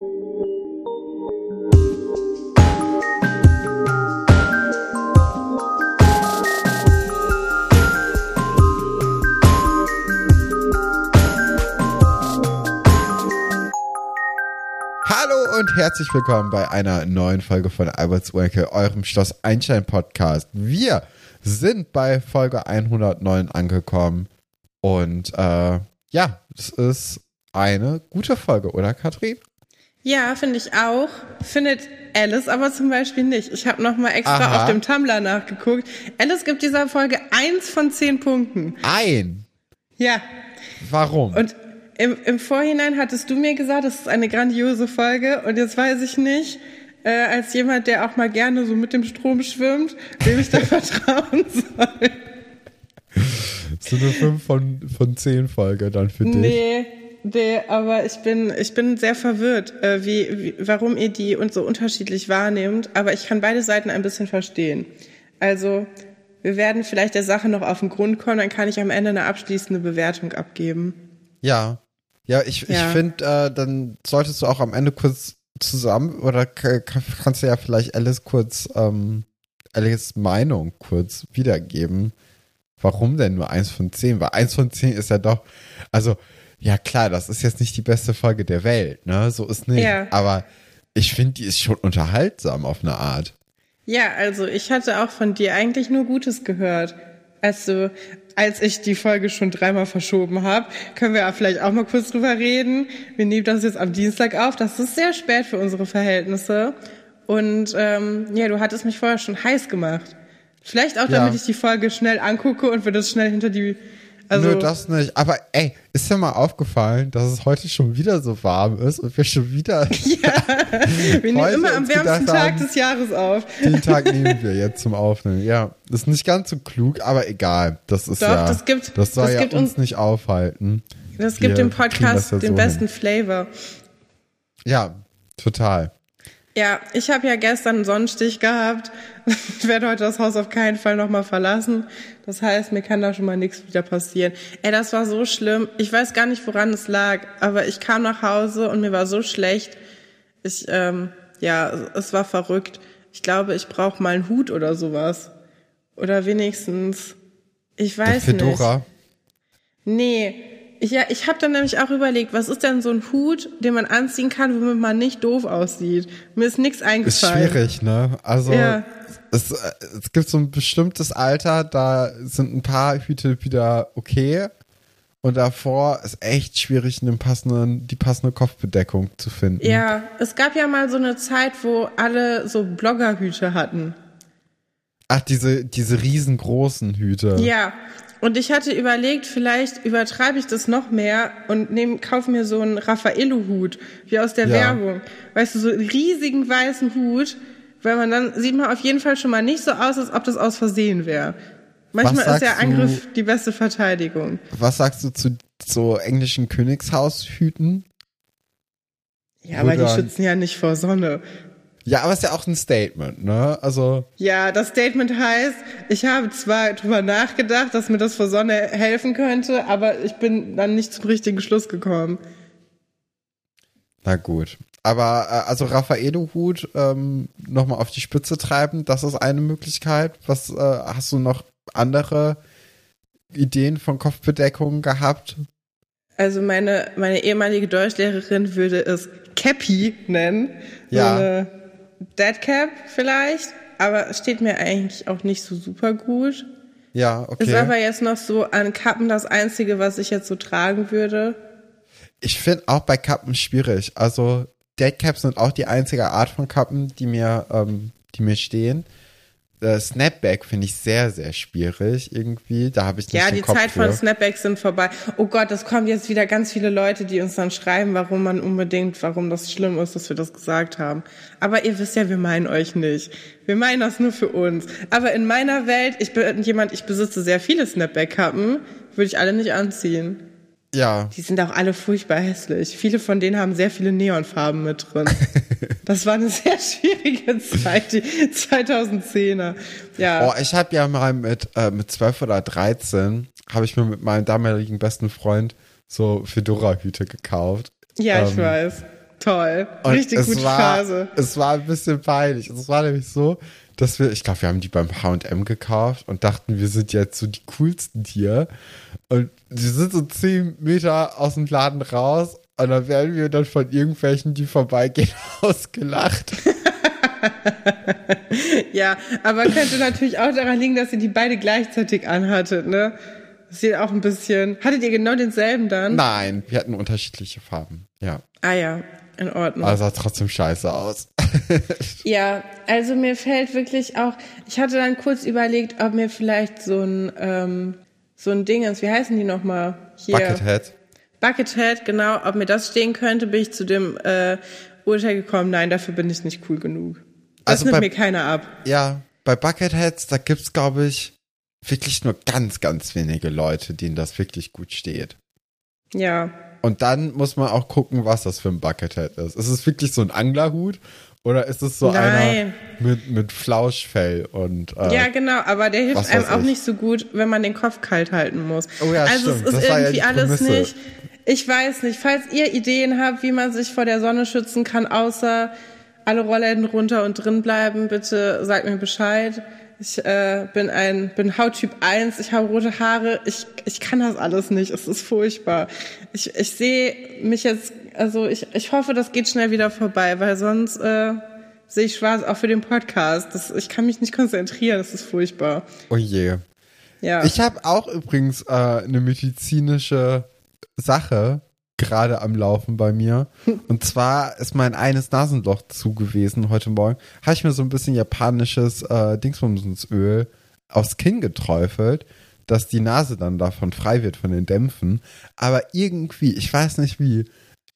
Hallo und herzlich willkommen bei einer neuen Folge von Alberts Oerkel, eurem Schloss Einstein Podcast. Wir sind bei Folge 109 angekommen und äh, ja, es ist eine gute Folge, oder Katrin? Ja, finde ich auch. Findet Alice aber zum Beispiel nicht. Ich habe nochmal extra Aha. auf dem Tumblr nachgeguckt. Alice gibt dieser Folge eins von zehn Punkten. Ein. Ja. Warum? Und im, im Vorhinein hattest du mir gesagt, das ist eine grandiose Folge. Und jetzt weiß ich nicht, äh, als jemand, der auch mal gerne so mit dem Strom schwimmt, wem ich da vertrauen soll. so eine 5 von, von 10 Folge dann für dich. Nee, nee, aber ich bin, ich bin sehr verwirrt, äh, wie, wie, warum ihr die und so unterschiedlich wahrnehmt. Aber ich kann beide Seiten ein bisschen verstehen. Also, wir werden vielleicht der Sache noch auf den Grund kommen, dann kann ich am Ende eine abschließende Bewertung abgeben. Ja. Ja, ich, ich Ja. finde, äh, dann solltest du auch am Ende kurz zusammen oder kannst du ja vielleicht Alice kurz, ähm, Alice Meinung kurz wiedergeben. Warum denn nur eins von zehn? Weil eins von zehn ist ja doch, also, ja klar, das ist jetzt nicht die beste Folge der Welt, ne? So ist nicht. Ja. Aber ich finde, die ist schon unterhaltsam auf eine Art. Ja, also ich hatte auch von dir eigentlich nur Gutes gehört. Also, als ich die Folge schon dreimal verschoben habe, können wir ja vielleicht auch mal kurz drüber reden. Wir nehmen das jetzt am Dienstag auf. Das ist sehr spät für unsere Verhältnisse. Und ähm, ja, du hattest mich vorher schon heiß gemacht. Vielleicht auch, Ja. damit ich die Folge schnell angucke und wir das schnell hinter die. Also, Nö, das nicht. Aber ey, ist dir mal aufgefallen, dass es heute schon wieder so warm ist und wir schon wieder wir nehmen immer am wärmsten Tag haben- des Jahres auf. Den Tag nehmen wir jetzt zum Aufnehmen. Ja, das ist nicht ganz so klug, aber egal. Das ist Doch, ja, das gibt- das soll das ja gibt uns uns- nicht aufhalten. Das Wir gibt dem Podcast ja den so besten hin. Flavor. Ja, total. Ja, ich habe ja gestern einen Sonnenstich gehabt. Ich werde heute das Haus auf keinen Fall nochmal verlassen. Das heißt, mir kann da schon mal nichts wieder passieren. Ey, das war so schlimm. Ich weiß gar nicht, woran es lag, aber ich kam nach Hause und mir war so schlecht. Ich, ähm, ja, es war verrückt. Ich glaube, ich brauche mal einen Hut oder sowas. Oder wenigstens, ich weiß nicht. Fedora. Nee. Ich, ja, ich habe dann nämlich auch überlegt, was ist denn so ein Hut, den man anziehen kann, womit man nicht doof aussieht? Mir ist nichts Ist eingefallen. schwierig, ne? Also, Ja. es, es gibt so ein bestimmtes Alter, da sind ein paar Hüte wieder okay. Und davor ist echt schwierig, einen passenden, die passende Kopfbedeckung zu finden. Ja, es gab ja mal so eine Zeit, wo alle so Bloggerhüte hatten. Ach, diese, diese riesengroßen Hüte. Ja. Und ich hatte überlegt, vielleicht übertreibe ich das noch mehr und nehm, kaufe mir so einen Raffaello-Hut, wie aus der Ja. Werbung. Weißt du, so einen riesigen weißen Hut, weil man dann sieht man auf jeden Fall schon mal nicht so aus, als ob das aus Versehen wäre. Manchmal ist der du- Angriff die beste Verteidigung. Was sagst du zu so englischen Königshaushüten? Ja, aber die Oder- schützen ja nicht vor Sonne. Ja, aber ist ja auch ein Statement, ne? Also, Ja, das Statement heißt, ich habe zwar drüber nachgedacht, dass mir das vor Sonne helfen könnte, aber ich bin dann nicht zum richtigen Schluss gekommen. na gut. Aber äh, also Raffaello-Hut ähm, nochmal auf die Spitze treiben, das ist eine Möglichkeit. Was äh, hast du noch andere Ideen von Kopfbedeckungen gehabt? Also meine, meine ehemalige Deutschlehrerin würde es Cappy nennen. Ja. So eine Dead Cap vielleicht, aber steht mir eigentlich auch nicht so super gut. Ja, Ist okay. aber jetzt noch so an Kappen das Einzige, was ich jetzt so tragen würde. Ich finde auch bei Kappen schwierig. Also Deadcaps sind auch die einzige Art von Kappen, die mir, ähm, die mir stehen. Äh, Snapback finde ich sehr, sehr schwierig irgendwie. Da habe ich nicht Ja, die Kopf Zeit für. von Snapbacks sind vorbei. Oh Gott, es kommen jetzt wieder ganz viele Leute, die uns dann schreiben, warum man unbedingt, warum das schlimm ist, dass wir das gesagt haben. Aber ihr wisst ja, wir meinen euch nicht. Wir meinen das nur für uns. Aber in meiner Welt, ich bin jemand, ich besitze sehr viele Snapback-Kappen, würde ich alle nicht anziehen. Ja, Die sind auch alle furchtbar hässlich. Viele von denen haben sehr viele Neonfarben mit drin. Das war eine sehr schwierige Zeit, die 2010er. Ja. Oh, ich habe ja mal mit, äh, mit 12 oder 13 habe ich mir mit meinem damaligen besten Freund so Fedora-Hüte gekauft. ja, ich ähm, weiß. Toll. Richtig gute war, Phase. Es war ein bisschen peinlich. Es war nämlich so, dass wir, ich glaube, wir haben die beim H&M gekauft und dachten, wir sind jetzt so die coolsten hier. Und sie sind so zehn Meter aus dem Laden raus und dann werden wir dann von irgendwelchen, die vorbeigehen, ausgelacht. Ja, aber könnte natürlich auch daran liegen, dass ihr die beide gleichzeitig anhattet, ne? Das sieht auch ein bisschen. Hattet ihr genau denselben dann? Nein, wir hatten unterschiedliche Farben. Ja, Ah ja, in Ordnung. aber sah trotzdem scheiße aus. Ja, also mir fällt wirklich auch, ich hatte dann kurz überlegt, ob mir vielleicht so ein, ähm, so ein Ding ist, wie heißen die nochmal? Hier. Buckethead. Buckethead, genau, ob mir das stehen könnte, bin ich zu dem äh, Urteil gekommen, nein, dafür bin ich nicht cool genug. Das Also nimmt bei- mir keiner ab. Ja, bei Bucketheads, da gibt's, glaube ich, wirklich nur ganz, ganz wenige Leute, denen das wirklich gut steht. Ja. Und dann muss man auch gucken, was das für ein Buckethead ist. Ist es wirklich so ein Anglerhut oder ist es so einer Nein. mit, mit Flauschfell und äh, Ja, genau, aber der hilft einem auch ich. nicht so gut, wenn man den Kopf kalt halten muss. Oh ja, also stimmt. es Das ist ja irgendwie die alles nicht. Ich weiß nicht, falls ihr Ideen habt, wie man sich vor der Sonne schützen kann, außer alle Rollläden runter und drin bleiben, bitte sagt mir Bescheid. Ich äh, bin ein bin Hauttyp 1, ich habe rote Haare, ich ich kann das alles nicht, es ist furchtbar. Ich ich sehe mich jetzt also ich ich hoffe, das geht schnell wieder vorbei, weil sonst äh, sehe ich schwarz auch für den Podcast. Das, ich kann mich nicht konzentrieren, das ist furchtbar. oh je. Ja. Ich habe auch übrigens äh, eine medizinische Sache gerade am Laufen bei mir. Und zwar ist mein eines Nasenloch zu gewesen heute Morgen. Habe ich mir so ein bisschen japanisches äh, Dingsbumsöl aufs Kinn geträufelt, dass die Nase dann davon frei wird von den Dämpfen. Aber irgendwie, ich weiß nicht wie,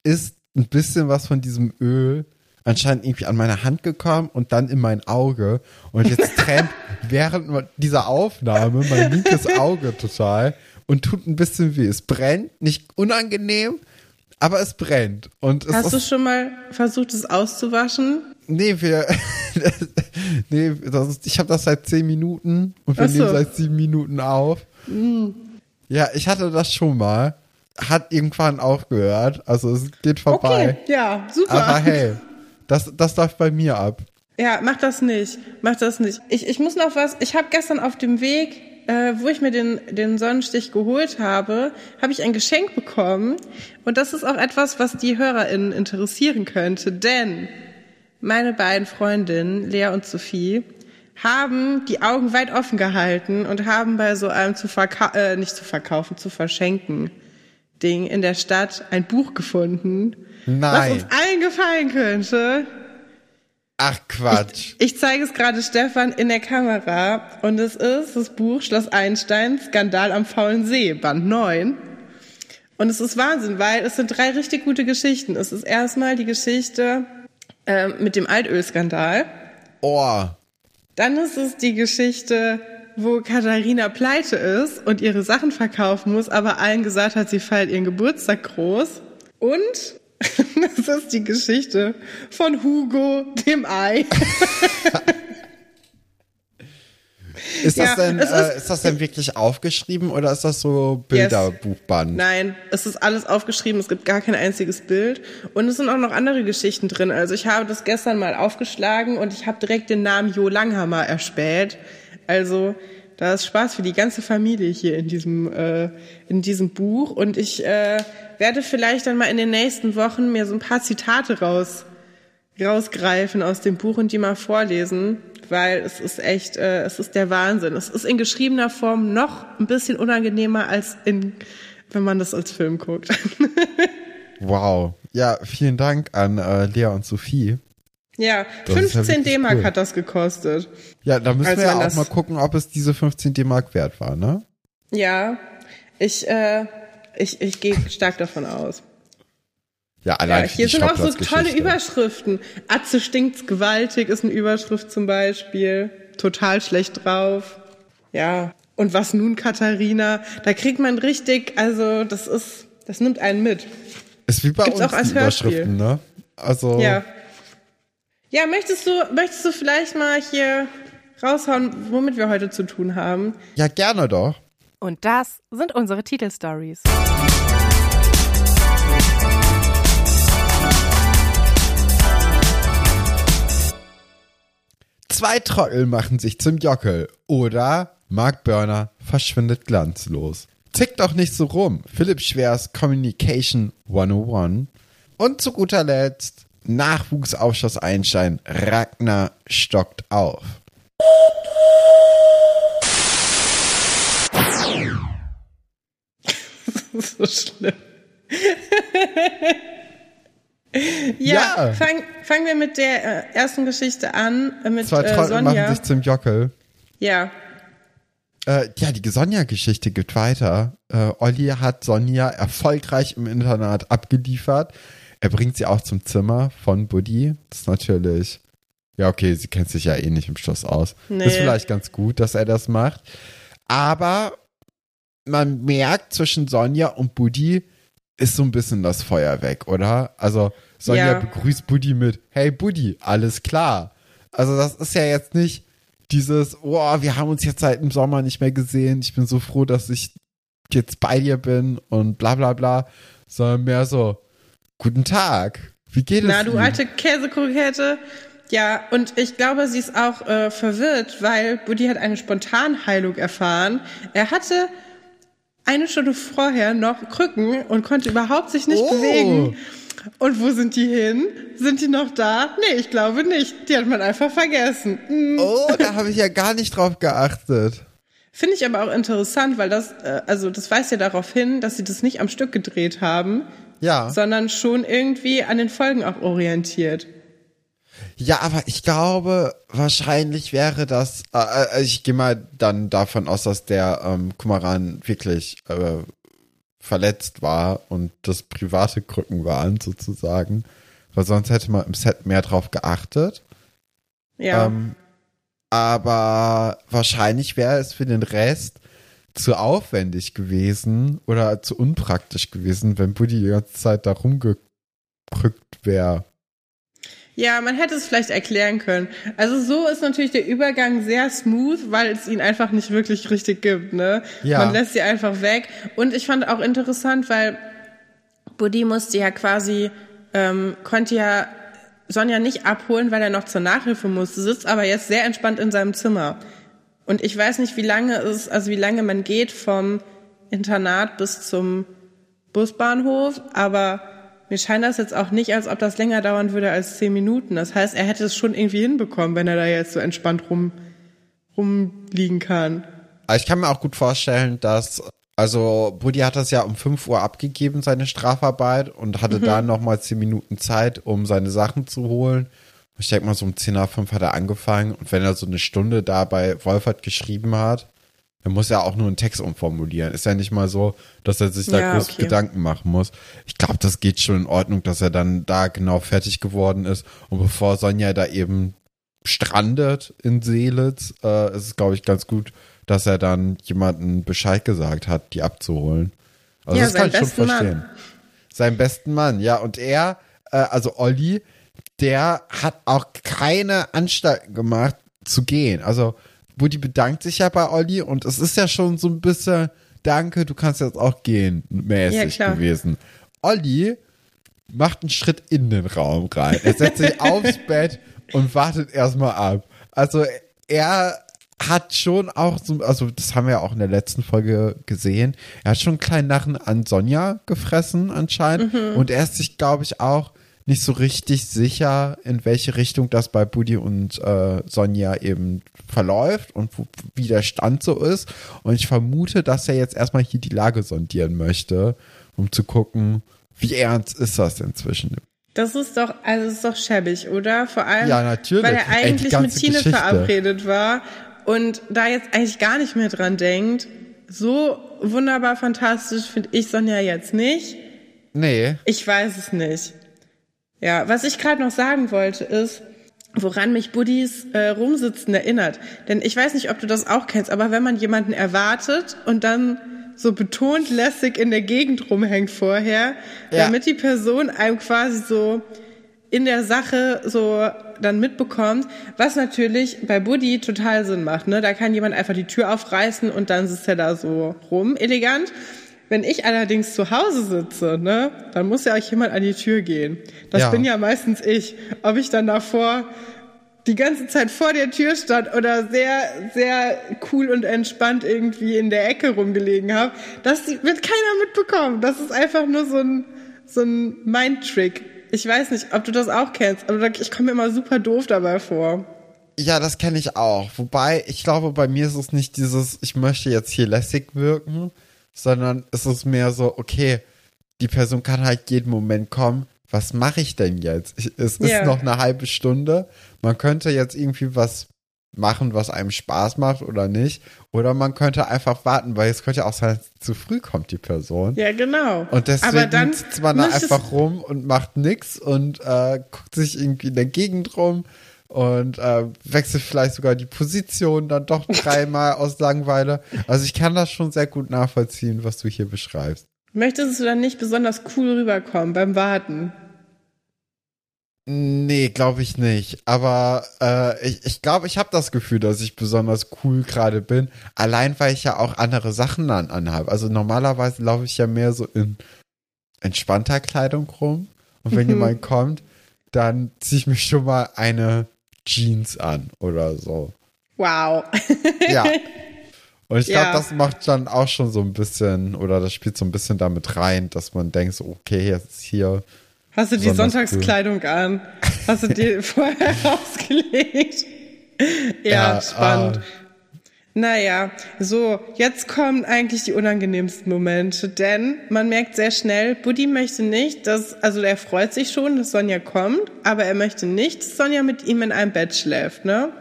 ist ein bisschen was von diesem Öl anscheinend irgendwie an meine Hand gekommen und dann in mein Auge. Und jetzt tränt während dieser Aufnahme mein linkes Auge total und tut ein bisschen weh. Es brennt, nicht unangenehm, aber es brennt. Und es Hast du schon mal versucht, es auszuwaschen? nee, wir, nee, das ist, ich habe das seit zehn Minuten und wir so. nehmen seit sieben Minuten auf. Ja, ich hatte das schon mal. Hat irgendwann aufgehört. Also es geht vorbei. Okay, ja, super. Aber hey, das, das läuft bei mir ab. Ja, mach das nicht. Mach das nicht. Ich, ich muss noch was. Ich habe gestern auf dem Weg, äh, wo ich mir den, den Sonnenstich geholt habe, habe ich ein Geschenk bekommen. Und das ist auch etwas, was die HörerInnen interessieren könnte. Denn meine beiden Freundinnen, Lea und Sophie, haben die Augen weit offen gehalten und haben bei so einem zu verkaufen, äh, nicht zu verkaufen, zu verschenken Ding in der Stadt ein Buch gefunden, was Nein. uns allen gefallen könnte. Ach Quatsch. Ich zeige es gerade Stefan in der Kamera und es ist das Buch Schloss Einstein, Skandal am faulen See, Band 9. Und es ist Wahnsinn, weil es sind drei richtig gute Geschichten. Es ist erstmal die Geschichte ähm, mit dem Altölskandal. Oh. Dann ist es die Geschichte, wo Katharina pleite ist und ihre Sachen verkaufen muss, aber allen gesagt hat, sie feiert ihren Geburtstag groß. Und das ist die Geschichte von Hugo, dem Ei. Ist das Ja, denn, es äh, ist- ist das denn wirklich aufgeschrieben oder ist das so Bilderbuchband? Nein, es ist alles aufgeschrieben, es gibt gar kein einziges Bild. Und es sind auch noch andere Geschichten drin. Also ich habe das gestern mal aufgeschlagen und ich habe direkt den Namen Jo Langhammer erspäht. Also da ist Spaß für die ganze Familie hier in diesem, äh, in diesem Buch. Und ich äh, werde vielleicht dann mal in den nächsten Wochen mir so ein paar Zitate raus, rausgreifen aus dem Buch und die mal vorlesen, weil es ist echt, äh, es ist der Wahnsinn. Es ist in geschriebener Form noch ein bisschen unangenehmer als in, wenn man das als Film guckt. Wow. Ja, vielen Dank an äh, Lea und Sophie. Ja, Das ist ja 15 wirklich D-Mark cool. hat das gekostet. Ja, da müssen wir ja auch mal gucken, ob es diese 15 D-Mark wert war, ne? Ja, ich, äh, ich, ich gehe stark davon aus. Ja, allein Ja, hier sind auch so tolle Überschriften. Atze stinkt's gewaltig ist eine Überschrift zum Beispiel. Total schlecht drauf. Ja. Und was nun, Katharina? Da kriegt man richtig, also das ist, das nimmt einen mit. Ist wie bei Gibt's uns auch als Überschriften, ne? Also, Ja. Ja, möchtest du, möchtest du vielleicht mal hier raushauen, womit wir heute zu tun haben? Ja, gerne doch. Und das sind unsere Titelstories. Zwei Trottel machen sich zum Jockel. Oder Mark Burner verschwindet glanzlos. Tick doch nicht so rum. Philipp Schwers Communication 101. Und zu guter Letzt Nachwuchsausschuss Einstein. Ragnar stockt auf. so schlimm. ja, Ja. Fang, fangen wir mit der äh, ersten Geschichte an, äh, mit Zwei äh, Trottel machen sich zum Jockel. Ja, Äh, ja, die Sonja-Geschichte geht weiter. Äh, Olli hat Sonja erfolgreich im Internat abgeliefert. Er bringt sie auch zum Zimmer von Buddy. Das ist natürlich, ja, okay, sie kennt sich ja eh nicht im Schloss aus. Nee. Ist vielleicht ganz gut, dass er das macht. Aber man merkt zwischen Sonja und Buddy ist so ein bisschen das Feuer weg, oder? Also Sonja Ja. begrüßt Buddy mit, hey Buddy, alles klar. Also das ist ja jetzt nicht dieses, oh, wir haben uns jetzt seit dem Sommer nicht mehr gesehen, ich bin so froh, dass ich jetzt bei dir bin und bla bla bla, sondern mehr so, guten Tag, wie geht na es du Ihnen? alte Käsekrokette. Ja, und ich glaube, sie ist auch äh, verwirrt, weil Buddy hat eine Spontanheilung erfahren. Er hatte eine Stunde vorher noch Krücken und konnte überhaupt sich nicht Oh. bewegen. Und wo sind die hin? Sind die noch da? Nee, ich glaube nicht. Die hat man einfach vergessen. Hm. Oh, da habe ich ja gar nicht drauf geachtet. Finde ich aber auch interessant, weil das, äh, also das weist ja darauf hin, dass sie das nicht am Stück gedreht haben, Ja. sondern schon irgendwie an den Folgen auch orientiert. Ja, aber ich glaube, wahrscheinlich wäre das, äh, äh, ich gehe mal dann davon aus, dass der ähm, Kumaran wirklich äh, verletzt war und das private Krücken waren sozusagen, weil sonst hätte man im Set mehr drauf geachtet. Ja. Ähm, aber wahrscheinlich wäre es für den Rest zu aufwendig gewesen oder zu unpraktisch gewesen, wenn Buddy die ganze Zeit da rumgekrückt wäre. Ja, man hätte es vielleicht erklären können. Also so ist natürlich der Übergang sehr smooth, weil es ihn einfach nicht wirklich richtig gibt, ne? Ja. Man lässt sie einfach weg. Und ich fand auch interessant, weil Buddy musste ja quasi, ähm, konnte ja Sonja nicht abholen, weil er noch zur Nachhilfe musste, sitzt aber jetzt sehr entspannt in seinem Zimmer. Und ich weiß nicht, wie lange es, also wie lange man geht vom Internat bis zum Busbahnhof, aber mir scheint das jetzt auch nicht, als ob das länger dauern würde als zehn Minuten. Das heißt, er hätte es schon irgendwie hinbekommen, wenn er da jetzt so entspannt rum, rumliegen kann. Aber ich kann mir auch gut vorstellen, dass, also Buddy hat das ja um 5 Uhr abgegeben, seine Strafarbeit, und hatte Mhm. dann nochmal 10 Minuten Zeit, um seine Sachen zu holen. Ich denke mal, so um 10 nach 5 hat er angefangen. Und wenn er so eine Stunde da bei Wolfert geschrieben hat, dann muss er auch nur einen Text umformulieren. Ist ja nicht mal so, dass er sich da Ja, groß okay. Gedanken machen muss. Ich glaube, das geht schon in Ordnung, dass er dann da genau fertig geworden ist. Und bevor Sonja da eben strandet in Seelitz, äh, ist es, glaube ich, ganz gut, dass er dann jemanden Bescheid gesagt hat, die abzuholen. Also Ja, das kann ich schon besten Mann. verstehen. Seinen besten Mann, ja. Und er, äh, also Olli, der hat auch keine Anstalten gemacht zu gehen. Also Buddy bedankt sich ja bei Olli und es ist ja schon so ein bisschen, danke, du kannst jetzt auch gehen, mäßig Ja, gewesen. Olli macht einen Schritt in den Raum rein. Er setzt sich aufs Bett und wartet erstmal ab. Also er hat schon auch so, also das haben wir ja auch in der letzten Folge gesehen, er hat schon einen kleinen Narren an Sonja gefressen anscheinend und er ist sich, glaube ich, auch nicht so richtig sicher, in welche Richtung das bei Buddy und äh, Sonja eben verläuft und wo, wie der Stand so ist. Und ich vermute, dass er jetzt erstmal hier die Lage sondieren möchte, um zu gucken, wie ernst ist das inzwischen. Das ist doch, also ist doch schäbig, oder? Vor allem, Ja, natürlich. weil er Ey, eigentlich mit ganze Tine Geschichte. verabredet war und da jetzt eigentlich gar nicht mehr dran denkt. So wunderbar fantastisch finde ich Sonja jetzt nicht. Nee. Ich weiß es nicht. Ja, was ich gerade noch sagen wollte ist, woran mich Buddys äh, Rumsitzen erinnert. Denn ich weiß nicht, ob du das auch kennst, aber wenn man jemanden erwartet und dann so betont lässig in der Gegend rumhängt vorher, Ja. damit die Person einem quasi so in der Sache so dann mitbekommt, was natürlich bei Buddy total Sinn macht. Ne? Da kann jemand einfach die Tür aufreißen und dann sitzt er da so rum, elegant. Wenn ich allerdings zu Hause sitze, ne, dann muss ja auch jemand an die Tür gehen. Das Ja. bin ja meistens ich. Ob ich dann davor die ganze Zeit vor der Tür stand oder sehr, sehr cool und entspannt irgendwie in der Ecke rumgelegen habe, das wird keiner mitbekommen. Das ist einfach nur so ein, so ein Mindtrick. Ich weiß nicht, ob du das auch kennst, aber ich komme mir immer super doof dabei vor. Ja, das kenne ich auch. Wobei, ich glaube, bei mir ist es nicht dieses, ich möchte jetzt hier lässig wirken, sondern es ist mehr so, okay, die Person kann halt jeden Moment kommen. Was mache ich denn jetzt? Ich, es ist Ja. noch eine halbe Stunde. Man könnte jetzt irgendwie was machen, was einem Spaß macht oder nicht. Oder man könnte einfach warten, weil es könnte ja auch sein, zu früh kommt die Person. Ja, genau. Und deswegen aber dann sitzt man da einfach rum und macht nix und äh, guckt sich irgendwie in der Gegend rum und äh, wechselt vielleicht sogar die Position dann doch dreimal aus Langeweile. Also ich kann das schon sehr gut nachvollziehen, was du hier beschreibst. Möchtest du dann nicht besonders cool rüberkommen beim Warten? Nee, glaube ich nicht. Aber äh, ich ich glaube, ich habe das Gefühl, dass ich besonders cool gerade bin. Allein, weil ich ja auch andere Sachen dann anhabe. Also normalerweise laufe ich ja mehr so in entspannter Kleidung rum. Und wenn Mhm. jemand kommt, dann ziehe ich mich schon mal eine Jeans an oder so. Wow. Ja. Und ich glaube, Ja. das macht dann auch schon so ein bisschen, oder das spielt so ein bisschen damit rein, dass man denkt, okay, jetzt ist hier Hast du die Sonntagskleidung an? Hast du dir vorher rausgelegt? Ja, Ja, spannend. ah. Naja, so, jetzt kommen eigentlich die unangenehmsten Momente, denn man merkt sehr schnell, Buddy möchte nicht, dass, also er freut sich schon, dass Sonja kommt, aber er möchte nicht, dass Sonja mit ihm in einem Bett schläft, ne?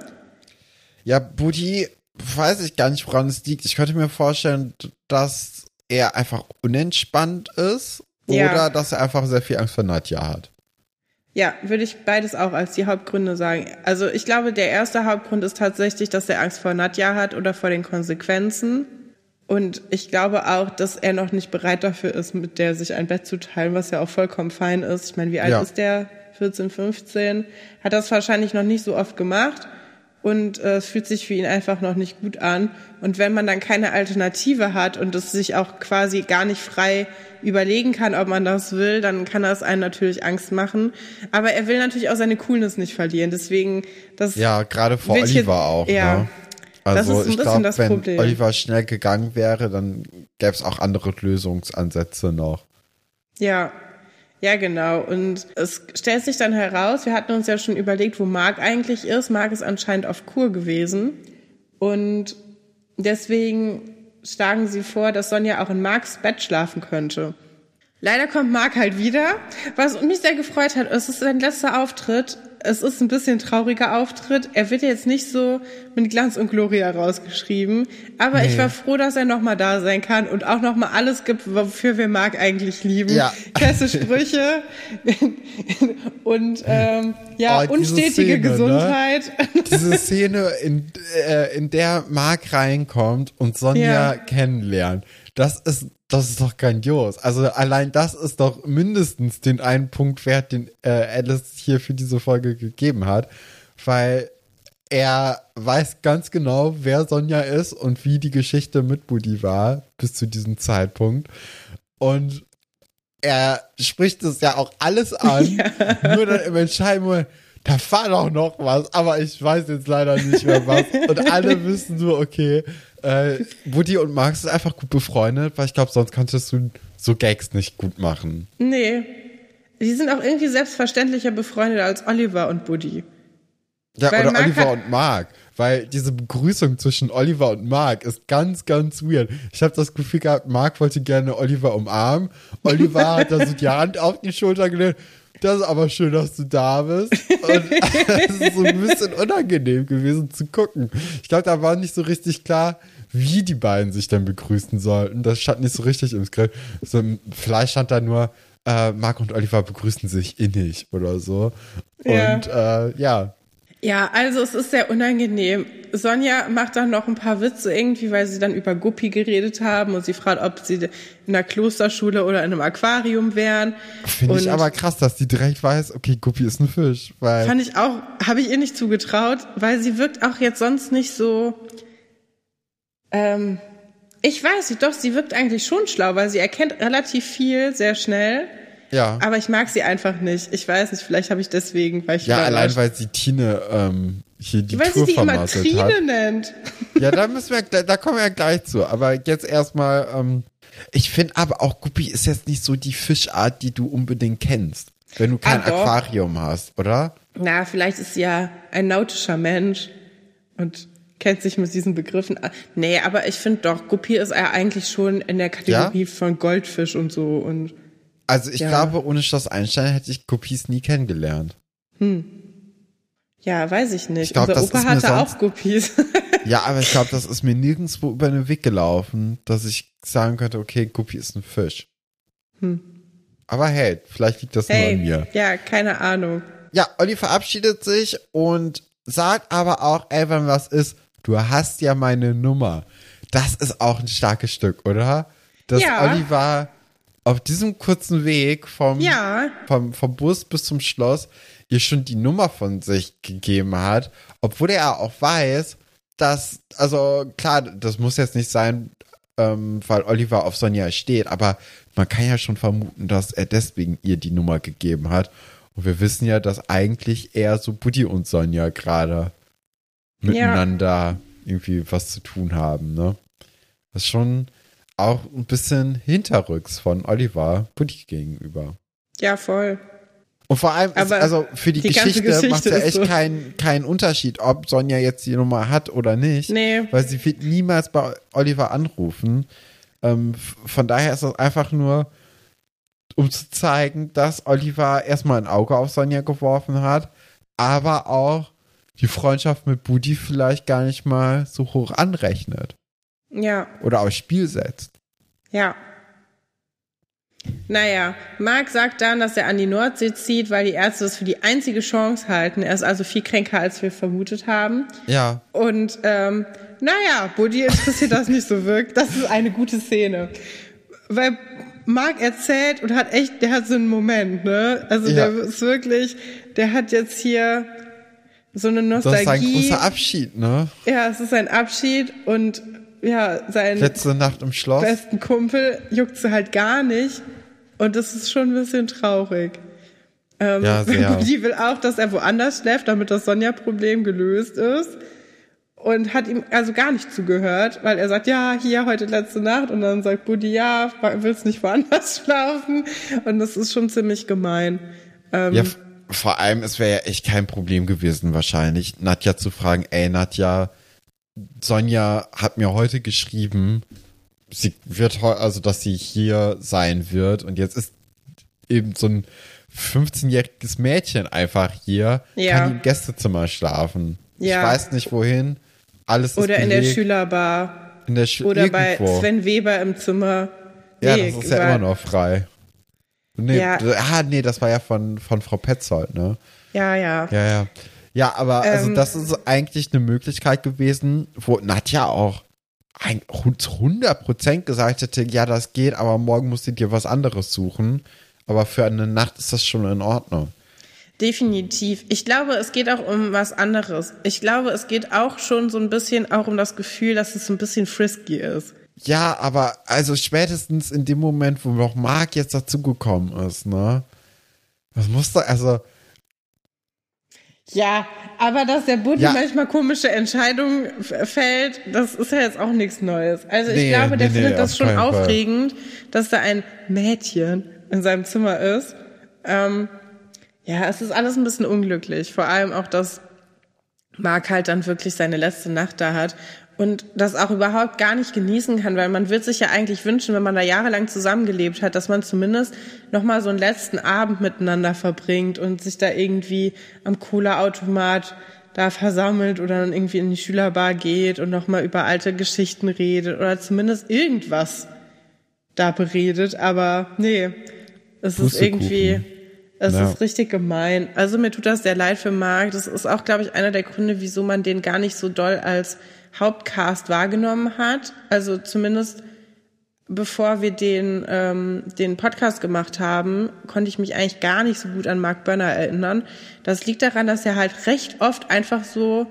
Ja, Buddy, weiß ich gar nicht, woran es liegt. Ich könnte mir vorstellen, dass er einfach unentspannt ist Ja. oder dass er einfach sehr viel Angst vor Nadja hat. Ja, würde ich beides auch als die Hauptgründe sagen. Also ich glaube, der erste Hauptgrund ist tatsächlich, dass er Angst vor Nadja hat oder vor den Konsequenzen. Und ich glaube auch, dass er noch nicht bereit dafür ist, mit der sich ein Bett zu teilen, was ja auch vollkommen fein ist. Ich meine, wie alt Ja. ist der? 14, 15? Hat das wahrscheinlich noch nicht so oft gemacht. Und äh, es fühlt sich für ihn einfach noch nicht gut an. Und wenn man dann keine Alternative hat und es sich auch quasi gar nicht frei überlegen kann, ob man das will, dann kann das einen natürlich Angst machen. Aber er will natürlich auch seine Coolness nicht verlieren. Deswegen, das Ja, gerade vor Oliver jetzt- auch. ja. Ne? Das Also ist ein ich bisschen glaube, das wenn Problem. Oliver schnell gegangen wäre, dann gäbe es auch andere Lösungsansätze noch. Ja, ja, genau. Und es stellt sich dann heraus, wir hatten uns ja schon überlegt, wo Marc eigentlich ist. Marc ist anscheinend auf Kur gewesen. Und deswegen schlagen sie vor, dass Sonja auch in Marcs Bett schlafen könnte. Leider kommt Marc halt wieder, was mich sehr gefreut hat. Es ist sein letzter Auftritt. Es ist ein bisschen trauriger Auftritt. Er wird jetzt nicht so mit Glanz und Gloria rausgeschrieben. Aber ich war froh, dass er nochmal da sein kann und auch nochmal alles gibt, wofür wir Marc eigentlich lieben. Ja. Feste Sprüche und ähm, ja, Oh, unstetige Szene, ne? Gesundheit. Diese Szene, in, äh, in der Mark reinkommt und Sonja Ja. kennenlernt, das ist, das ist doch grandios. Also allein das ist doch mindestens den einen Punkt wert, den äh, Alice hier für diese Folge gegeben hat, weil er weiß ganz genau, wer Sonja ist und wie die Geschichte mit Buddy war bis zu diesem Zeitpunkt. Und er spricht es ja auch alles an, nur dann im entscheidenden Moment, da war doch noch was, aber ich weiß jetzt leider nicht mehr was. Und alle wissen nur, okay, äh, Woody und Max sind einfach gut befreundet, weil ich glaube, sonst könntest du so Gags nicht gut machen. Nee. Die sind auch irgendwie selbstverständlicher befreundet als Oliver und Buddy. Ja, Weil oder Mark Oliver und Mark. Weil diese Begrüßung zwischen Oliver und Mark ist ganz, ganz weird. Ich habe das Gefühl gehabt, Mark wollte gerne Oliver umarmen. Oliver hat da so die Hand auf die Schulter gelegt. Das ist aber schön, dass du da bist. Und es ist so ein bisschen unangenehm gewesen zu gucken. Ich glaube, da war nicht so richtig klar, wie die beiden sich dann begrüßen sollten. Das stand nicht so richtig im Skript. So, vielleicht stand da nur, äh, Mark und Oliver begrüßen sich innig oder so. Ja. Und äh, ja, Ja, also es ist sehr unangenehm. Sonja macht dann noch ein paar Witze irgendwie, weil sie dann über Guppi geredet haben und sie fragt, ob sie in einer Klosterschule oder in einem Aquarium wären. Finde ich aber krass, dass die direkt weiß, okay, Guppi ist ein Fisch. Weil, Fand ich auch, habe ich ihr nicht zugetraut, weil sie wirkt auch jetzt sonst nicht so. Ähm, ich weiß nicht, doch, sie wirkt eigentlich schon schlau, weil sie erkennt relativ viel sehr schnell. Ja. Aber ich mag sie einfach nicht. Ich weiß nicht, vielleicht habe ich deswegen, weil ich Ja, allein weil sie Tine ähm, hier die weil Tour sie die immer Trine hat. nennt. Ja, da müssen wir, gleich- da kommen wir ja gleich zu. Aber jetzt erstmal, ähm, ich finde aber auch Guppi ist jetzt nicht so die Fischart, die du unbedingt kennst, wenn du kein Ah. Aquarium hast, oder? Na, vielleicht ist sie ja ein nautischer Mensch und kennt sich mit diesen Begriffen. Nee, aber ich finde doch, Guppi ist ja eigentlich schon in der Kategorie von Goldfisch und so und Also ich Ja. glaube, ohne Schloss Einstein hätte ich Guppis nie kennengelernt. ja, weiß ich nicht. Ich glaub, Unser Opa hatte sonst- auch Guppies. Ja, aber ich glaube, das ist mir nirgendwo über den Weg gelaufen, dass ich sagen könnte, okay, Guppi ist ein Fisch. Aber hey, vielleicht liegt das nur Hm. hey, an mir. ja, keine Ahnung. Ja, Olli verabschiedet sich und sagt aber auch, ey, wenn was ist, du hast ja meine Nummer. Das ist auch ein starkes Stück, oder? Dass Ja. Olli war auf diesem kurzen Weg vom, Ja. vom, vom Bus bis zum Schloss ihr schon die Nummer von sich gegeben hat, obwohl er auch weiß, dass, also klar, das muss jetzt nicht sein, ähm, weil Oliver auf Sonja steht, aber man kann ja schon vermuten, dass er deswegen ihr die Nummer gegeben hat. Und wir wissen ja, dass eigentlich eher so Buddy und Sonja gerade miteinander irgendwie was zu tun haben, ne? Das ist schon auch ein bisschen hinterrücks von Oliver Buddy gegenüber. Ja, voll. Und vor allem, ist, also für die, die Geschichte, Geschichte macht es ja echt so. keinen keinen Unterschied, ob Sonja jetzt die Nummer hat oder nicht. Nee. Weil sie wird niemals bei Oliver anrufen. Ähm, von daher ist das einfach nur, um zu zeigen, dass Oliver erstmal ein Auge auf Sonja geworfen hat, aber auch die Freundschaft mit Budi vielleicht gar nicht mal so hoch anrechnet Ja, oder aufs Spiel setzt. ja. Naja, Marc sagt dann, dass er an die Nordsee zieht, weil die Ärzte das für die einzige Chance halten. Er ist also viel kränker, als wir vermutet haben. Ja, Und ähm, naja, Buddy interessiert das nicht so wirklich. Das ist eine gute Szene. Weil Marc erzählt und hat echt, der hat so einen Moment, ne? Also Ja. der ist wirklich, der hat jetzt hier so eine das ist ein Nostalgie. großer Abschied, ne? ja, es ist ein Abschied und ja, sein Letzte Nacht im Schloss. besten Kumpel juckt sie halt gar nicht. Und das ist schon ein bisschen traurig. Ähm, Ja, sehr. Buddy will auch, dass er woanders schläft, damit das Sonja-Problem gelöst ist. Und hat ihm also gar nicht zugehört, weil er sagt, ja, hier heute letzte Nacht. Und dann sagt Buddy, ja, willst nicht woanders schlafen? Und das ist schon ziemlich gemein. Ähm, Ja, vor allem, es wäre ja echt kein Problem gewesen, wahrscheinlich, Nadja zu fragen, ey, Nadja, Sonja hat mir heute geschrieben, sie wird heu- also, dass sie hier sein wird und jetzt ist eben so ein 15-jähriges Mädchen einfach hier, Ja. kann im Gästezimmer schlafen. Ja. Ich weiß nicht wohin, alles ist oder in der. Schülerbar. in der Schü Oder bei irgendwo. Sven Weber im Zimmer. Ja, Nee, das ist ja immer noch frei. Nee, Ja. ah, nee, das war ja von, von Frau Petzold, ne? Ja, ja. Ja, ja. Ja, aber also Ähm, das ist eigentlich eine Möglichkeit gewesen, wo Nadja auch ein, zu 100% gesagt hätte, ja, das geht, aber morgen musst du dir was anderes suchen. Aber für eine Nacht ist das schon in Ordnung. Definitiv. Ich glaube, es geht auch um was anderes. Ich glaube, es geht auch schon so ein bisschen auch um das Gefühl, dass es so ein bisschen frisky ist. Ja, aber also spätestens in dem Moment, wo noch Marc jetzt dazugekommen ist, ne? Was muss da, also, Ja, aber dass der Buddy Ja. manchmal komische Entscheidungen fällt, das ist ja jetzt auch nichts Neues. Also ich Nee, glaube, der nee, nee, findet das auf schon keinen Fall. aufregend, dass da ein Mädchen in seinem Zimmer ist. Ähm, ja, es ist alles ein bisschen unglücklich. Vor allem auch, dass Mark halt dann wirklich seine letzte Nacht da hat und das auch überhaupt gar nicht genießen kann, weil man wird sich ja eigentlich wünschen, wenn man da jahrelang zusammengelebt hat, dass man zumindest noch mal so einen letzten Abend miteinander verbringt und sich da irgendwie am Cola-Automat da versammelt oder dann irgendwie in die Schülerbar geht und noch mal über alte Geschichten redet oder zumindest irgendwas da beredet, aber nee, es ist irgendwie es Ja. ist richtig gemein. Also mir tut das sehr leid für Marc. Das ist auch, glaube ich, einer der Gründe, wieso man den gar nicht so doll als Hauptcast wahrgenommen hat. Also zumindest bevor wir den, ähm, den Podcast gemacht haben, konnte ich mich eigentlich gar nicht so gut an Mark Börner erinnern. Das liegt daran, dass er halt recht oft einfach so,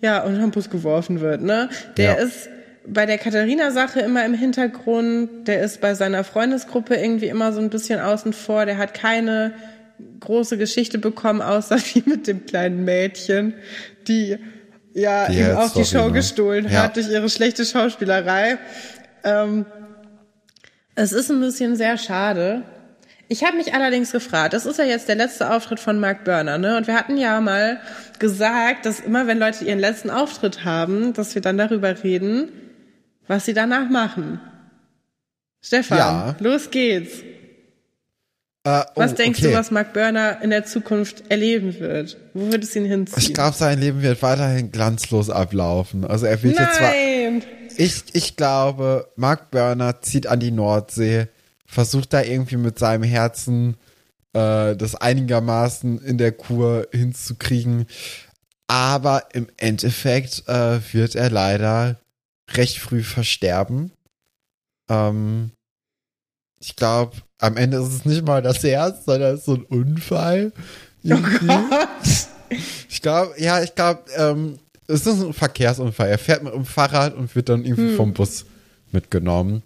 ja, unter den Bus geworfen wird, ne? Der Ja. ist bei der Katharina-Sache immer im Hintergrund. Der ist bei seiner Freundesgruppe irgendwie immer so ein bisschen außen vor. Der hat keine große Geschichte bekommen, außer wie mit dem kleinen Mädchen, die ja Die ihm auch die Show ne? gestohlen Ja. hat durch ihre schlechte Schauspielerei. Ähm, es ist ein bisschen sehr schade. Ich habe mich allerdings gefragt, das ist ja jetzt der letzte Auftritt von Mark Burner, ne? Und wir hatten ja mal gesagt, dass immer wenn Leute ihren letzten Auftritt haben, dass wir dann darüber reden, was sie danach machen. Stefan, Ja. los geht's. Äh, oh, Was denkst okay. du, was Mark Burner in der Zukunft erleben wird? Wo wird es ihn hinziehen? Ich glaube, sein Leben wird weiterhin glanzlos ablaufen. Also er wird jetzt zwar Nein! Ich, ich glaube, Mark Burner zieht an die Nordsee, versucht da irgendwie mit seinem Herzen äh, das einigermaßen in der Kur hinzukriegen. Aber im Endeffekt äh, wird er leider recht früh versterben. Ähm, ich glaube, am Ende ist es nicht mal das Herz, sondern es ist so ein Unfall. Irgendwie. Ich glaube, ja, ich glaube, ähm, es ist ein Verkehrsunfall. Er fährt mit dem Fahrrad und wird dann irgendwie vom Bus mitgenommen.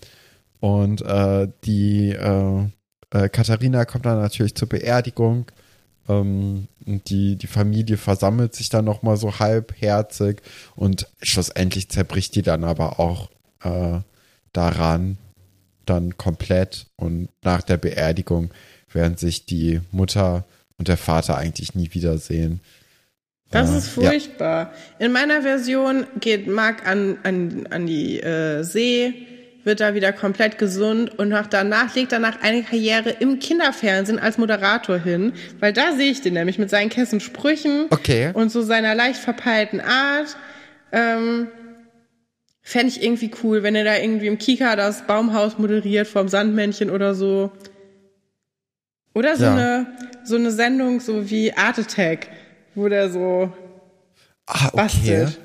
Und äh, die äh, äh, Katharina kommt dann natürlich zur Beerdigung. Ähm, und die, die Familie versammelt sich dann nochmal so halbherzig und schlussendlich zerbricht die dann aber auch äh, daran dann komplett. Und nach der Beerdigung werden sich die Mutter und der Vater eigentlich nie wiedersehen. Das Äh, ist ja. furchtbar. In meiner Version geht Mark an, an, an die äh, See, wird da wieder komplett gesund und nach, danach legt er nach eine Karriere im Kinderfernsehen als Moderator hin, weil da sehe ich den nämlich mit seinen kessen Sprüchen Okay. und so seiner leicht verpeilten Art. Ähm, Fände ich irgendwie cool, wenn er da irgendwie im Kika das Baumhaus moderiert vom Sandmännchen oder so. Oder so Ja. eine so eine Sendung so wie Art Attack, wo der so Ah, okay. bastelt.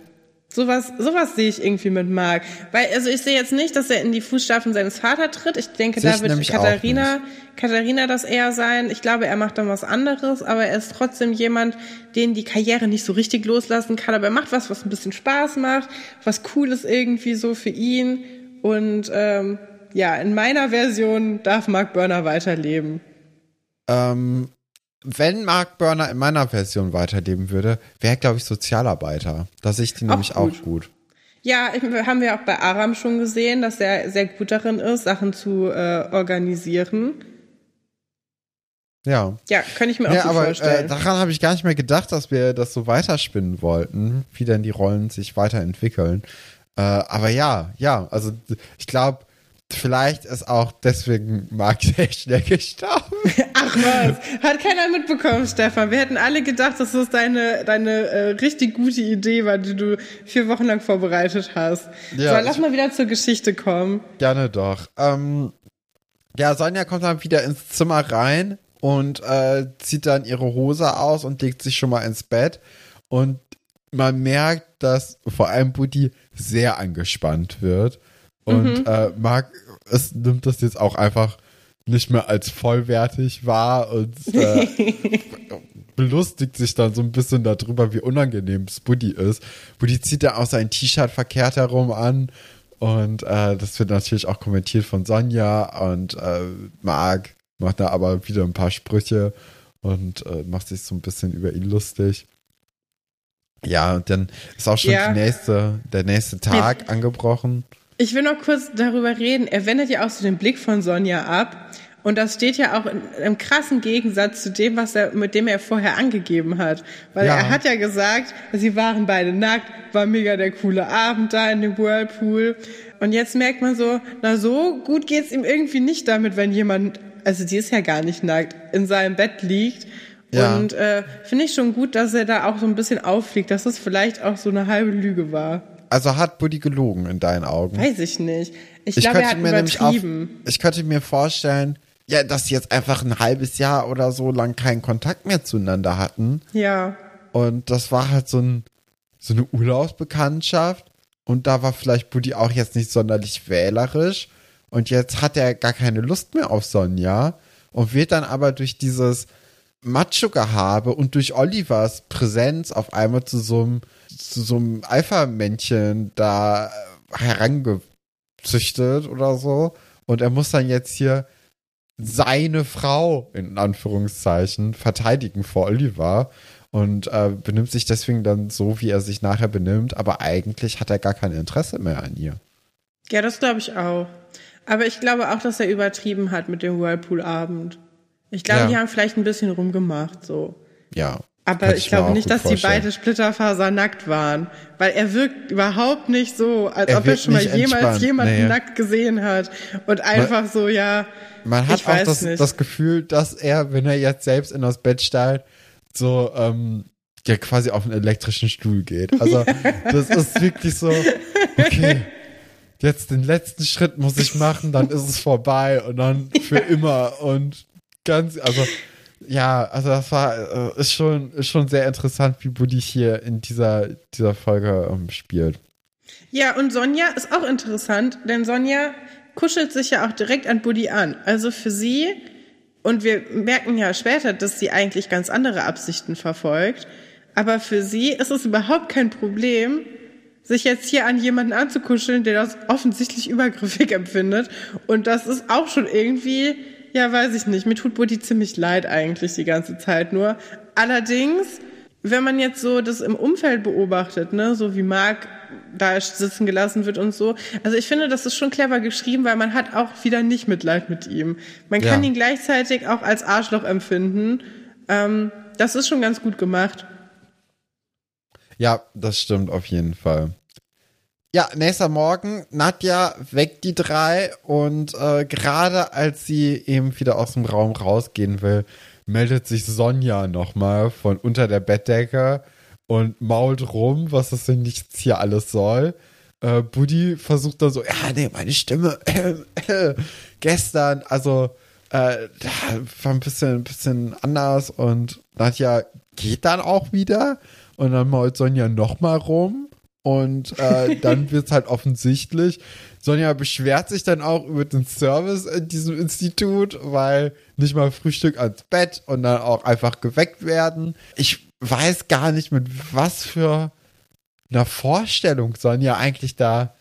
Sowas, sowas sehe ich irgendwie mit Marc. Weil, also ich sehe jetzt nicht, dass er in die Fußstapfen seines Vaters tritt. Ich denke, da wird Katharina, Katharina das eher sein. Ich glaube, er macht dann was anderes, aber er ist trotzdem jemand, den die Karriere nicht so richtig loslassen kann. Aber er macht was, was ein bisschen Spaß macht, was cool ist irgendwie so für ihn. Und ähm, ja, in meiner Version darf Mark Burner weiterleben. Ähm, wenn Mark Burner in meiner Version weiterleben würde, wäre, glaube ich, Sozialarbeiter. Da sehe ich die nämlich auch gut. gut. Ja, haben wir auch bei Aram schon gesehen, dass er sehr gut darin ist, Sachen zu äh, organisieren. Ja. Ja, könnte ich mir auch Ja, gut aber äh, vorstellen. daran habe ich gar nicht mehr gedacht, dass wir das so weiterspinnen wollten, wie denn die Rollen sich weiterentwickeln. Äh, aber ja, ja, also ich glaube, vielleicht ist auch deswegen Mark sehr schnell gestorben. Ach was, hat keiner mitbekommen, Stefan. Wir hätten alle gedacht, dass das deine, deine äh, richtig gute Idee war, die du vier Wochen lang vorbereitet hast. Ja, so, lass mal wieder zur Geschichte kommen. Gerne doch. Ähm, ja, Sonja kommt dann wieder ins Zimmer rein und äh, zieht dann ihre Hose aus und legt sich schon mal ins Bett. Und man merkt, dass vor allem Buddy sehr angespannt wird. Und äh, Marc es nimmt das jetzt auch einfach nicht mehr als vollwertig wahr und äh, belustigt sich dann so ein bisschen darüber, wie unangenehm es Buddy ist. Buddy zieht dann auch sein T-Shirt verkehrt herum an und äh, das wird natürlich auch kommentiert von Sonja und äh, Marc macht da aber wieder ein paar Sprüche und äh, macht sich so ein bisschen über ihn lustig. Ja, und dann ist auch schon Ja. die nächste, der nächste Tag angebrochen. Ich will noch kurz darüber reden. Er wendet ja auch so den Blick von Sonja ab. Und das steht ja auch in einem krassen Gegensatz zu dem, was er, mit dem er vorher angegeben hat. Weil Ja. er hat ja gesagt, sie waren beide nackt, war mega der coole Abend da in dem Whirlpool. Und jetzt merkt man so, na so gut geht's ihm irgendwie nicht damit, wenn jemand, also die ist ja gar nicht nackt, in seinem Bett liegt. Ja. Und äh, finde ich schon gut, dass er da auch so ein bisschen auffliegt, dass es vielleicht auch so eine halbe Lüge war. Also hat Buddy gelogen in deinen Augen? Weiß ich nicht. Ich, ich glaube, er könnte hat mir nämlich übertrieben. ich könnte mir vorstellen, ja, dass sie jetzt einfach ein halbes Jahr oder so lang keinen Kontakt mehr zueinander hatten. Ja. Und das war halt so, ein, so eine Urlaubsbekanntschaft. Und da war vielleicht Buddy auch jetzt nicht sonderlich wählerisch. Und jetzt hat er gar keine Lust mehr auf Sonja. Und wird dann aber durch dieses Macho-Gehabe und durch Olivers Präsenz auf einmal zu so einem, zu so einem Alpha-Männchen da herangezüchtet oder so. Und er muss dann jetzt hier seine Frau in Anführungszeichen verteidigen vor Oliver und äh, benimmt sich deswegen dann so, wie er sich nachher benimmt, aber eigentlich hat er gar kein Interesse mehr an ihr. Ja, das glaube ich auch. Aber ich glaube auch, dass er übertrieben hat mit dem Whirlpool-Abend. Ich glaube, Ja. die haben vielleicht ein bisschen rumgemacht, so. Ja. Aber ich, mir glaube nicht, dass die vorstellen. beide Splitterfasernackt waren. Weil er wirkt überhaupt nicht so, als Er ob er schon mal jemals entspannt, jemanden nee. nackt gesehen hat. Und einfach so, ja. Man hat Ich auch das, das Gefühl, dass er, wenn er jetzt selbst in das Bett steigt, so ähm, ja quasi auf einen elektrischen Stuhl geht. Also das ist wirklich so, okay, jetzt den letzten Schritt muss ich machen, dann ist es vorbei und dann für immer und ganz, also ja, also das war, äh, ist schon, ist schon sehr interessant, wie Buddy hier in dieser, dieser Folge ähm, spielt. Ja, und Sonja ist auch interessant, denn Sonja kuschelt sich ja auch direkt an Buddy an. Also für sie, und wir merken ja später, dass sie eigentlich ganz andere Absichten verfolgt, aber für sie ist es überhaupt kein Problem, sich jetzt hier an jemanden anzukuscheln, der das offensichtlich übergriffig empfindet. Und das ist auch schon irgendwie, ja, weiß ich nicht, mir tut Buddy ziemlich leid eigentlich die ganze Zeit nur. Allerdings, wenn man jetzt so das im Umfeld beobachtet, ne, so wie Marc da sitzen gelassen wird und so. Also ich finde, das ist schon clever geschrieben, weil man hat auch wieder nicht Mitleid mit ihm. Man kann Ja. ihn gleichzeitig auch als Arschloch empfinden. Ähm, das ist schon ganz gut gemacht. Ja, das stimmt auf jeden Fall. Ja, nächster Morgen, Nadja weckt die drei. Und äh, gerade als sie eben wieder aus dem Raum rausgehen will, meldet sich Sonja nochmal von unter der Bettdecke und mault rum, was das denn jetzt hier alles soll. Äh, Buddy versucht dann so, ja, nee, meine Stimme gestern, also äh, war ein bisschen, ein bisschen anders. Und Nadja geht dann auch wieder. Und dann mault Sonja nochmal rum und äh, dann wird es halt offensichtlich. Sonja beschwert sich dann auch über den Service in diesem Institut, weil nicht mal Frühstück ans Bett und dann auch einfach geweckt werden. Ich weiß gar nicht, mit was für einer Vorstellung Sonja eigentlich da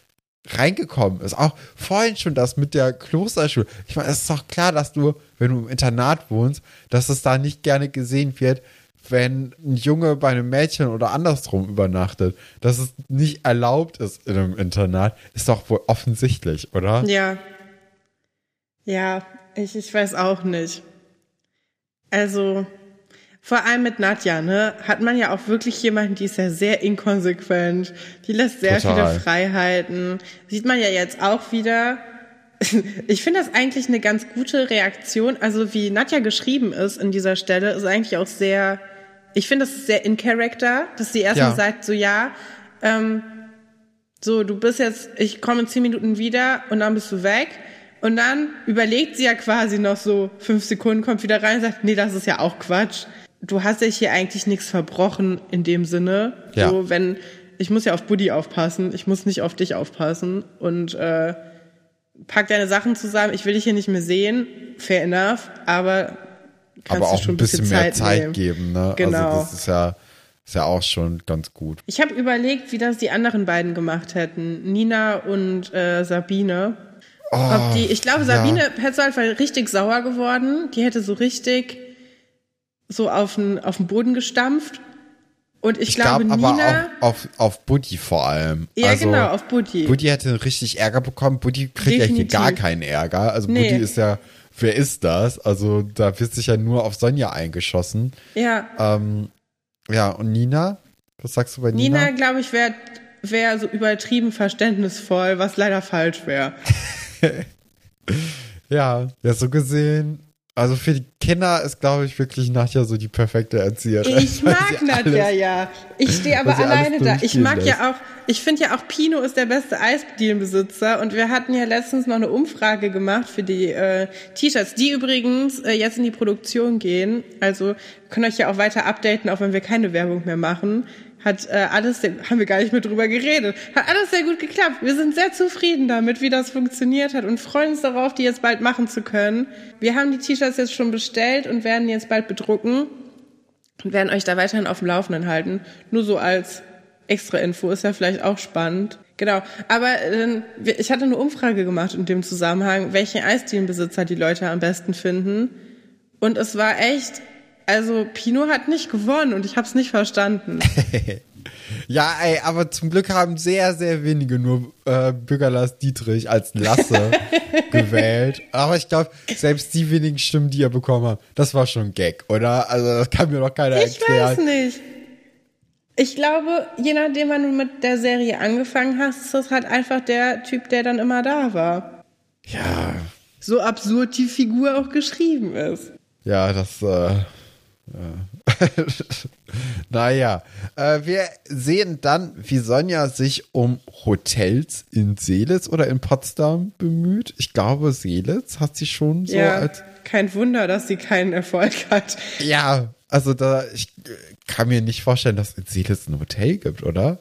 reingekommen ist. Auch vorhin schon das mit der Klosterschule. Ich meine, es ist doch klar, dass du, wenn du im Internat wohnst, dass es da nicht gerne gesehen wird, wenn ein Junge bei einem Mädchen oder andersrum übernachtet. Dass es nicht erlaubt ist in einem Internat, ist doch wohl offensichtlich, oder? Ja. Ja, ich, ich weiß auch nicht. Also, vor allem mit Nadja, ne, hat man ja auch wirklich jemanden, die ist ja sehr inkonsequent, die lässt sehr Total. viele Freiheiten. Sieht man ja jetzt auch wieder. Ich finde das eigentlich eine ganz gute Reaktion. Also wie Nadja geschrieben ist in dieser Stelle, ist eigentlich auch sehr, ich finde das ist sehr in Character, dass sie erstmal Ja. sagt, so ja, ähm, so, du bist jetzt, ich komme in zehn Minuten wieder und dann bist du weg. Und dann überlegt sie ja quasi noch so fünf Sekunden, kommt wieder rein und sagt, nee, das ist ja auch Quatsch. Du hast ja hier eigentlich nichts verbrochen in dem Sinne. Ja. So, wenn, ich muss ja auf Buddy aufpassen, ich muss nicht auf dich aufpassen. Und äh, pack deine Sachen zusammen, ich will dich hier nicht mehr sehen, fair enough, aber kannst Aber auch schon ein bisschen, mehr Zeit nehmen. geben, ne? Genau. Also das ist ja, ist ja auch schon ganz gut. Ich habe überlegt, wie das die anderen beiden gemacht hätten, Nina und äh, Sabine. Ob die, ich glaube, Oh, ja. Sabine hätte einfach richtig sauer geworden. Die hätte so richtig so auf den, auf den Boden gestampft. Und ich, Ich glaube, glaube aber Nina. auch auf, auf Buddy vor allem. ja, also, genau, auf Buddy. Buddy hätte richtig Ärger bekommen. Buddy kriegt ja hier Definitiv. gar keinen Ärger. Also Nee. Buddy ist ja, wer ist das? Also da wird sich ja nur auf Sonja eingeschossen. ja, Ähm, ja, und Nina? Was sagst du bei Nina? Nina, glaube ich, wäre wär so übertrieben verständnisvoll, was leider falsch wäre. Ja, ja, so gesehen. Also für die Kinder ist, glaube ich, wirklich Nadja so die perfekte Erzieherin. Ich mag Nadja alles- ja. Ich stehe aber alleine da. Ich mag lässt. ja auch, ich finde ja auch Pino ist der beste Eisdienbesitzer und wir hatten ja letztens noch eine Umfrage gemacht für die äh, T-Shirts, die übrigens äh, jetzt in die Produktion gehen. Also können euch ja auch weiter updaten, auch wenn wir keine Werbung mehr machen. Hat äh, alles, haben wir gar nicht mehr drüber geredet. Hat alles sehr gut geklappt. Wir sind sehr zufrieden damit, wie das funktioniert hat und freuen uns darauf, die jetzt bald machen zu können. Wir haben die T-Shirts jetzt schon bestellt und werden jetzt bald bedrucken und werden euch da weiterhin auf dem Laufenden halten. Nur so als extra Info ist ja vielleicht auch spannend. Genau. Aber äh, ich hatte eine Umfrage gemacht in dem Zusammenhang, welche Eisdielenbesitzer die Leute am besten finden. Und es war echt, also Pino hat nicht gewonnen und ich habe es nicht verstanden. Ja, ey, aber zum Glück haben sehr, sehr wenige nur äh, Bürgerlass Dietrich als Lasse gewählt. Aber ich glaube, selbst die wenigen Stimmen, die er bekommen hat, das war schon ein Gag, oder? Also das kann mir doch keiner Ich erklären. weiß nicht. Ich glaube, je nachdem, wann du mit der Serie angefangen hast, ist das halt einfach der Typ, der dann immer da war. Ja, So absurd die Figur auch geschrieben ist. ja, das. Äh. naja, äh, wir sehen dann, wie Sonja sich um Hotels in Seelitz oder in Potsdam bemüht. Ich glaube, Seelitz hat sie schon so ja, als kein Wunder, dass sie keinen Erfolg hat. Ja, also da, ich äh, kann mir nicht vorstellen, dass es in Seelitz ein Hotel gibt, oder?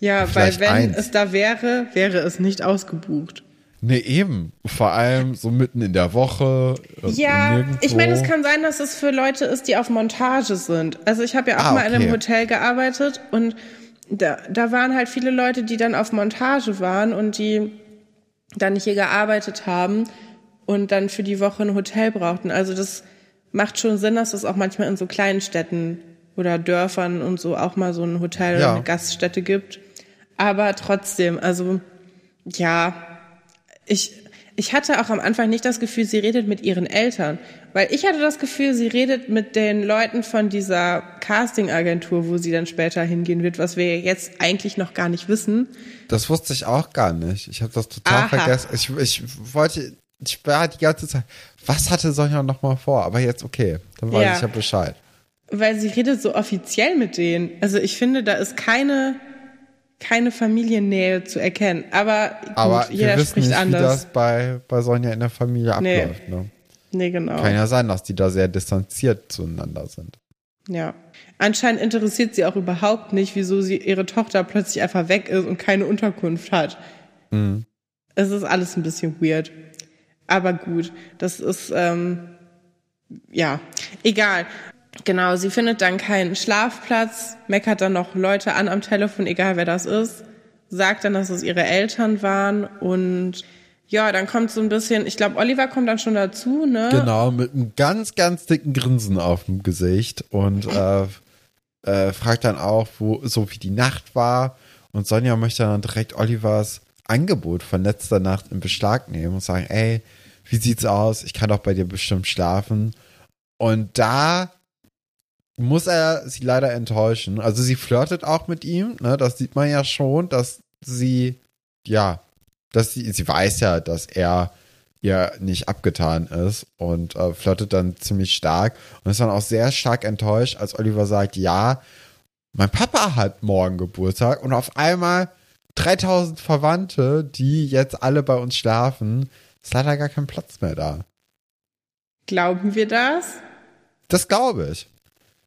Ja, weil wenn eins. es da wäre, wäre es nicht ausgebucht. Ne, eben. Vor allem so mitten in der Woche. äh, Ja, nirgendwo. ich meine, es kann sein, dass es für Leute ist, die auf Montage sind. Also ich habe ja auch Ah, mal in einem okay. Hotel gearbeitet und da, da waren halt viele Leute, die dann auf Montage waren und die dann hier gearbeitet haben und dann für die Woche ein Hotel brauchten. Also das macht schon Sinn, dass es auch manchmal in so kleinen Städten oder Dörfern und so auch mal so ein Hotel oder Ja. eine Gaststätte gibt. Aber trotzdem, also ja, ich, ich hatte auch am Anfang nicht das Gefühl, sie redet mit ihren Eltern. Weil ich hatte das Gefühl, sie redet mit den Leuten von dieser Casting-Agentur, wo sie dann später hingehen wird, was wir jetzt eigentlich noch gar nicht wissen. Das wusste ich auch gar nicht. Ich habe das total Aha. vergessen. Ich, ich wollte, ich war die ganze Zeit, was hatte Sonja noch mal vor? Aber jetzt okay, dann weiß Ja. ich ja Bescheid. Weil sie redet so offiziell mit denen. Also ich finde, da ist keine, keine Familiennähe zu erkennen. Aber gut, Aber jeder wissen spricht nicht, wie anders. das bei, bei Sonja in der Familie Nee. abläuft. Ne? nee, genau. Kann ja sein, dass die da sehr distanziert zueinander sind. Ja. Anscheinend interessiert sie auch überhaupt nicht, wieso sie ihre Tochter plötzlich einfach weg ist und keine Unterkunft hat. Es ist alles ein bisschen weird. Aber gut, das ist, ähm, ja, egal. Genau, sie findet dann keinen Schlafplatz, meckert dann noch Leute an am Telefon, egal wer das ist, sagt dann, dass es ihre Eltern waren und ja, dann kommt so ein bisschen, ich glaube, Oliver kommt dann schon dazu, ne? Genau, mit einem ganz, ganz dicken Grinsen auf dem Gesicht und äh, äh, fragt dann auch, wo so wie die Nacht war. Und Sonja möchte dann direkt Olivers Angebot von letzter Nacht in Beschlag nehmen und sagen, ey, wie sieht's aus? Ich kann doch bei dir bestimmt schlafen. Und da muss er sie leider enttäuschen. Also sie flirtet auch mit ihm, ne? Das sieht man ja schon, dass sie, ja, dass sie, sie weiß ja, dass er ihr nicht abgetan ist und äh, flirtet dann ziemlich stark und ist dann auch sehr stark enttäuscht, als Oliver sagt, ja, mein Papa hat morgen Geburtstag und auf einmal 3000 Verwandte, die jetzt alle bei uns schlafen, ist leider gar kein Platz mehr da. Glauben wir das? Das glaube ich.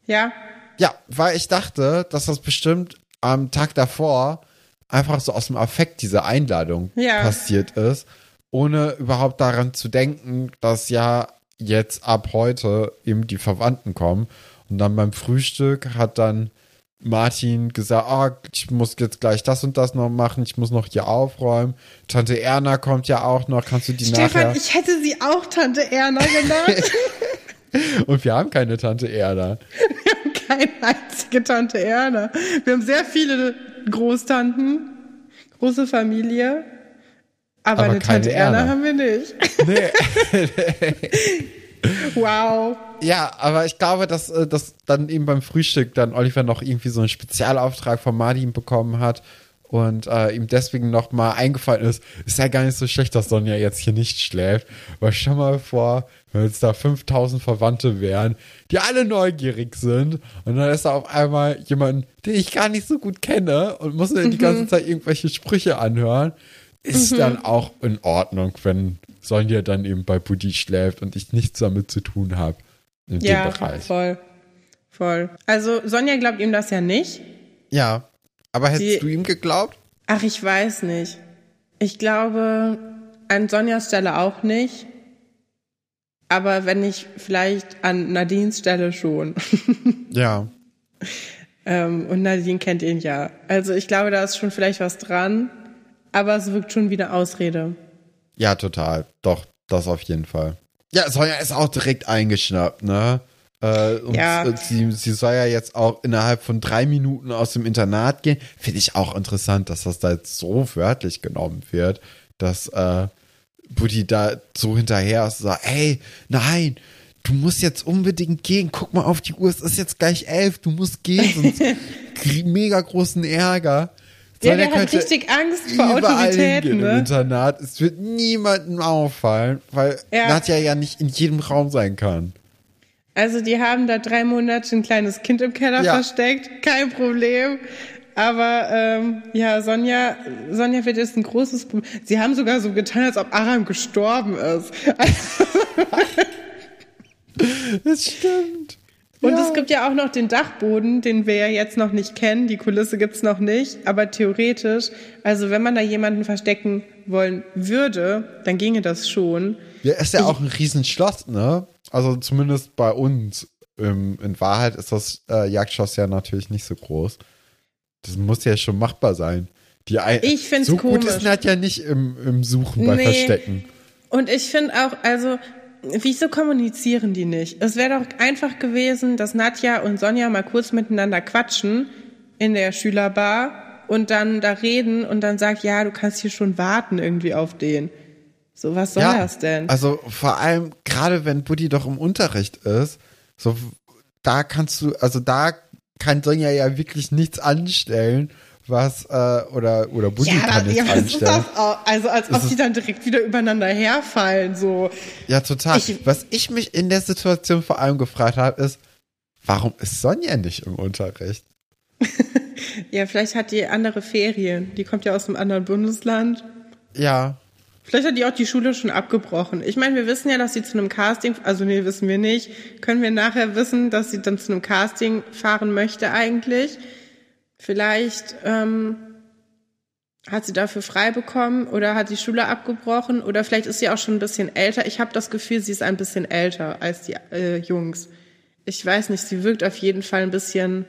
Ja. Ja, weil ich dachte, dass das bestimmt am Tag davor einfach so aus dem Affekt diese Einladung Ja. passiert ist, ohne überhaupt daran zu denken, dass ja jetzt ab heute eben die Verwandten kommen. Und dann beim Frühstück hat dann Martin gesagt, ah, ich muss jetzt gleich das und das noch machen, ich muss noch hier aufräumen. Tante Erna kommt ja auch noch, kannst du die Stefan, nachher... ich hätte sie auch Tante Erna genannt. Und wir haben keine Tante Erna. Wir haben keine einzige Tante Erna. Wir haben sehr viele Großtanten, große Familie. Aber, Aber eine Tante Erna. Erna. haben wir nicht. Nee. Wow. Ja, aber ich glaube, dass, äh, dass dann eben beim Frühstück dann Oliver noch irgendwie so einen Spezialauftrag von Martin bekommen hat und äh, ihm deswegen noch mal eingefallen ist, ist ja gar nicht so schlecht, dass Sonja jetzt hier nicht schläft, weil stell mal vor, wenn jetzt da 5000 Verwandte wären, die alle neugierig sind und dann ist da auf einmal jemand, den ich gar nicht so gut kenne und muss mir die ganze Zeit irgendwelche Sprüche anhören, ist dann auch in Ordnung, wenn Sonja dann eben bei Buddy schläft und ich nichts damit zu tun habe in Ja, dem Bereich. voll. Voll. Also Sonja glaubt ihm das ja nicht. Ja, aber hättest Die- du ihm geglaubt? Ach, ich weiß nicht. Ich glaube, an Sonjas Stelle auch nicht. Aber wenn ich vielleicht an Nadines Stelle schon. Ja. Ähm, und Nadine kennt ihn ja. Also ich glaube, da ist schon vielleicht was dran. aber es wirkt schon wie eine Ausrede. Ja, total. Doch, das auf jeden Fall. Ja, Sonja ist auch direkt eingeschnappt, ne? Äh, und Ja. sie, sie soll ja jetzt auch innerhalb von drei Minuten aus dem Internat gehen. Finde ich auch interessant, dass das da jetzt so wörtlich genommen wird, dass äh, Buddy da so hinterher ist und sagt, hey, nein, du musst jetzt unbedingt gehen. Guck mal auf die Uhr, es ist jetzt gleich elf, du musst gehen, sonst krieg mega großen Ärger. Ja, Sonja der hat richtig Angst vor Autoritäten, hingehen im ne? Internat. Es wird niemandem auffallen, weil Ja. Nadja ja nicht in jedem Raum sein kann. Also die haben da drei Monate ein kleines Kind im Keller Ja. versteckt, kein Problem. Aber ähm, ja, Sonja, Sonja wird jetzt ein großes Problem. Sie haben sogar so getan, als ob Aram gestorben ist. Das stimmt. Und Ja. es gibt ja auch noch den Dachboden, den wir ja jetzt noch nicht kennen. Die Kulisse gibt's noch nicht, aber theoretisch, also wenn man da jemanden verstecken wollen würde, dann ginge das schon. Ja, ist ja auch ein Riesenschloss, ne? Also zumindest bei uns. Ähm, in Wahrheit ist das äh, Jagdschloss ja natürlich nicht so groß. Das muss ja schon machbar sein. Die ein Ich find's so gut ist Nadja nicht im, im Suchen bei Nee. Verstecken. Und ich finde auch, also, wieso kommunizieren die nicht? Es wäre doch einfach gewesen, dass Nadja und Sonja mal kurz miteinander quatschen in der Schülerbar und dann da reden und dann sagt, ja, du kannst hier schon warten irgendwie auf den. So, was soll das denn? Also vor allem, gerade wenn Buddy doch im Unterricht ist, so da kannst du, also da kann Sonja ja wirklich nichts anstellen, was, äh, oder, oder Buddy ja, kann das, nichts ja, was ist anstellen. das auch? Also, als ob die dann direkt wieder übereinander herfallen, so. Ja, total. Ich- was ich mich in der Situation vor allem gefragt habe, ist, warum ist Sonja nicht im Unterricht? Ja, vielleicht hat die andere Ferien. Die kommt ja aus einem anderen Bundesland. Ja, Vielleicht hat die auch die Schule schon abgebrochen. Ich meine, wir wissen ja, dass sie zu einem Casting, also nee, wissen wir nicht, können wir nachher wissen, dass sie dann zu einem Casting fahren möchte eigentlich. Vielleicht ähm, hat sie dafür frei bekommen oder hat die Schule abgebrochen oder vielleicht ist sie auch schon ein bisschen älter. Ich habe das Gefühl, sie ist ein bisschen älter als die äh, Jungs. Ich weiß nicht, sie wirkt auf jeden Fall ein bisschen.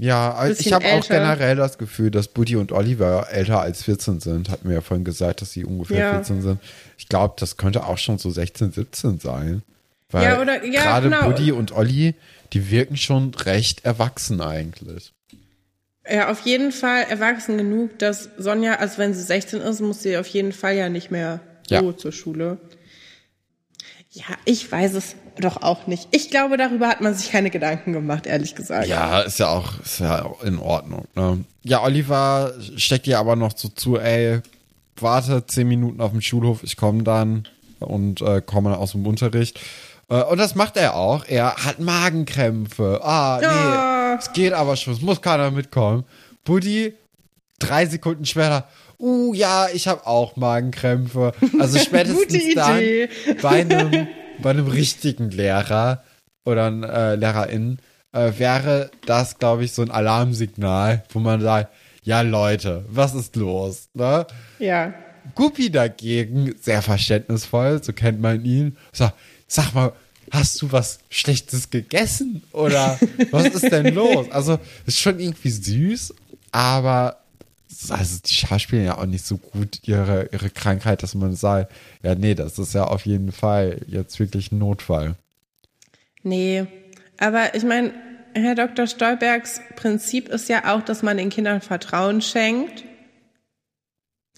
Ja, also ich habe auch generell das Gefühl, dass Buddy und Oliver älter als 14 sind. Hat mir ja vorhin gesagt, dass sie ungefähr Ja. 14 sind. Ich glaube, das könnte auch schon so 16, 17 sein. Weil Ja, oder- ja, gerade genau. Buddy und Olli, die wirken schon recht erwachsen eigentlich. Ja, auf jeden Fall erwachsen genug, dass Sonja, also wenn sie 16 ist, muss sie auf jeden Fall ja nicht mehr so Ja. zur Schule. Ja, ich weiß es doch auch nicht. Ich glaube, darüber hat man sich keine Gedanken gemacht, ehrlich gesagt. Ja, ist ja auch, ist ja auch in Ordnung. Ne? Ja, Oliver steckt ihr aber noch so zu, ey, warte zehn Minuten auf dem Schulhof, ich komme dann und äh, komme aus dem Unterricht. Äh, und das macht er auch. Er hat Magenkrämpfe. Ah, nee, Ja. es geht aber schon, es muss keiner mitkommen. Buddy, drei Sekunden später, uh, ja, ich habe auch Magenkrämpfe. Also spätestens Gute dann Idee. bei einem, bei einem richtigen Lehrer oder äh, Lehrerin äh, wäre das, glaube ich, so ein Alarmsignal, wo man sagt, ja Leute, was ist los? Ne? Ja. Guppi dagegen, sehr verständnisvoll, so kennt man ihn, sagt, sag mal, hast du was Schlechtes gegessen? Oder was ist denn los? Also, ist schon irgendwie süß, aber also die schauspielen ja auch nicht so gut ihre, ihre Krankheit, dass man sagt, ja, nee, das ist ja auf jeden Fall jetzt wirklich ein Notfall. Nee. Aber ich meine, Herr Dr. Stolbergs Prinzip ist ja auch, dass man den Kindern Vertrauen schenkt.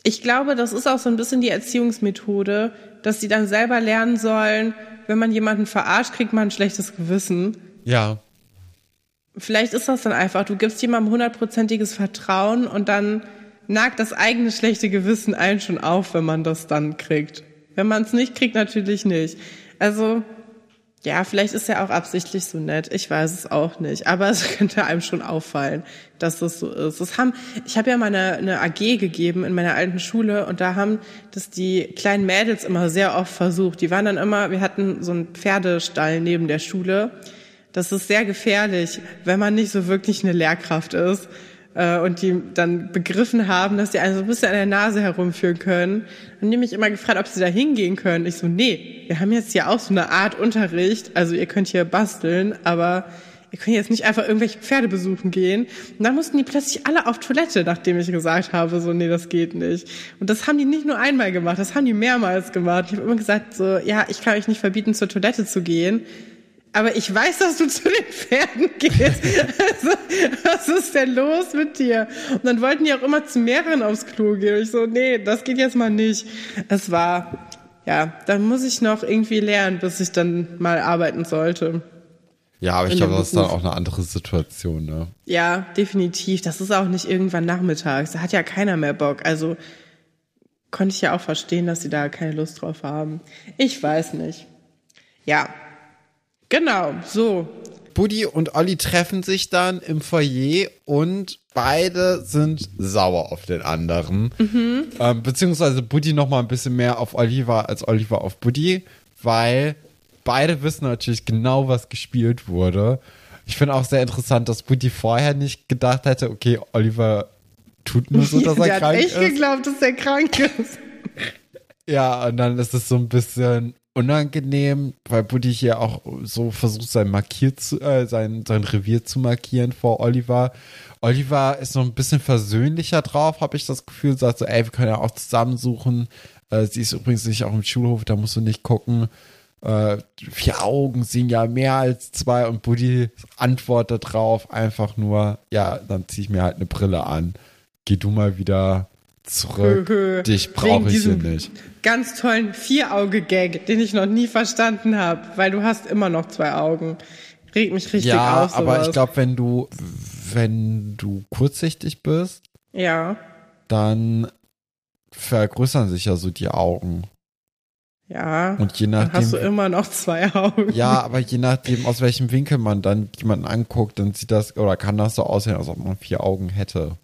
Ich glaube, das ist auch so ein bisschen die Erziehungsmethode, dass sie dann selber lernen sollen, wenn man jemanden verarscht, kriegt man ein schlechtes Gewissen. Ja, Vielleicht ist das dann einfach, du gibst jemandem hundertprozentiges Vertrauen und dann nagt das eigene schlechte Gewissen einen schon auf, wenn man das dann kriegt. Wenn man es nicht kriegt, natürlich nicht. Also, ja, vielleicht ist er auch absichtlich so nett. Ich weiß es auch nicht. Aber es könnte einem schon auffallen, dass das so ist. Das haben, ich habe ja mal eine, eine AG gegeben in meiner alten Schule und da haben das die kleinen Mädels immer sehr oft versucht. Die waren dann immer, wir hatten so einen Pferdestall neben der Schule. Das ist sehr gefährlich, wenn man nicht so wirklich eine Lehrkraft ist äh, und die dann begriffen haben, dass die einen so ein bisschen an der Nase herumführen können. Dann die mich immer gefragt, ob sie da hingehen können. Ich so, nee, wir haben jetzt hier auch so eine Art Unterricht, also ihr könnt hier basteln, aber wir können jetzt nicht einfach irgendwelche Pferde besuchen gehen. Und dann mussten die plötzlich alle auf Toilette, nachdem ich gesagt habe, so, nee, das geht nicht. Und das haben die nicht nur einmal gemacht, das haben die mehrmals gemacht. Ich habe immer gesagt, so, ja, ich kann euch nicht verbieten, zur Toilette zu gehen. Aber ich weiß, dass du zu den Pferden gehst. Also, was ist denn los mit dir? Und dann wollten die auch immer zu mehreren aufs Klo gehen. Und ich so, nee, das geht jetzt mal nicht. Es war, ja, dann muss ich noch irgendwie lernen, bis ich dann mal arbeiten sollte. Ja, aber ich glaube, das ist dann auch eine andere Situation, ne? Ja, definitiv. Das ist auch nicht irgendwann nachmittags. Da hat ja keiner mehr Bock. Also konnte ich ja auch verstehen, dass sie da keine Lust drauf haben. Ich weiß nicht. Ja. Genau, so. Buddy und Olli treffen sich dann im Foyer und beide sind sauer auf den anderen. Mhm. Ähm, beziehungsweise Buddy noch mal ein bisschen mehr auf Oliver als Oliver auf Buddy, weil beide wissen natürlich genau, was gespielt wurde. Ich finde auch sehr interessant, dass Buddy vorher nicht gedacht hätte, okay, Oliver tut nur so, dass er Der krank hat ist. echt geglaubt, dass er krank ist. Ja, und dann ist es so ein bisschen unangenehm, weil Buddy hier auch so versucht, sein Markier zu, äh, sein, sein Revier zu markieren vor Oliver. Oliver ist noch ein bisschen versöhnlicher drauf, habe ich das Gefühl, sagt so, ey, wir können ja auch zusammensuchen. Äh, sie ist übrigens nicht auch im Schulhof, da musst du nicht gucken. Äh, vier Augen sehen ja mehr als zwei und Buddy antwortet drauf einfach nur, ja, dann zieh ich mir halt eine Brille an. Geh du mal wieder zurück. Dich brauche ich hier nicht. Ganz tollen Vier-Auge-Gag, den ich noch nie verstanden habe, weil du hast immer noch zwei Augen. Regt mich richtig Ja, auf. aber sowas. ich glaube, wenn du, wenn du kurzsichtig bist, Ja, dann vergrößern sich ja so die Augen. ja. Und je Dann hast du nachdem, immer noch zwei Augen. ja, aber je nachdem, aus welchem Winkel man dann jemanden anguckt, dann sieht das, oder kann das so aussehen, als ob man vier Augen hätte.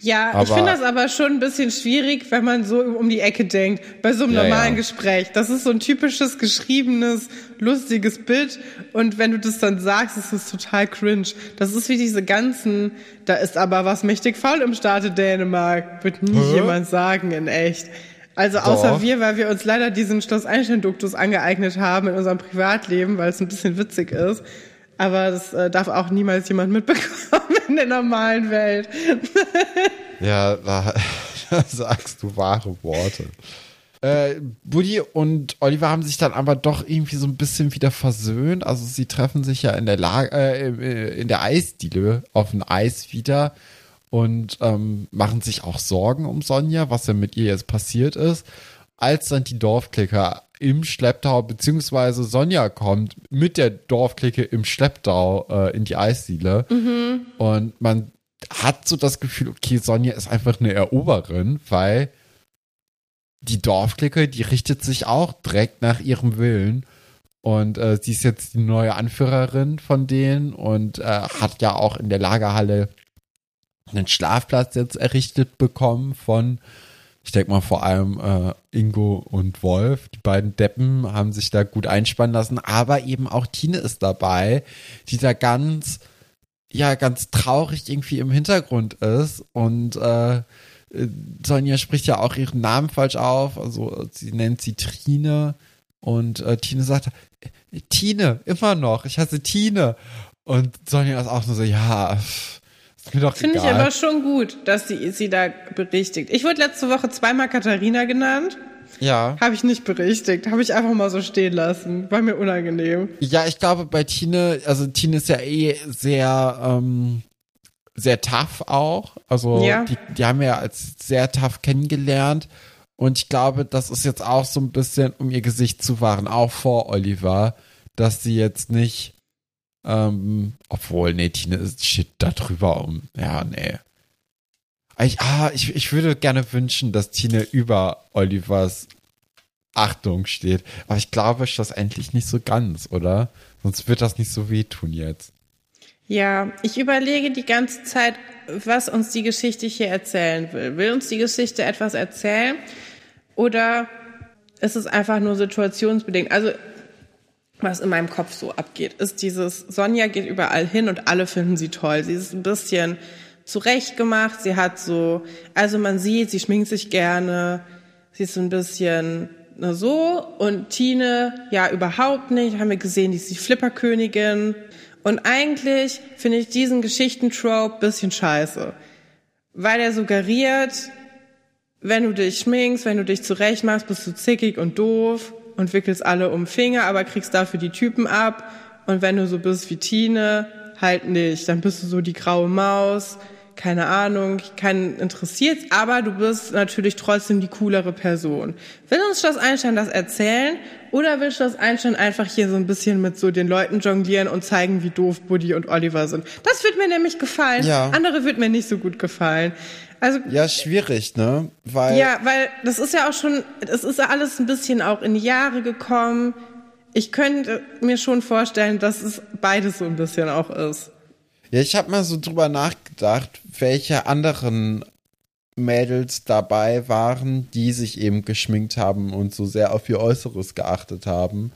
Ja, ich Aber- finde das aber schon ein bisschen schwierig, wenn man so um die Ecke denkt, bei so einem Ja, normalen ja. Gespräch. Das ist so ein typisches, geschriebenes, lustiges Bild. Und wenn du das dann sagst, ist es total cringe. Das ist wie diese ganzen, da ist aber was mächtig faul im Staate Dänemark. Wird nie Hä? jemand sagen in echt. Also außer Doch. wir, weil wir uns leider diesen Schloss Einstein-Duktus angeeignet haben in unserem Privatleben, weil es ein bisschen witzig ist. Aber das äh, darf auch niemals jemand mitbekommen in der normalen Welt. Ja, da, da sagst du wahre Worte. Äh, Buddy und Oliver haben sich dann aber doch irgendwie so ein bisschen wieder versöhnt. Also sie treffen sich ja in der Lage, äh, in der Eisdiele auf dem Eis wieder und ähm, machen sich auch Sorgen um Sonja, was ja mit ihr jetzt passiert ist. Als dann die Dorfklicker im Schlepptau, beziehungsweise Sonja kommt mit der Dorfklicke im Schlepptau äh, in die Eisdiele und man hat so das Gefühl, okay, Sonja ist einfach eine Eroberin, weil die Dorfklicke, die richtet sich auch direkt nach ihrem Willen. Und äh, sie ist jetzt die neue Anführerin von denen und äh, hat ja auch in der Lagerhalle einen Schlafplatz jetzt errichtet bekommen von, ich denke mal vor allem äh, Ingo und Wolf. Die beiden Deppen haben sich da gut einspannen lassen, aber eben auch Tine ist dabei, die da ganz ja ganz traurig irgendwie im Hintergrund ist. Und äh, Sonja spricht ja auch ihren Namen falsch auf, also sie nennt sie Trine. Und äh, Tine sagt, Tine, immer noch, ich heiße Tine. Und Sonja ist auch nur so, ja, Finde ich aber schon gut, dass sie sie da berichtigt. Ich wurde letzte Woche zweimal Katharina genannt. ja. Habe ich nicht berichtigt. Habe ich einfach mal so stehen lassen. War mir unangenehm. Ja, ich glaube bei Tine, also Tine ist ja eh sehr, ähm, sehr tough auch. Also Ja. die, die haben wir ja als sehr tough kennengelernt. Und ich glaube, das ist jetzt auch so ein bisschen, um ihr Gesicht zu wahren, auch vor Oliver, dass sie jetzt nicht, ähm, obwohl, nee, Tine ist shit da drüber um. Ja, nee. Ich, ah, ich, ich würde gerne wünschen, dass Tine über Olivers Achtung steht. Aber ich glaube schlussendlich nicht so ganz, oder? Sonst wird das nicht so wehtun jetzt. Ja, ich überlege die ganze Zeit, was uns die Geschichte hier erzählen will. Will uns die Geschichte etwas erzählen oder ist es einfach nur situationsbedingt? Also, was in meinem Kopf so abgeht, ist dieses, Sonja geht überall hin und alle finden sie toll. Sie ist ein bisschen zurechtgemacht, sie hat so, also man sieht, sie schminkt sich gerne, sie ist so ein bisschen na so und Tine, ja, überhaupt nicht, haben wir gesehen, die ist die Flipperkönigin Und eigentlich finde ich diesen Geschichtentrope bisschen scheiße. Weil er suggeriert, wenn du dich schminkst, wenn du dich zurechtmachst, bist du zickig und doof und wickelst alle um Finger, aber kriegst dafür die Typen ab. Und wenn du so bist wie Tine, halt nicht. Dann bist du so die graue Maus, keine Ahnung, keinen interessiert, aber du bist natürlich trotzdem die coolere Person. Will uns Schloss Einstein das erzählen oder will Schloss Einstein einfach hier so ein bisschen mit so den Leuten jonglieren und zeigen, wie doof Buddy und Oliver sind? Das wird mir nämlich gefallen. Ja. Andere wird mir nicht so gut gefallen. Also Ja, schwierig, ne? Weil ja, weil das ist ja auch schon, das ist ja alles ein bisschen auch in die Jahre gekommen. Ich könnte mir schon vorstellen, dass es beides so ein bisschen auch ist. Ja, ich habe mal so drüber nachgedacht, welche anderen Mädels dabei waren, die sich eben geschminkt haben und so sehr auf ihr Äußeres geachtet haben.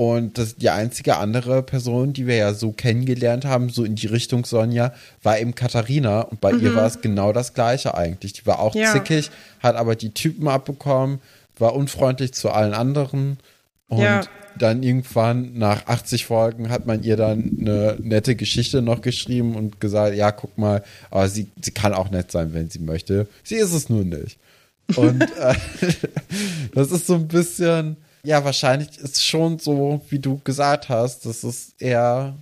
Und das, die einzige andere Person, die wir ja so kennengelernt haben, so in die Richtung Sonja, war eben Katharina. Und bei ihr war es genau das Gleiche eigentlich. Die war auch Ja. zickig, hat aber die Typen abbekommen, war unfreundlich zu allen anderen. Und Ja. dann irgendwann nach 80 Folgen hat man ihr dann eine nette Geschichte noch geschrieben und gesagt, ja, guck mal, aber sie, sie kann auch nett sein, wenn sie möchte. Sie ist es nur nicht. Und äh, das ist so ein bisschen, ja, wahrscheinlich ist es schon so, wie du gesagt hast, dass es eher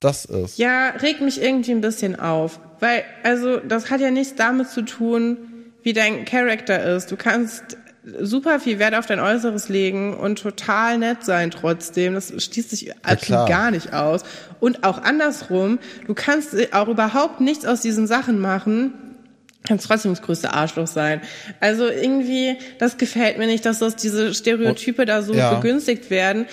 das ist. Ja, regt mich irgendwie ein bisschen auf. Weil, also, das hat ja nichts damit zu tun, wie dein Charakter ist. Du kannst super viel Wert auf dein Äußeres legen und total nett sein trotzdem. Das schließt sich absolut gar nicht aus. Und auch andersrum, du kannst auch überhaupt nichts aus diesen Sachen machen, kannst trotzdem das größte Arschloch sein. Also irgendwie, das gefällt mir nicht, dass das diese Stereotype da so Ja. begünstigt werden.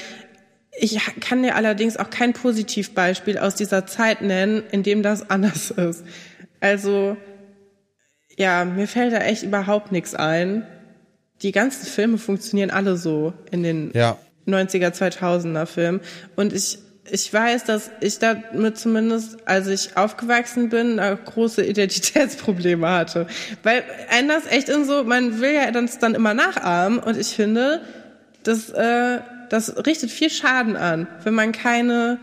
Ich kann dir allerdings auch kein Positivbeispiel aus dieser Zeit nennen, in dem das anders ist. Also, ja, mir fällt da echt überhaupt nichts ein. Die ganzen Filme funktionieren alle so in den Ja. 90er, 2000er Film. Und ich, ich weiß, dass ich damit zumindest, als ich aufgewachsen bin, große Identitätsprobleme hatte. Weil einen das echt in so, man will ja das dann immer nachahmen und ich finde, das, äh, das richtet viel Schaden an, wenn man keine,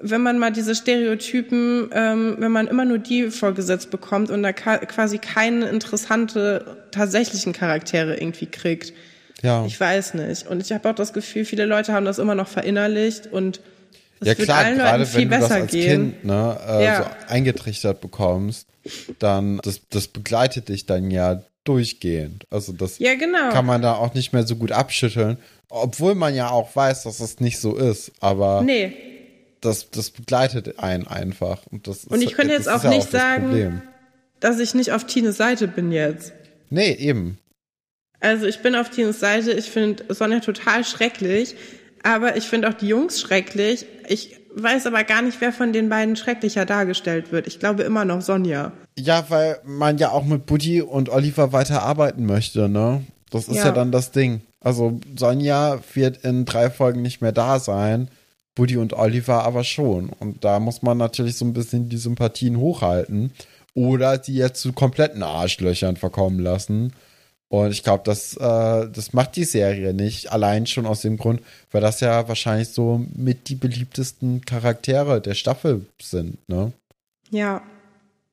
wenn man mal diese Stereotypen, ähm, wenn man immer nur die vorgesetzt bekommt und da quasi keine interessante tatsächlichen Charaktere irgendwie kriegt. Ja. Ich weiß nicht. Und ich habe auch das Gefühl, viele Leute haben das immer noch verinnerlicht und es ja klar, gerade wenn du das besser als gehen. Kind ne, äh, Ja. so eingetrichtert bekommst, dann das, das begleitet dich dann ja durchgehend. Also das Ja, genau. kann man da auch nicht mehr so gut abschütteln, obwohl man ja auch weiß, dass es nicht so ist. Aber nee. das, das begleitet einen einfach. Und, das Und ist, ich könnte das jetzt auch nicht das sagen, Problem. dass ich nicht auf Tines Seite bin jetzt. Nee, eben. Also ich bin auf Tines Seite, ich finde Sonja total schrecklich, aber ich finde auch die Jungs schrecklich. Ich weiß aber gar nicht, wer von den beiden schrecklicher dargestellt wird. Ich glaube immer noch Sonja. Ja, weil man ja auch mit Buddy und Oliver weiter arbeiten möchte, ne? Das ist ja, Ja. dann das Ding. Also Sonja wird in drei Folgen nicht mehr da sein, Buddy und Oliver aber schon. Und da muss man natürlich so ein bisschen die Sympathien hochhalten oder die jetzt zu kompletten Arschlöchern verkommen lassen. Und ich glaube, das, äh, das macht die Serie nicht. Allein schon aus dem Grund, weil das ja wahrscheinlich so mit die beliebtesten Charaktere der Staffel sind, ne? Ja.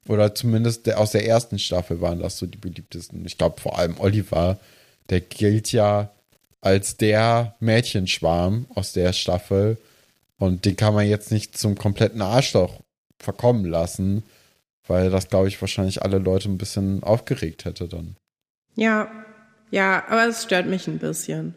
Oder zumindest der, aus der ersten Staffel waren das so die beliebtesten. Ich glaube vor allem Oliver, der gilt ja als der Mädchenschwarm aus der Staffel. Und den kann man jetzt nicht zum kompletten Arschloch verkommen lassen, weil das, glaube ich, wahrscheinlich alle Leute ein bisschen aufgeregt hätte dann. Ja. Ja, aber es stört mich ein bisschen.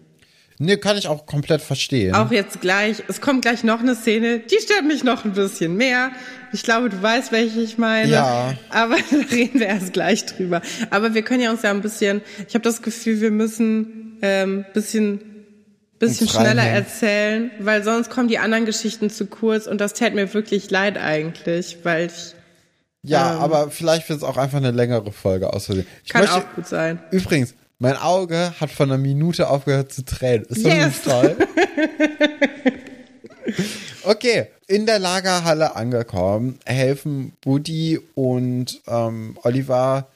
Nee, kann ich auch komplett verstehen. Auch jetzt gleich, es kommt gleich noch eine Szene, die stört mich noch ein bisschen mehr. Ich glaube, du weißt, welche ich meine. Ja. Aber da reden wir erst gleich drüber. Aber wir können ja uns ja ein bisschen, ich habe das Gefühl, wir müssen ähm, bisschen bisschen schneller erzählen, weil sonst kommen die anderen Geschichten zu kurz und das täte mir wirklich leid eigentlich, weil ich ja, ähm, aber vielleicht wird es auch einfach eine längere Folge außerdem. Ich kann möchte, auch gut sein. Übrigens, mein Auge hat von einer Minute aufgehört zu tränen. Ist das Yes. nicht toll? okay, in der Lagerhalle angekommen, helfen Buddy und ähm, Oliver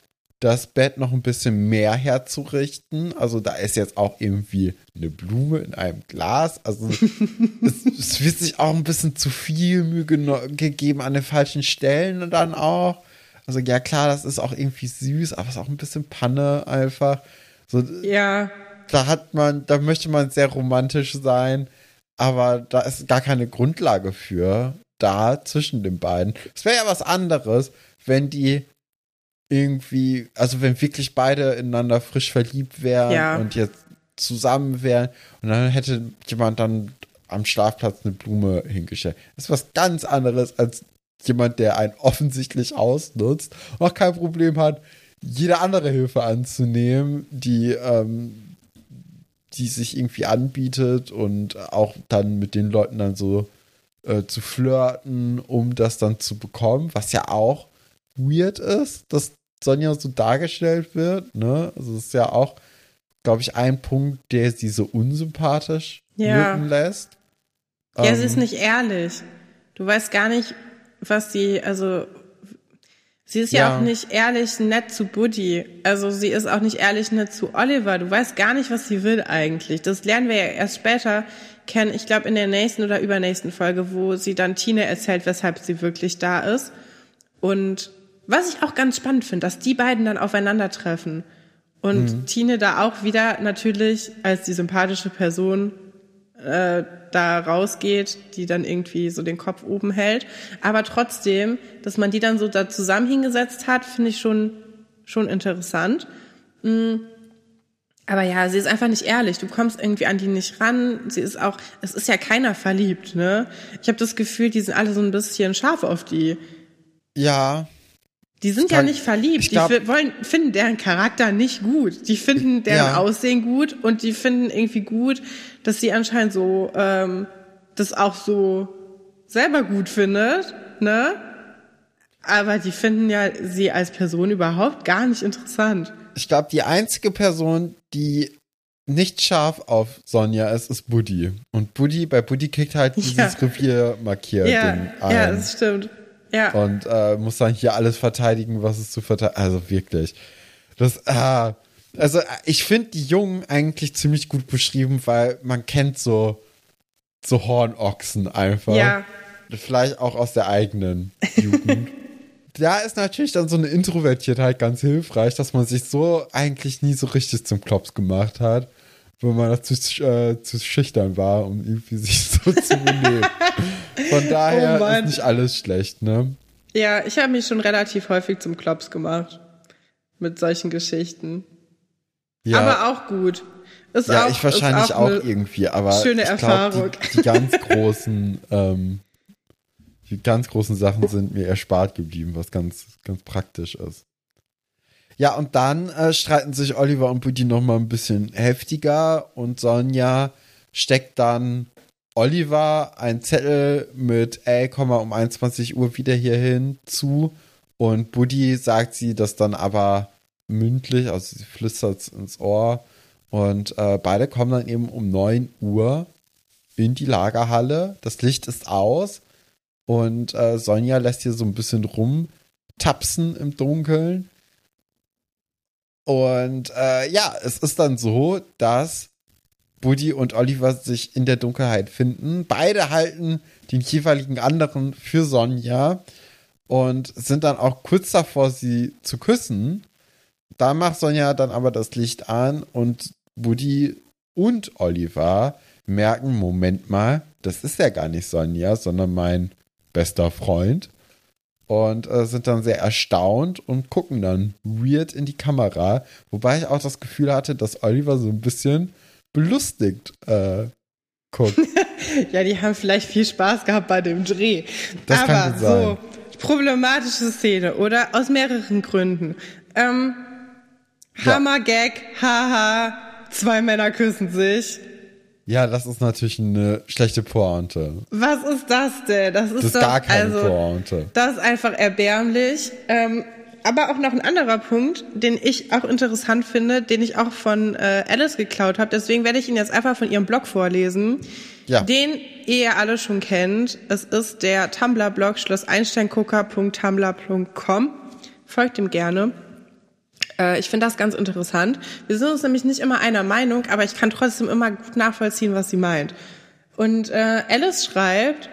das Bett noch ein bisschen mehr herzurichten. Also da ist jetzt auch irgendwie eine Blume in einem Glas. Also es, es, wird sich auch ein bisschen zu viel Mühe gegeben an den falschen Stellen dann auch. Also ja klar, das ist auch irgendwie süß, aber es ist auch ein bisschen Panne einfach. So, ja. Da hat man, da möchte man sehr romantisch sein, aber da ist gar keine Grundlage für da zwischen den beiden. Es wäre ja was anderes, wenn die irgendwie, also wenn wirklich beide ineinander frisch verliebt wären ja. und jetzt zusammen wären und dann hätte jemand dann am Schlafplatz eine Blume hingestellt. Das ist was ganz anderes als jemand, der einen offensichtlich ausnutzt und auch kein Problem hat, jede andere Hilfe anzunehmen, die, ähm, die sich irgendwie anbietet und auch dann mit den Leuten dann so äh, zu flirten, um das dann zu bekommen, was ja auch weird ist, dass Sonja so dargestellt wird. Ne? Also es ist ja auch, glaube ich, ein Punkt, der sie so unsympathisch ja. wirken lässt. Ja, ähm, sie ist ähm, nicht ehrlich. Du weißt gar nicht, was sie, also sie ist ja. ja auch nicht ehrlich nett zu Buddy. Also sie ist auch nicht ehrlich nett zu Oliver. Du weißt gar nicht, was sie will eigentlich. Das lernen wir ja erst später kennen. Ich glaube in der nächsten oder übernächsten Folge, wo sie dann Tine erzählt, weshalb sie wirklich da ist. Und was ich auch ganz spannend finde, dass die beiden dann aufeinandertreffen. Und mhm. Tine da auch wieder natürlich als die sympathische Person äh, da rausgeht, die dann irgendwie so den Kopf oben hält. Aber trotzdem, dass man die dann so da zusammen hingesetzt hat, finde ich schon, schon interessant. Mhm. Aber ja, sie ist einfach nicht ehrlich. Du kommst irgendwie an die nicht ran. Sie ist auch, es ist ja keiner verliebt, ne? Ich habe das Gefühl, die sind alle so ein bisschen scharf auf die. Ja, die sind ja nicht verliebt. Glaub, die wollen, finden deren Charakter nicht gut. Die finden deren ja. Aussehen gut und die finden irgendwie gut, dass sie anscheinend so ähm, das auch so selber gut findet, ne? Aber die finden ja sie als Person überhaupt gar nicht interessant. Ich glaube, die einzige Person, die nicht scharf auf Sonja ist, ist Buddy. Und Buddy, bei Buddy kriegt halt dieses ja. Revier markiert. Ja, ja, das stimmt. Ja. Und äh, muss dann hier alles verteidigen, was es zu verteidigen. Also wirklich. Das, äh, also ich finde die Jungen eigentlich ziemlich gut beschrieben, weil man kennt so, so Hornochsen einfach. Ja. Vielleicht auch aus der eigenen Jugend. da ist natürlich dann so eine Introvertiertheit ganz hilfreich, dass man sich so eigentlich nie so richtig zum Klops gemacht hat, wenn man zu, äh, zu schüchtern war, um irgendwie sich so zu benehmen. Von daher oh ist nicht alles schlecht, ne? Ja, ich habe mich schon relativ häufig zum Klops gemacht. Mit solchen Geschichten. Ja. Aber auch gut. Ist ja, auch, ich wahrscheinlich auch, auch irgendwie, aber schöne ich Erfahrung. Glaub, die, die ganz großen, ähm, die ganz großen Sachen sind mir erspart geblieben, was ganz, ganz praktisch ist. Ja, und dann äh, streiten sich Oliver und Buddy noch mal ein bisschen heftiger und Sonja steckt dann Oliver ein Zettel mit, ey, komm mal um 21 Uhr wieder hier hin zu. Und Buddy sagt sie das dann aber mündlich, also sie flüstert ins Ohr. Und äh, beide kommen dann eben um 9 Uhr in die Lagerhalle. Das Licht ist aus. Und äh, Sonja lässt hier so ein bisschen rumtapsen im Dunkeln. Und äh, ja, es ist dann so, dass Buddy und Oliver sich in der Dunkelheit finden. Beide halten den jeweiligen anderen für Sonja und sind dann auch kurz davor, sie zu küssen. Da macht Sonja dann aber das Licht an und Buddy und Oliver merken, Moment mal, das ist ja gar nicht Sonja, sondern mein bester Freund. Und äh, sind dann sehr erstaunt und gucken dann weird in die Kamera. Wobei ich auch das Gefühl hatte, dass Oliver so ein bisschen belustigt äh, guckt. ja, die haben vielleicht viel Spaß gehabt bei dem Dreh. Das Aber kann sein. so, problematische Szene, oder? Aus mehreren Gründen. Ähm, Hammer-Gag, haha, zwei Männer küssen sich. Ja, das ist natürlich eine schlechte Pointe. Was ist das denn? Das ist, das ist doch, gar keine also, Pointe. Das ist einfach erbärmlich. Ähm, aber auch noch ein anderer Punkt, den ich auch interessant finde, den ich auch von äh, Alice geklaut habe. Deswegen werde ich ihn jetzt einfach von ihrem Blog vorlesen. Ja. Den ihr alle schon kennt. Es ist der Tumblr-Blog schlosseinsteingucker.tumblr.com. Folgt ihm gerne. Äh, ich finde das ganz interessant. Wir sind uns nämlich nicht immer einer Meinung, aber ich kann trotzdem immer gut nachvollziehen, was sie meint. Und äh, Alice schreibt,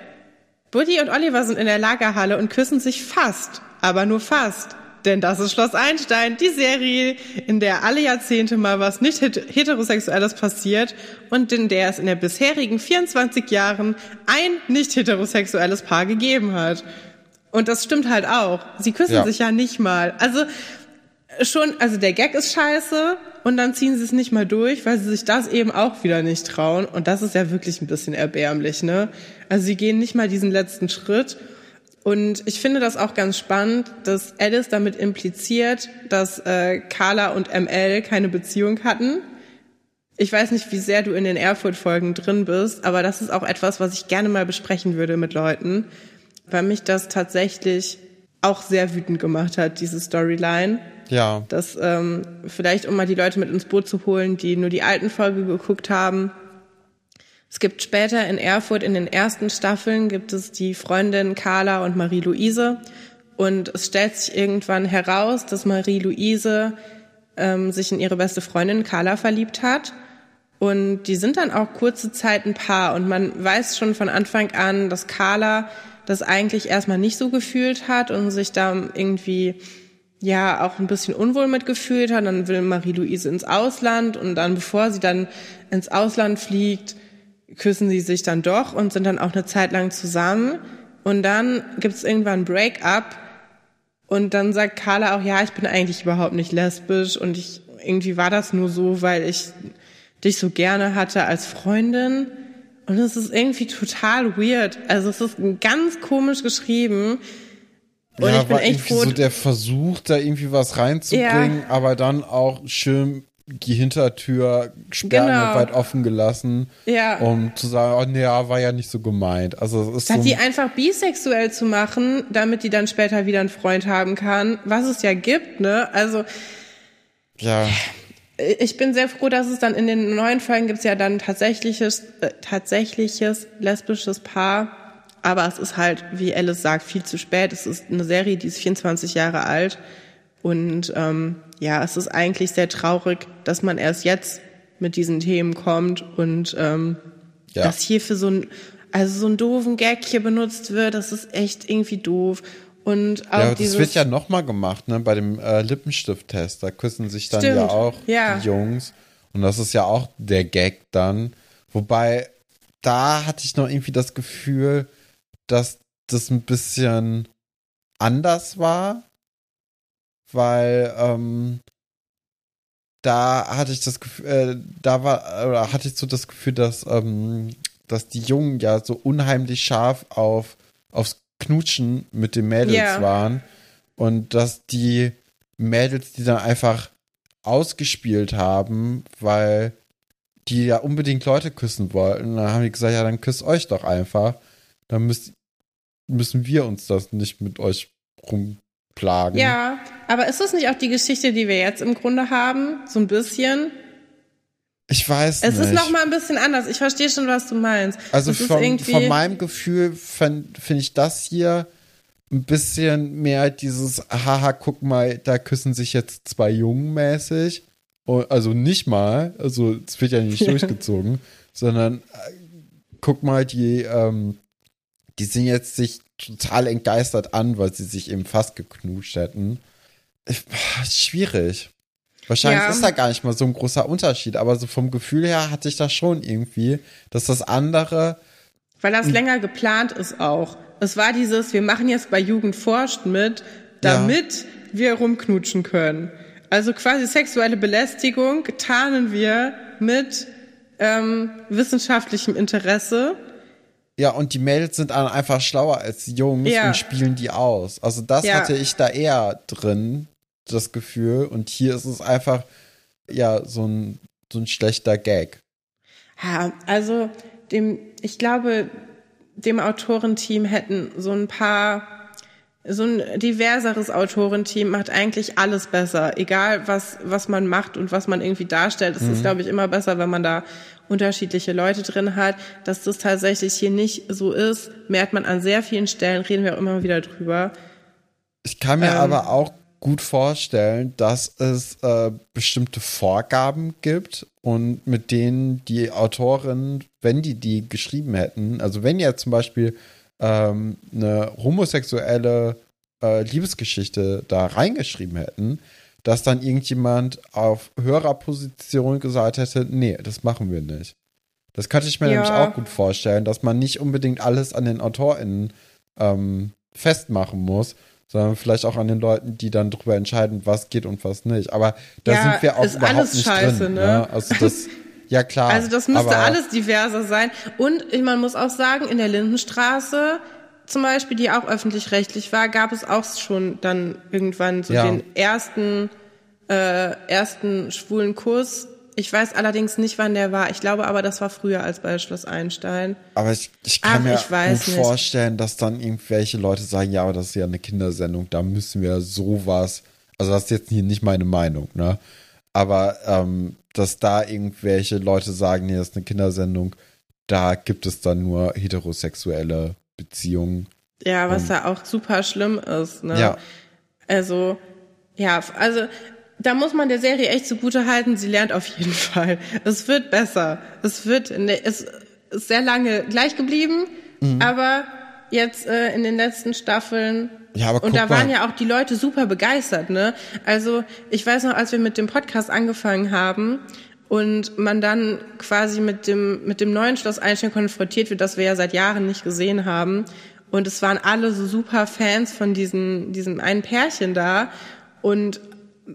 Buddy und Oliver sind in der Lagerhalle und küssen sich fast, aber nur fast. Denn das ist Schloss Einstein, die Serie, in der alle Jahrzehnte mal was nicht heterosexuelles passiert und in der es in den bisherigen 24 Jahren ein nicht heterosexuelles Paar gegeben hat. Und das stimmt halt auch. Sie küssen ja. sich ja nicht mal. Also schon, also der Gag ist scheiße und dann ziehen sie es nicht mal durch, weil sie sich das eben auch wieder nicht trauen. Und das ist ja wirklich ein bisschen erbärmlich, ne? Also sie gehen nicht mal diesen letzten Schritt. Und ich finde das auch ganz spannend, dass Alice damit impliziert, dass äh, Carla und ML keine Beziehung hatten. Ich weiß nicht, wie sehr du in den Erfurt-Folgen drin bist, aber das ist auch etwas, was ich gerne mal besprechen würde mit Leuten, weil mich das tatsächlich auch sehr wütend gemacht hat, diese Storyline. Ja. Das ähm, vielleicht, um mal die Leute mit ins Boot zu holen, die nur die alten Folge geguckt haben. Es gibt später in Erfurt in den ersten Staffeln gibt es die Freundin Carla und Marie-Louise. Und es stellt sich irgendwann heraus, dass Marie-Louise ähm, sich in ihre beste Freundin Carla verliebt hat. Und die sind dann auch kurze Zeit ein Paar. Und man weiß schon von Anfang an, dass Carla das eigentlich erstmal nicht so gefühlt hat und sich da irgendwie ja auch ein bisschen unwohl mitgefühlt hat. Dann will Marie-Louise ins Ausland und dann, bevor sie dann ins Ausland fliegt, küssen sie sich dann doch und sind dann auch eine Zeit lang zusammen. Und dann gibt es irgendwann ein Break-up und dann sagt Carla auch, ja, ich bin eigentlich überhaupt nicht lesbisch und ich irgendwie war das nur so, weil ich dich so gerne hatte als Freundin. Und es ist irgendwie total weird. Also es ist ganz komisch geschrieben. Und ja, ich bin war echt froh. so der Versuch, da irgendwie was reinzubringen, ja. aber dann auch schön die Hintertür sperrangelweit genau. offen gelassen, ja. um zu sagen, oh nee, war ja nicht so gemeint. Also es ist Statt so die einfach bisexuell zu machen, damit die dann später wieder einen Freund haben kann, was es ja gibt, ne? Also ja. Ich bin sehr froh, dass es dann in den neuen Folgen gibt es ja dann tatsächliches äh, tatsächliches lesbisches Paar, aber es ist halt, wie Alice sagt, viel zu spät. Es ist eine Serie, die ist 24 Jahre alt und ähm, ja, es ist eigentlich sehr traurig, dass man erst jetzt mit diesen Themen kommt und ähm, ja. dass hier für so ein, also so einen doofen Gag hier benutzt wird, das ist echt irgendwie doof. Und auch ja, dieses, das wird ja nochmal gemacht, ne, bei dem äh, Lippenstift-Test. Da küssen sich dann Stimmt. ja auch ja. die Jungs. Und das ist ja auch der Gag dann. Wobei, da hatte ich noch irgendwie das Gefühl, dass das ein bisschen anders war weil ähm, da hatte ich das Gefühl, äh, da war, oder hatte ich so das Gefühl, dass, ähm, dass die Jungen ja so unheimlich scharf auf, aufs Knutschen mit den Mädels yeah. waren und dass die Mädels, die dann einfach ausgespielt haben, weil die ja unbedingt Leute küssen wollten. Dann haben die gesagt, ja, dann küsst euch doch einfach. Dann müsst, müssen wir uns das nicht mit euch rum plagen. Ja, aber ist das nicht auch die Geschichte, die wir jetzt im Grunde haben? So ein bisschen? Ich weiß es nicht. Es ist noch mal ein bisschen anders. Ich verstehe schon, was du meinst. Also von, von meinem Gefühl finde ich das hier ein bisschen mehr dieses, haha, guck mal, da küssen sich jetzt zwei Jungen mäßig. Also nicht mal, also es wird ja nicht durchgezogen, sondern äh, guck mal, die, ähm, die sind jetzt sich total entgeistert an, weil sie sich eben fast geknutscht hätten. Ich, schwierig. Wahrscheinlich ja. ist da gar nicht mal so ein großer Unterschied, aber so vom Gefühl her hatte ich das schon irgendwie, dass das andere. Weil das länger geplant ist auch. Es war dieses, wir machen jetzt bei Jugend forscht mit, damit ja. wir rumknutschen können. Also quasi sexuelle Belästigung tarnen wir mit ähm, wissenschaftlichem Interesse ja, und die Mädels sind einfach schlauer als die Jungs ja. und spielen die aus. Also das ja. hatte ich da eher drin, das Gefühl. Und hier ist es einfach, ja, so ein, so ein schlechter Gag. Ja, also dem, ich glaube, dem Autorenteam hätten so ein paar so ein diverseres Autorenteam macht eigentlich alles besser. Egal, was, was man macht und was man irgendwie darstellt. Es mhm. ist, glaube ich, immer besser, wenn man da unterschiedliche Leute drin hat. Dass das tatsächlich hier nicht so ist, merkt man an sehr vielen Stellen, reden wir auch immer wieder drüber. Ich kann mir ähm, aber auch gut vorstellen, dass es äh, bestimmte Vorgaben gibt und mit denen die Autorinnen, wenn die die geschrieben hätten, also wenn jetzt zum Beispiel ähm, eine homosexuelle äh, Liebesgeschichte da reingeschrieben hätten, dass dann irgendjemand auf höherer Position gesagt hätte, nee, das machen wir nicht. Das könnte ich mir Ja. nämlich auch gut vorstellen, dass man nicht unbedingt alles an den AutorInnen ähm, festmachen muss, sondern vielleicht auch an den Leuten, die dann darüber entscheiden, was geht und was nicht. Aber da Ja, sind wir auch ist überhaupt alles nicht scheiße, drin. ne? Also das, ja klar. Also das müsste alles diverser sein. Und man muss auch sagen, in der Lindenstraße zum Beispiel, die auch öffentlich-rechtlich war, gab es auch schon dann irgendwann so Ja. den ersten, äh, ersten schwulen Kurs. Ich weiß allerdings nicht, wann der war. Ich glaube aber, das war früher als bei Schloss Einstein. Aber ich, ich kann Ach, mir ich gut nicht. vorstellen, dass dann irgendwelche Leute sagen, ja, aber das ist ja eine Kindersendung, da müssen wir sowas, also das ist jetzt hier nicht meine Meinung, ne? Aber ähm, dass da irgendwelche Leute sagen, nee, das ist eine Kindersendung, da gibt es dann nur heterosexuelle Beziehungen. Ja, was ja auch super schlimm ist. Ne? Ja. Also, ja, also da muss man der Serie echt zugute halten, sie lernt auf jeden Fall. Es wird besser. Es wird, ne, es ist sehr lange gleich geblieben, Mhm. aber jetzt äh, in den letzten Staffeln. Ja, aber und da waren mal. ja auch die Leute super begeistert, ne? Also, ich weiß noch, als wir mit dem Podcast angefangen haben und man dann quasi mit dem, mit dem neuen Schloss Einstein konfrontiert wird, das wir ja seit Jahren nicht gesehen haben. Und es waren alle so super Fans von diesen, diesem einen Pärchen da. Und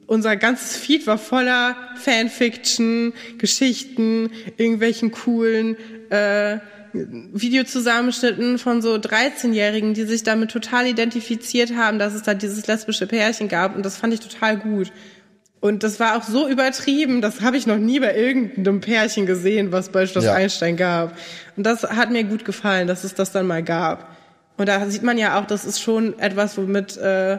unser ganzes Feed war voller Fanfiction, Geschichten, irgendwelchen coolen äh, Videozusammenschnitten von so 13-Jährigen, die sich damit total identifiziert haben, dass es da dieses lesbische Pärchen gab. Und das fand ich total gut. Und das war auch so übertrieben, das habe ich noch nie bei irgendeinem Pärchen gesehen, was bei Schloss Ja. Einstein gab. Und das hat mir gut gefallen, dass es das dann mal gab. Und da sieht man ja auch, das ist schon etwas, womit, äh,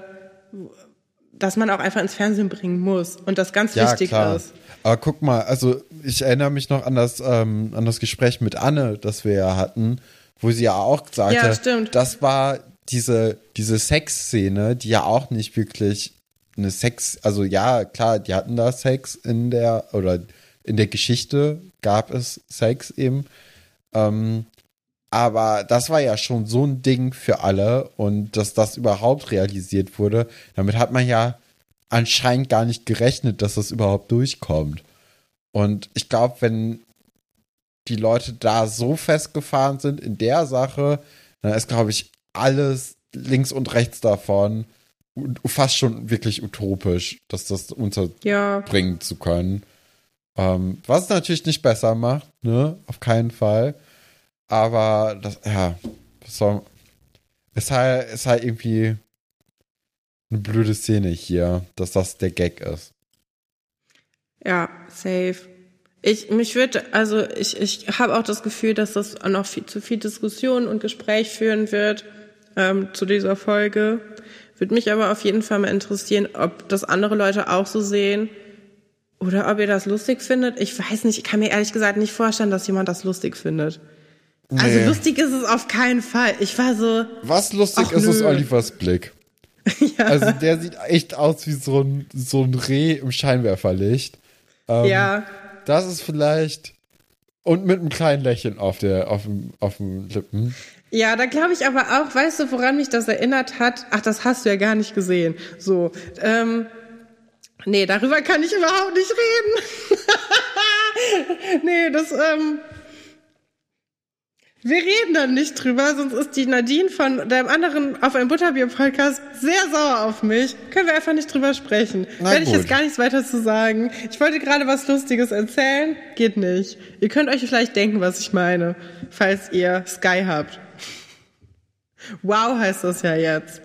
dass man auch einfach ins Fernsehen bringen muss und das ganz Ja, wichtig klar. ist. Aber guck mal, also ich erinnere mich noch an das, ähm, an das Gespräch mit Anne, das wir ja hatten, wo sie ja auch sagte, Ja, stimmt. das war diese, diese Sexszene, die ja auch nicht wirklich eine Sex, also ja, klar, die hatten da Sex in der, oder in der Geschichte gab es Sex eben. Ähm, aber das war ja schon so ein Ding für alle und dass das überhaupt realisiert wurde, damit hat man ja anscheinend gar nicht gerechnet, dass das überhaupt durchkommt. Und ich glaube, wenn die Leute da so festgefahren sind in der Sache, dann ist, glaube ich, alles links und rechts davon fast schon wirklich utopisch, dass das unterbringen Ja, zu können. Ähm, was es natürlich nicht besser macht, ne? Auf keinen Fall. Aber das, ja, soll, ist halt, ist halt irgendwie eine blöde Szene hier, dass das der Gag ist. ja, safe. Ich, mich würde, also ich, ich habe auch das Gefühl, dass das noch viel, zu viel Diskussion und Gespräch führen wird ähm, zu dieser Folge. Würde mich aber auf jeden Fall mal interessieren, ob das andere Leute auch so sehen oder ob ihr das lustig findet. Ich weiß nicht, ich kann mir ehrlich gesagt nicht vorstellen, dass jemand das lustig findet. Also Nee. lustig ist es auf keinen Fall. Ich war so, Was lustig ist, ist nö. Olivers Blick. Also der sieht echt aus wie so ein, so ein Reh im Scheinwerferlicht. Ähm, ja, Das ist vielleicht. Und mit einem kleinen Lächeln auf, der, auf, dem, auf dem Lippen. Ja, da glaube ich aber auch, weißt du, woran mich das erinnert hat? Ach, das hast du ja gar nicht gesehen. So, ähm, nee, darüber kann ich überhaupt nicht reden. nee, das, ähm, wir reden dann nicht drüber, sonst ist die Nadine von deinem anderen auf einem Butterbier-Podcast sehr sauer auf mich. Können wir einfach nicht drüber sprechen. Na Werde ich gut. jetzt gar nichts weiter zu sagen. Ich wollte gerade was Lustiges erzählen, geht nicht. Ihr könnt euch vielleicht denken, was ich meine, falls ihr Sky habt. Wow heißt das ja jetzt.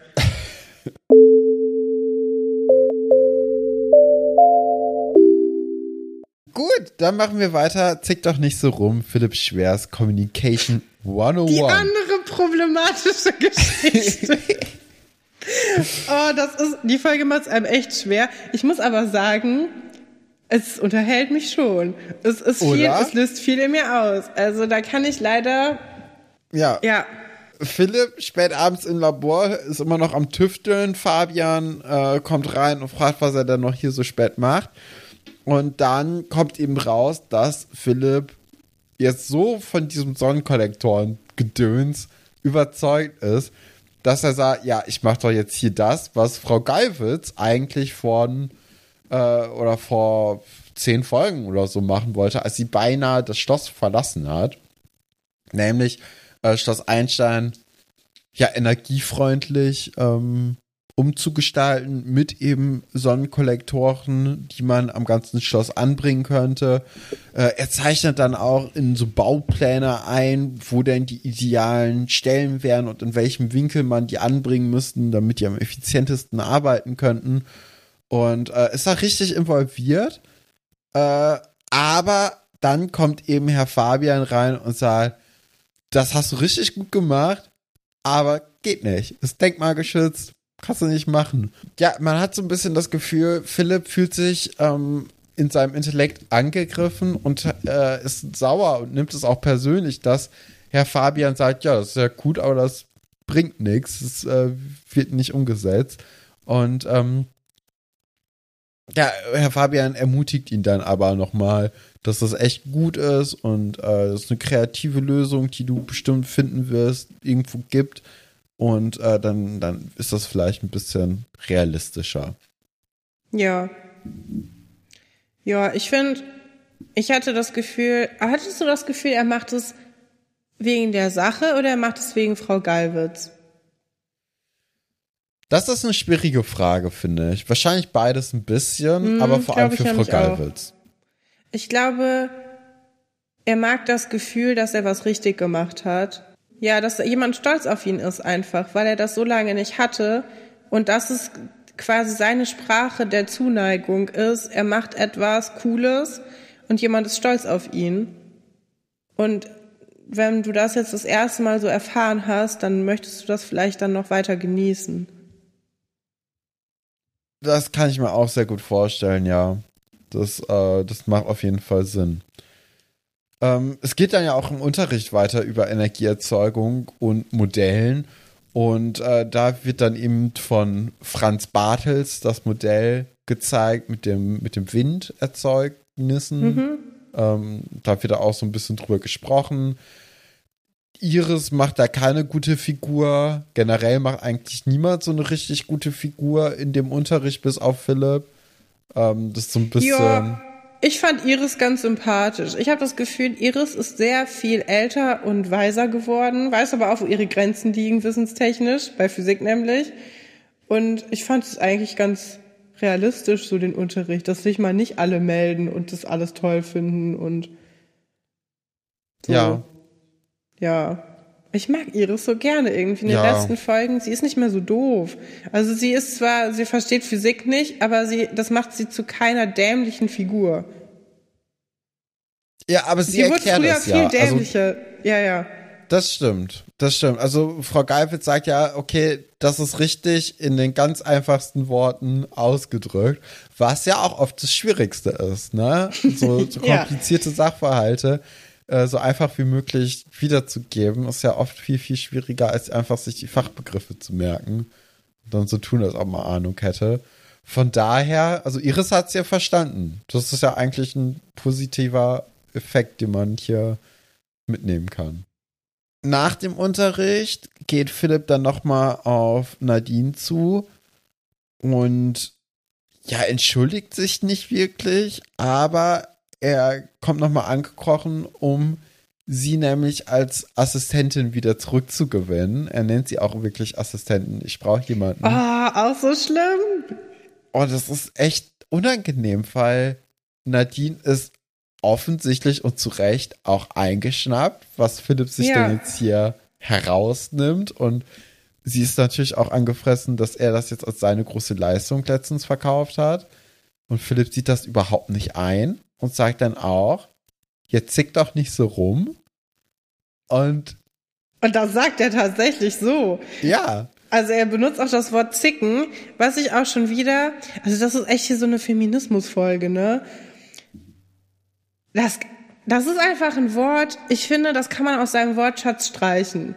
Gut, dann machen wir weiter. Zick doch nicht so rum. Philipp Schwers Communication 101. Die andere problematische Geschichte. oh, das ist, die Folge macht es einem echt schwer. Ich muss aber sagen, es unterhält mich schon. Es ist viel, Oder? es löst viel in mir aus. Also da kann ich leider, ja. ja, Philipp spät abends im Labor ist immer noch am Tüfteln. Fabian äh, kommt rein und fragt, was er denn noch hier so spät macht. Und dann kommt eben raus, dass Philipp jetzt so von diesem Sonnenkollektoren-Gedöns überzeugt ist, dass er sagt, ja, ich mache doch jetzt hier das, was Frau Geiwitz eigentlich von äh, oder vor zehn Folgen oder so machen wollte, als sie beinahe das Schloss verlassen hat. Nämlich äh, Schloss Einstein ja energiefreundlich ähm, umzugestalten mit eben Sonnenkollektoren, die man am ganzen Schloss anbringen könnte. Äh, er zeichnet dann auch in so Baupläne ein, wo denn die idealen Stellen wären und in welchem Winkel man die anbringen müssten, damit die am effizientesten arbeiten könnten. Und äh, ist da richtig involviert. Äh, aber dann kommt eben Herr Fabian rein und sagt, das hast du richtig gut gemacht, aber geht nicht. Ist denkmalgeschützt, kannst du nicht machen. Ja, man hat so ein bisschen das Gefühl, Philipp fühlt sich ähm, in seinem Intellekt angegriffen und äh, ist sauer und nimmt es auch persönlich, dass Herr Fabian sagt, ja, das ist ja gut, aber das bringt nichts, es äh, wird nicht umgesetzt. Und ähm, ja, Herr Fabian ermutigt ihn dann aber nochmal, dass das echt gut ist und äh, es eine kreative Lösung, die du bestimmt finden wirst, irgendwo gibt. Und äh, dann, dann ist das vielleicht ein bisschen realistischer. Ja. Ja, ich finde, ich hatte das Gefühl, hattest du das Gefühl, er macht es wegen der Sache oder er macht es wegen Frau Gallwitz? Das ist eine schwierige Frage, finde ich. Wahrscheinlich beides ein bisschen, mm, aber vor allem für Frau Gallwitz. Ich glaube, er mag das Gefühl, dass er was richtig gemacht hat. Ja, dass jemand stolz auf ihn ist einfach, weil er das so lange nicht hatte. Und das ist quasi seine Sprache der Zuneigung ist. Er macht etwas Cooles und jemand ist stolz auf ihn. Und wenn du das jetzt das erste Mal so erfahren hast, dann möchtest du das vielleicht dann noch weiter genießen. Das kann ich mir auch sehr gut vorstellen, ja. Das, äh, das macht auf jeden Fall Sinn. Ähm, es geht dann ja auch im Unterricht weiter über Energieerzeugung und Modellen. Und äh, da wird dann eben von Franz Bartels das Modell gezeigt mit dem, mit dem Winderzeugnissen. Mhm. Ähm, da wird da auch so ein bisschen drüber gesprochen. Iris macht da keine gute Figur. Generell macht eigentlich niemand so eine richtig gute Figur in dem Unterricht, bis auf Philipp. Ähm, das ist so ein bisschen. Ja, ich fand Iris ganz sympathisch. Ich habe das Gefühl, Iris ist sehr viel älter und weiser geworden, weiß aber auch, wo ihre Grenzen liegen, wissenstechnisch, bei Physik nämlich. Und ich fand es eigentlich ganz realistisch, so den Unterricht, dass sich mal nicht alle melden und das alles toll finden und so. Ja. Ja. Ich mag Iris so gerne irgendwie in den ja. letzten Folgen. Sie ist nicht mehr so doof. Also sie ist zwar, sie versteht Physik nicht, aber sie, das macht sie zu keiner dämlichen Figur. Ja, aber sie, sie erklärt wird früher viel ja. Also dämlicher. Also, ja, ja. Das stimmt, das stimmt. Also Frau Geifitz sagt ja, okay, das ist richtig in den ganz einfachsten Worten ausgedrückt, was ja auch oft das Schwierigste ist, ne? So, so komplizierte ja. Sachverhalte äh, so einfach wie möglich wiederzugeben, ist ja oft viel, viel schwieriger, als einfach sich die Fachbegriffe zu merken und dann so tun, als ob man Ahnung hätte. Von daher, also Iris hat es ja verstanden. Das ist ja eigentlich ein positiver Effekt, den man hier mitnehmen kann. Nach dem Unterricht geht Philipp dann nochmal auf Nadine zu und ja, entschuldigt sich nicht wirklich, aber er kommt nochmal angekrochen, um sie nämlich als Assistentin wieder zurückzugewinnen. Er nennt sie auch wirklich Assistentin. Ich brauche jemanden. Ah, oh, auch so schlimm. Oh, das ist echt unangenehm, weil Nadine ist offensichtlich und zu Recht auch eingeschnappt, was Philipp sich ja. denn jetzt hier herausnimmt. Und sie ist natürlich auch angefressen, dass er das jetzt als seine große Leistung letztens verkauft hat. Und Philipp sieht das überhaupt nicht ein und sagt dann auch, jetzt zick doch nicht so rum. Und und das sagt er tatsächlich so. Ja. Also er benutzt auch das Wort zicken, was ich auch schon wieder, also das ist echt hier so eine Feminismusfolge, ne? Das, das ist einfach ein Wort, ich finde, das kann man aus seinem Wortschatz streichen.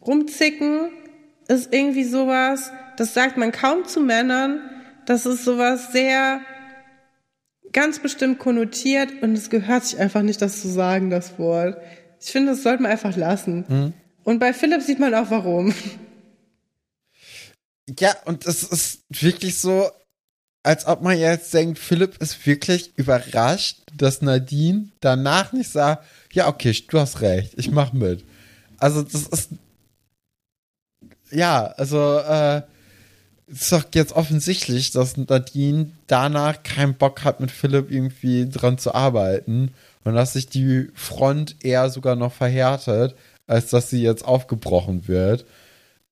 rumzicken ist irgendwie sowas, das sagt man kaum zu Männern. Das ist sowas sehr ganz bestimmt konnotiert und es gehört sich einfach nicht, das zu sagen, das Wort. Ich finde, das sollte man einfach lassen. Hm. Und bei Philipp sieht man auch warum. Ja, und es ist wirklich so, als ob man jetzt denkt, Philipp ist wirklich überrascht, dass Nadine danach nicht sagt, ja, okay, du hast recht, ich mach mit. Also das ist ja, also äh, ist doch jetzt offensichtlich, dass Nadine danach keinen Bock hat, mit Philipp irgendwie dran zu arbeiten und dass sich die Front eher sogar noch verhärtet, als dass sie jetzt aufgebrochen wird.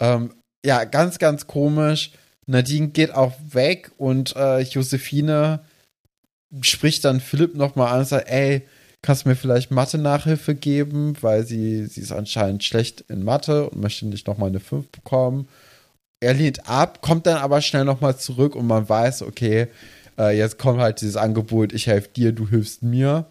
Ähm, ja, ganz, ganz komisch. Nadine geht auch weg und äh, Josephine spricht dann Philipp nochmal an und sagt, ey, kannst du mir vielleicht Mathe-Nachhilfe geben, weil sie, sie ist anscheinend schlecht in Mathe und möchte nicht nochmal eine 5 bekommen. Er lehnt ab, kommt dann aber schnell nochmal zurück und man weiß, okay, äh, jetzt kommt halt dieses Angebot, ich helfe dir, du hilfst mir.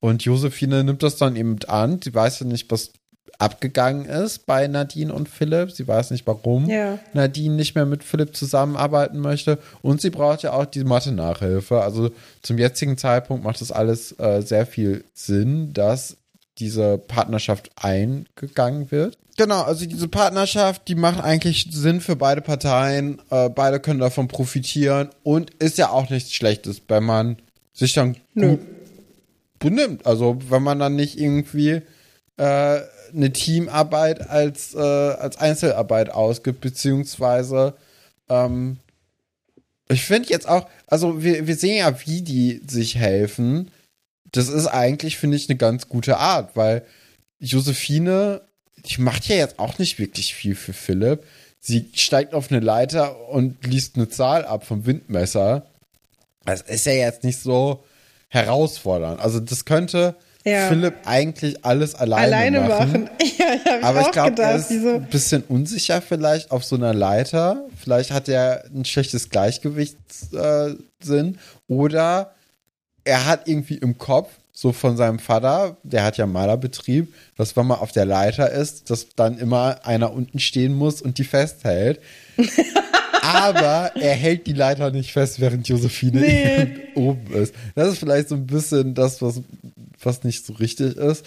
Und Josephine nimmt das dann eben an. Sie weiß ja nicht, was abgegangen ist bei Nadine und Philipp. Sie weiß nicht, warum Ja. Nadine nicht mehr mit Philipp zusammenarbeiten möchte. Und sie braucht ja auch die Mathe-Nachhilfe. Also zum jetzigen Zeitpunkt macht das alles äh, sehr viel Sinn, dass diese Partnerschaft eingegangen wird. Genau, also diese Partnerschaft, die macht eigentlich Sinn für beide Parteien. Äh, beide können davon profitieren und ist ja auch nichts Schlechtes, wenn man sich dann Nö. gut benimmt. Also wenn man dann nicht irgendwie äh, eine Teamarbeit als, äh, als Einzelarbeit ausgibt, beziehungsweise ähm, ich finde jetzt auch, also wir, wir sehen ja, wie die sich helfen. Das ist eigentlich, finde ich, eine ganz gute Art, weil Josephine, die macht ja jetzt auch nicht wirklich viel für Philipp. Sie steigt auf eine Leiter und liest eine Zahl ab vom Windmesser. Das ist ja jetzt nicht so herausfordernd. Also das könnte Ja. Philipp eigentlich alles alleine, Alleine machen. machen. Ja, ich Aber ich glaube, er ist ein bisschen unsicher vielleicht auf so einer Leiter. Vielleicht hat er ein schlechtes Gleichgewichtssinn. Äh, oder er hat irgendwie im Kopf, so von seinem Vater, der hat ja Malerbetrieb, dass wenn man auf der Leiter ist, dass dann immer einer unten stehen muss und die festhält. Aber er hält die Leiter nicht fest, während Josephine Nee. oben ist. Das ist vielleicht so ein bisschen das, was, was nicht so richtig ist.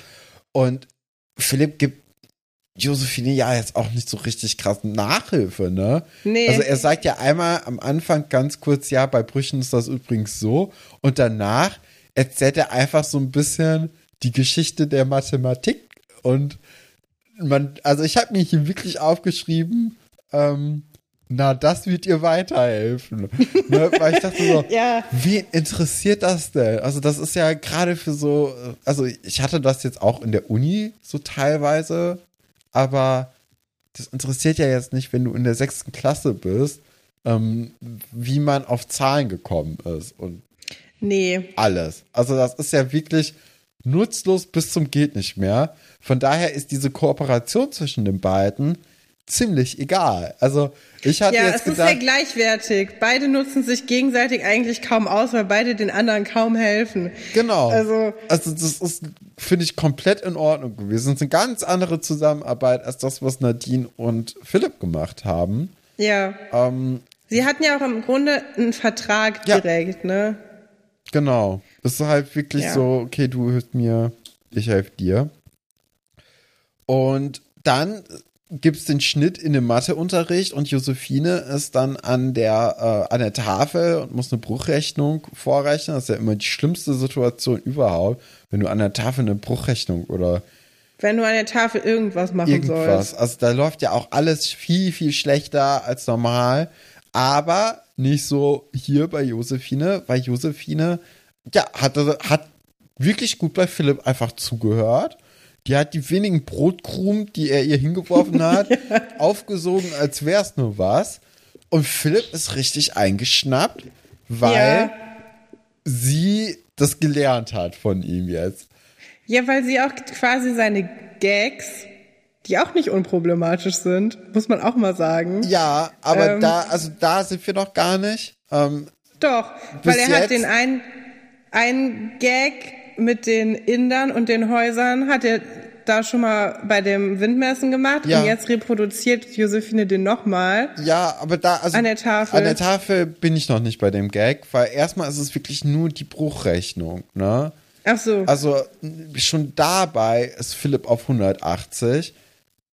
Und Philipp gibt Josephine ja jetzt auch nicht so richtig krass Nachhilfe, ne? Nee. Also er sagt ja einmal am Anfang ganz kurz, ja, bei Brüchen ist das übrigens so. Und danach erzählt er einfach so ein bisschen die Geschichte der Mathematik. Und man, also ich habe mir hier wirklich aufgeschrieben, ähm, na, das wird ihr weiterhelfen. ne? Weil ich dachte so, Ja. wen interessiert das denn? Also das ist ja gerade für so, also ich hatte das jetzt auch in der Uni so teilweise, aber das interessiert ja jetzt nicht, wenn du in der sechsten Klasse bist, ähm, wie man auf Zahlen gekommen ist und Nee. alles. Also das ist ja wirklich nutzlos bis zum geht nicht mehr. Von daher ist diese Kooperation zwischen den beiden ziemlich egal. Also ich hatte Ja, jetzt es ist ja gedacht, gleichwertig. Beide nutzen sich gegenseitig eigentlich kaum aus, weil beide den anderen kaum helfen. Genau. Also- also das ist, finde ich, komplett in Ordnung gewesen. Es ist eine ganz andere Zusammenarbeit als das, was Nadine und Philipp gemacht haben. Ja. Ähm, Sie hatten ja auch im Grunde einen Vertrag Ja. direkt, ne? Genau. Es ist halt wirklich Ja. so, okay, du hilfst mir, ich helfe dir. Und dann gibt es den Schnitt in den Matheunterricht und Josephine ist dann an der, äh, an der Tafel und muss eine Bruchrechnung vorrechnen. Das ist ja immer die schlimmste Situation überhaupt, wenn du an der Tafel eine Bruchrechnung oder Wenn du an der Tafel irgendwas machen irgendwas. sollst. Also da läuft ja auch alles viel, viel schlechter als normal. Aber nicht so hier bei Josephine, weil Josephine, ja, hatte, hat wirklich gut bei Philipp einfach zugehört. Die hat die wenigen Brotkrumen, die er ihr hingeworfen hat, aufgesogen, als wär's nur was. Und Philipp ist richtig eingeschnappt, weil Ja. sie das gelernt hat von ihm jetzt. Ja, weil sie auch quasi seine Gags, die auch nicht unproblematisch sind, muss man auch mal sagen. Ja, aber Ähm. da, also da sind wir noch gar nicht. Ähm, Doch, weil er jetzt- hat den einen, einen Gag mit den Indern und den Häusern hat er da schon mal bei dem Windmessen gemacht Ja. und jetzt reproduziert Josephine den nochmal. Ja, aber da, also An der Tafel. An der Tafel bin ich noch nicht bei dem Gag, weil erstmal ist es wirklich nur die Bruchrechnung, ne? Ach so. Also schon dabei ist Philipp auf 180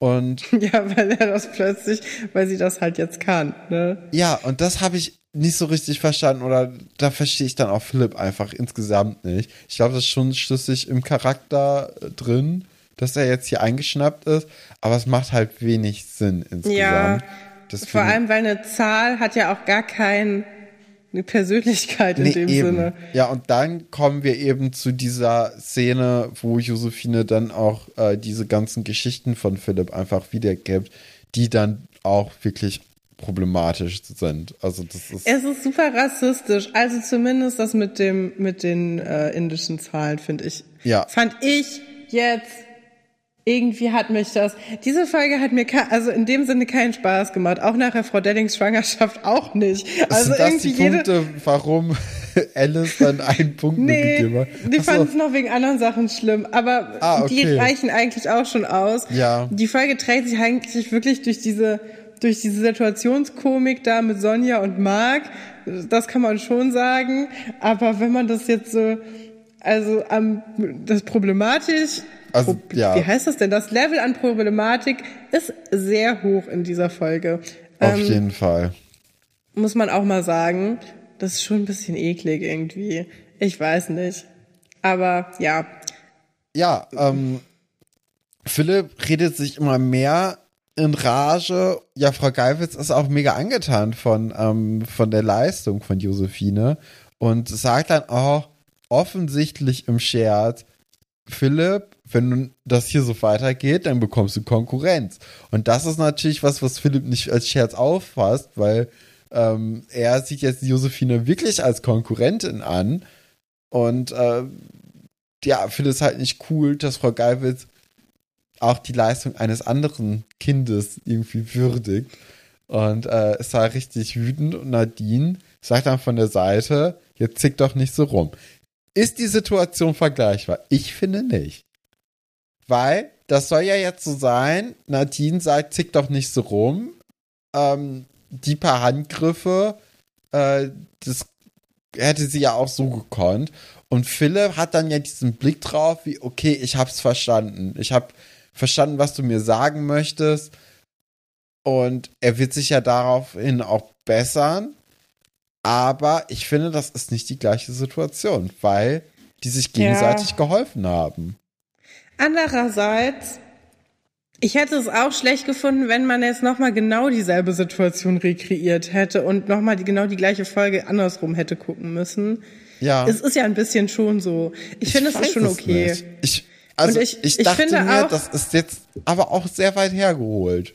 und Ja, weil er das plötzlich, weil sie das halt jetzt kann, ne? ja, und das habe ich nicht so richtig verstanden oder da verstehe ich dann auch Philipp einfach insgesamt nicht. Ich glaube, das ist schon schlüssig im Charakter äh, drin, dass er jetzt hier eingeschnappt ist, aber es macht halt wenig Sinn insgesamt. Ja, Deswegen- vor allem, weil eine Zahl hat ja auch gar keine Persönlichkeit in Nee, dem eben. Sinne. Ja, und dann kommen wir eben zu dieser Szene, wo Josephine dann auch äh, diese ganzen Geschichten von Philipp einfach wiedergibt, die dann auch wirklich problematisch sind. Also das ist Es ist super rassistisch. Also zumindest das mit dem mit den äh, indischen Zahlen finde ich. Ja. Fand ich jetzt irgendwie hat mich das. Diese Folge hat mir also in dem Sinne keinen Spaß gemacht. Auch nachher Frau Dellings Schwangerschaft auch nicht. Also sind das irgendwie die jede. Punkte, warum Alice dann einen Punkt Nee, gegeben hat. die Ach so. fanden es noch wegen anderen Sachen schlimm, aber Ah, die okay. reichen eigentlich auch schon aus. Ja. Die Folge trägt sich eigentlich wirklich durch diese durch diese Situationskomik da mit Sonja und Marc, das kann man schon sagen, aber wenn man das jetzt so also am das problematisch Also, Pro- ja. wie heißt das denn? Das Level an Problematik ist sehr hoch in dieser Folge. Auf Ähm, jeden Fall. muss man auch mal sagen. Das ist schon ein bisschen eklig irgendwie. Ich weiß nicht. Aber ja, Ja, ähm, Philipp redet sich immer mehr in Rage. Ja, Frau Geilwitz ist auch mega angetan von, ähm, von der Leistung von Josephine und sagt dann auch offensichtlich im Scherz, Philipp, wenn das hier so weitergeht, dann bekommst du Konkurrenz. Und das ist natürlich was, was Philipp nicht als Scherz auffasst, weil ähm, er sieht jetzt Josephine wirklich als Konkurrentin an. Und äh, ja, finde es halt nicht cool, dass Frau Geilwitz auch die Leistung eines anderen Kindes irgendwie würdigt. Und äh, ist da richtig wütend und Nadine sagt dann von der Seite, jetzt zick doch nicht so rum. Ist die Situation vergleichbar? Ich finde nicht. Weil das soll ja jetzt so sein, Nadine sagt, zick doch nicht so rum. Ähm, die paar Handgriffe, äh, das hätte sie ja auch so gekonnt. Und Philipp hat dann ja diesen Blick drauf, wie, okay, ich hab's verstanden. Ich hab verstanden, was du mir sagen möchtest. Und er wird sich ja daraufhin auch bessern. Aber ich finde, das ist nicht die gleiche Situation, weil die sich gegenseitig geholfen haben. Andererseits, ich hätte es auch schlecht gefunden, wenn man jetzt nochmal genau dieselbe Situation rekreiert hätte und nochmal die, genau die gleiche Folge andersrum hätte gucken müssen. Ja. Es ist ja ein bisschen schon so. Ich, finde, es ist schon okay. nicht. Ich, also Und ich, ich- ich, ich dachte finde mir, auch- das ist jetzt aber auch sehr weit hergeholt.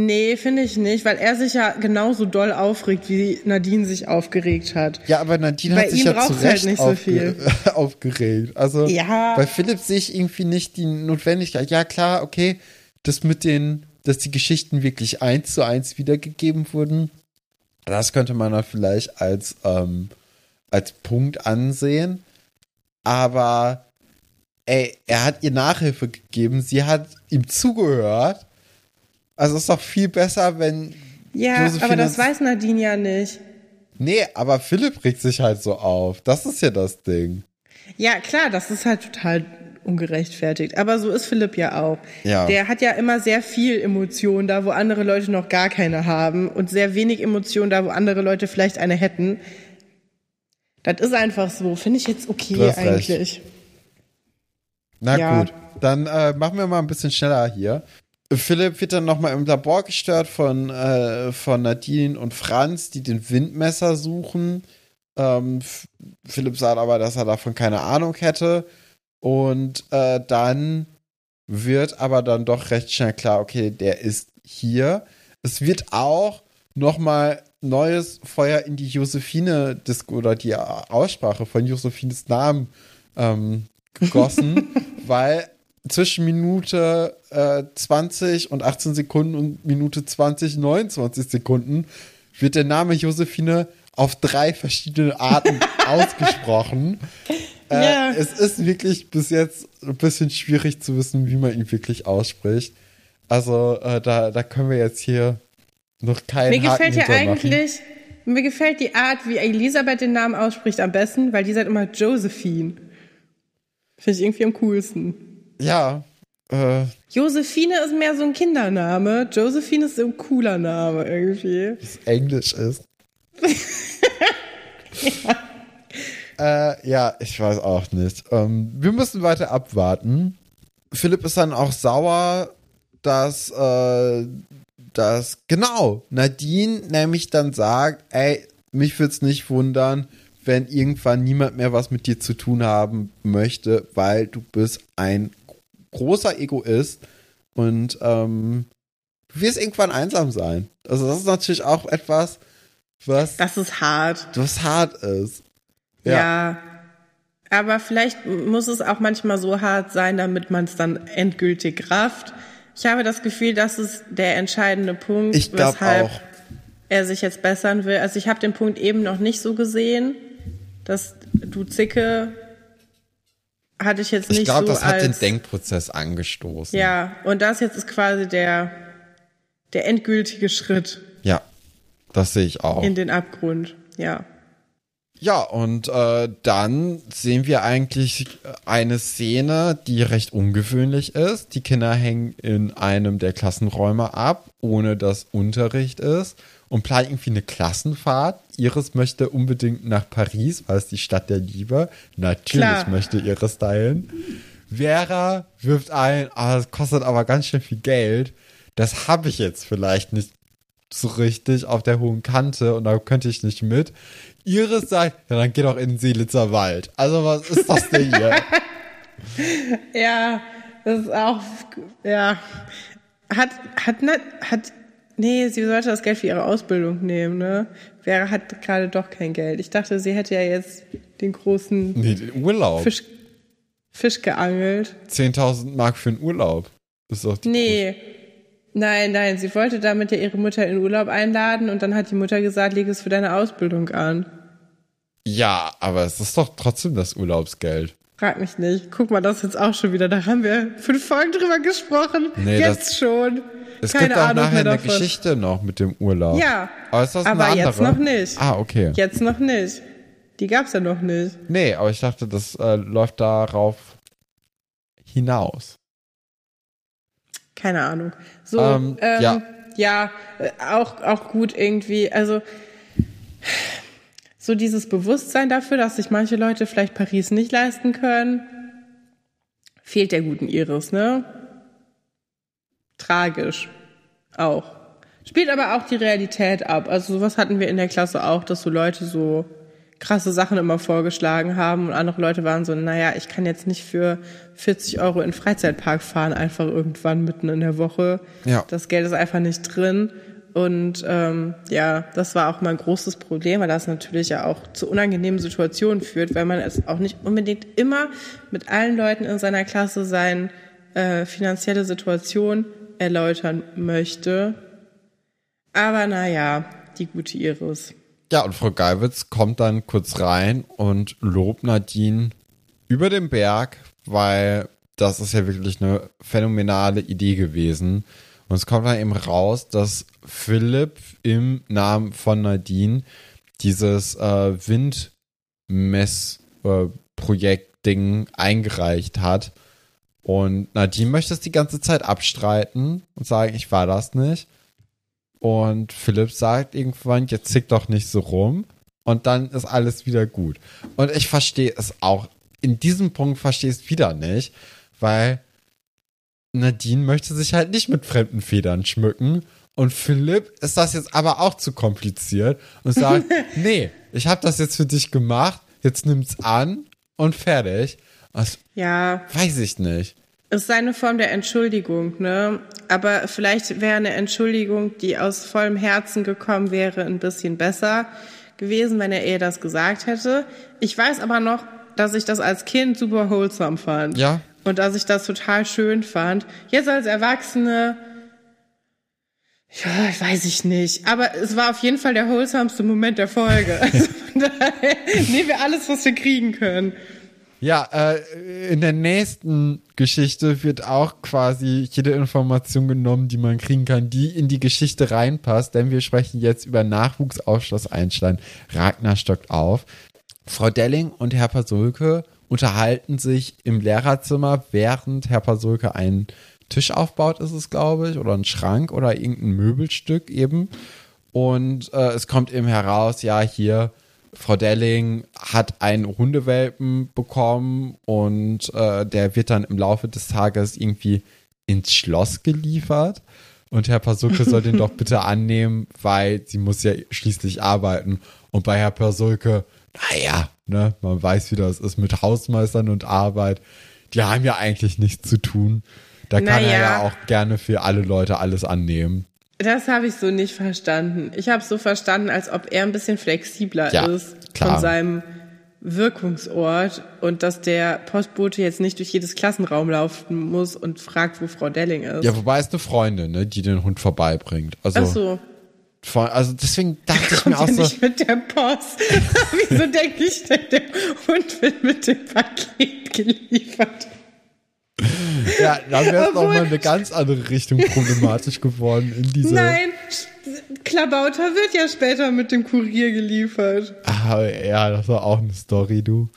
Nee, finde ich nicht, weil er sich ja genauso doll aufregt, wie Nadine sich aufgeregt hat. Ja, aber Nadine Bei hat sich ja zu Recht halt nicht so viel. aufgeregt. Also Ja. bei Philipp sehe ich irgendwie nicht die Notwendigkeit. Ja, klar, okay, das mit den, dass die Geschichten wirklich eins zu eins wiedergegeben wurden, das könnte man dann vielleicht als, ähm, als Punkt ansehen. Aber ey, er hat ihr Nachhilfe gegeben, sie hat ihm zugehört. Also ist doch viel besser, wenn Ja, Josephine aber das weiß Nadine ja nicht. Nee, aber Philipp regt sich halt so auf. Das ist ja das Ding. Ja, klar, das ist halt total ungerechtfertigt. Aber so ist Philipp ja auch. Ja. Der hat ja immer sehr viel Emotion da, wo andere Leute noch gar keine haben und sehr wenig Emotion da, wo andere Leute vielleicht eine hätten. Das ist einfach so. Finde ich jetzt okay hast recht. eigentlich. Na Ja. gut, dann äh, machen wir mal ein bisschen schneller hier. Philipp wird dann nochmal im Labor gestört von, äh, von Nadine und Franz, die den Windmesser suchen. Ähm, Philipp sagt aber, dass er davon keine Ahnung hätte. Und äh, dann wird aber dann doch recht schnell klar, okay, der ist hier. Es wird auch nochmal neues Feuer in die Josephine Disco oder die Aussprache von Josephines Namen ähm, gegossen, weil zwischen Minute äh, 20 und 18 Sekunden und Minute 20, 29 Sekunden wird der Name Josephine auf drei verschiedene Arten ausgesprochen. Äh, Ja. Es ist wirklich bis jetzt ein bisschen schwierig zu wissen, wie man ihn wirklich ausspricht. Also äh, da, da können wir jetzt hier noch keinen Mir Haken gefällt ja eigentlich, mir gefällt die Art, wie Elisabeth den Namen ausspricht, am besten, weil die sagt immer Josephine. Finde ich irgendwie am coolsten. Ja, äh, Josephine ist mehr so ein Kindername. Josephine ist so ein cooler Name irgendwie. das Englisch ist. äh, ja, ich weiß auch nicht. Ähm, wir müssen weiter abwarten. Philipp ist dann auch sauer, dass, äh, dass, genau, Nadine nämlich dann sagt, ey, mich würde es nicht wundern, wenn irgendwann niemand mehr was mit dir zu tun haben möchte, weil du bist ein großer Egoist und ähm, du wirst irgendwann einsam sein. Also das ist natürlich auch etwas, was, Das ist hart. was hart ist. Ja. Aber vielleicht muss es auch manchmal so hart sein, damit man es dann endgültig rafft. Ich habe das Gefühl, das ist der entscheidende Punkt, Ich weshalb auch. er sich jetzt bessern will. Also ich habe den Punkt eben noch nicht so gesehen, dass du Zicke hatte ich jetzt nicht Ich glaube, so das hat den als Denkprozess angestoßen. ja und das jetzt ist quasi der der endgültige Schritt Ja, das sehe ich auch. in den Abgrund. Ja. Ja, und äh, dann sehen wir eigentlich eine Szene, die recht ungewöhnlich ist. Die Kinder hängen in einem der Klassenräume ab, ohne dass Unterricht ist und planen irgendwie eine Klassenfahrt. Iris möchte unbedingt nach Paris, weil es die Stadt der Liebe. Natürlich Klar. möchte Iris dahin. Vera wirft ein, ah, das kostet aber ganz schön viel Geld. Das habe ich jetzt vielleicht nicht so richtig auf der hohen Kante und da könnte ich nicht mit. Iris sagt, ja, dann geh doch in den Seelitzer Wald. Also was ist das denn hier? Ja, das ist auch, ja. Hat, hat, ne, hat, nee, sie sollte das Geld für ihre Ausbildung nehmen, ne? Vera hat gerade doch kein Geld. Ich dachte, sie hätte ja jetzt den großen nee, den Urlaub. Fisch, Fisch geangelt. 10.000 Mark für einen Urlaub. Das ist doch die Nee. Nein, nein, sie wollte damit ja ihre Mutter in Urlaub einladen und dann hat die Mutter gesagt, leg es für deine Ausbildung an. Ja, aber es ist doch trotzdem das Urlaubsgeld. Frag mich nicht. Guck mal, das ist jetzt auch schon wieder. Da haben wir fünf Folgen drüber gesprochen. Nee, jetzt das- schon. Es Keine gibt auch Ahnung nachher eine. Geschichte noch mit dem Urlaub. Ja, Aber ist das aber eine jetzt andere? noch nicht. Ah, okay. Jetzt noch nicht. Die gab's ja noch nicht. Nee, aber ich dachte, das äh, läuft darauf hinaus. Keine Ahnung. So, Ähm, ähm, ja. ja, äh, auch, auch gut irgendwie. Also, so dieses Bewusstsein dafür, dass sich manche Leute vielleicht Paris nicht leisten können, fehlt der guten Iris, ne? Tragisch. Auch. Spielt aber auch die Realität ab. Also sowas hatten wir in der Klasse auch, dass so Leute so krasse Sachen immer vorgeschlagen haben und andere Leute waren so, naja, ich kann jetzt nicht für 40 Euro in den Freizeitpark fahren, einfach irgendwann mitten in der Woche. Ja. Das Geld ist einfach nicht drin. Und ähm, ja, das war auch mal ein großes Problem, weil das natürlich ja auch zu unangenehmen Situationen führt, weil man es auch nicht unbedingt immer mit allen Leuten in seiner Klasse seine äh, finanzielle Situation erläutern möchte. Aber naja, die gute Iris. Ja, und Frau Geiwitz kommt dann kurz rein und lobt Nadine über den Berg, weil das ist ja wirklich eine phänomenale Idee gewesen. Und es kommt dann eben raus, dass Philipp im Namen von Nadine dieses äh, Windmessprojekt-Ding eingereicht hat. Und Nadine möchte es die ganze Zeit abstreiten und sagen, ich war das nicht. Und Philipp sagt irgendwann, jetzt zick doch nicht so rum. Und dann ist alles wieder gut. Und ich verstehe es auch. In diesem Punkt verstehe ich es wieder nicht, weil Nadine möchte sich halt nicht mit fremden Federn schmücken. Und Philipp ist das jetzt aber auch zu kompliziert und sagt, nee, ich habe das jetzt für dich gemacht, jetzt nimm's an und fertig. Das Ja, weiß ich nicht. ist eine Form der Entschuldigung, ne? Aber vielleicht wäre eine Entschuldigung, die aus vollem Herzen gekommen wäre, ein bisschen besser gewesen, wenn er ihr das gesagt hätte. Ich weiß aber noch, dass ich das als Kind super wholesome fand. Ja. Und dass ich das total schön fand. Jetzt als Erwachsene, ja, weiß ich nicht. Aber es war auf jeden Fall der wholesomeste Moment der Folge. Also von daher nehmen wir alles, was wir kriegen können. Ja, äh, in der nächsten Geschichte wird auch quasi jede Information genommen, die man kriegen kann, die in die Geschichte reinpasst, denn wir sprechen jetzt über Nachwuchsaufschluss Einstein. Ragnar stockt auf. Frau Delling und Herr Pasulke unterhalten sich im Lehrerzimmer, während Herr Pasulke einen Tisch aufbaut, ist es, glaube ich, oder einen Schrank oder irgendein Möbelstück eben. Und äh, es kommt eben heraus, ja, hier Frau Delling hat einen Hundewelpen bekommen und äh, der wird dann im Laufe des Tages irgendwie ins Schloss geliefert. Und Herr Pasulke soll den doch bitte annehmen, weil sie muss ja schließlich arbeiten. Und bei Herr Pasulke, naja, ne, man weiß, wie das ist mit Hausmeistern und Arbeit. Die haben ja eigentlich nichts zu tun. Da kann Naja. er ja auch gerne für alle Leute alles annehmen. Das habe ich so nicht verstanden. Ich habe so verstanden, als ob er ein bisschen flexibler Ja, ist klar. von seinem Wirkungsort und dass der Postbote jetzt nicht durch jedes Klassenraum laufen muss und fragt, wo Frau Delling ist. Ja, wobei es eine Freundin, ne, die den Hund vorbeibringt. Also, Ach so. Von, also deswegen dachte ich mir Kommt auch so, nicht mit der Post. Wieso denke ich denn, der Hund wird mit dem Paket geliefert? ja, dann wäre es nochmal eine ganz andere Richtung problematisch geworden in diese. Nein, Klabauter wird ja später mit dem Kurier geliefert. Ah, ja, das war auch eine Story, du.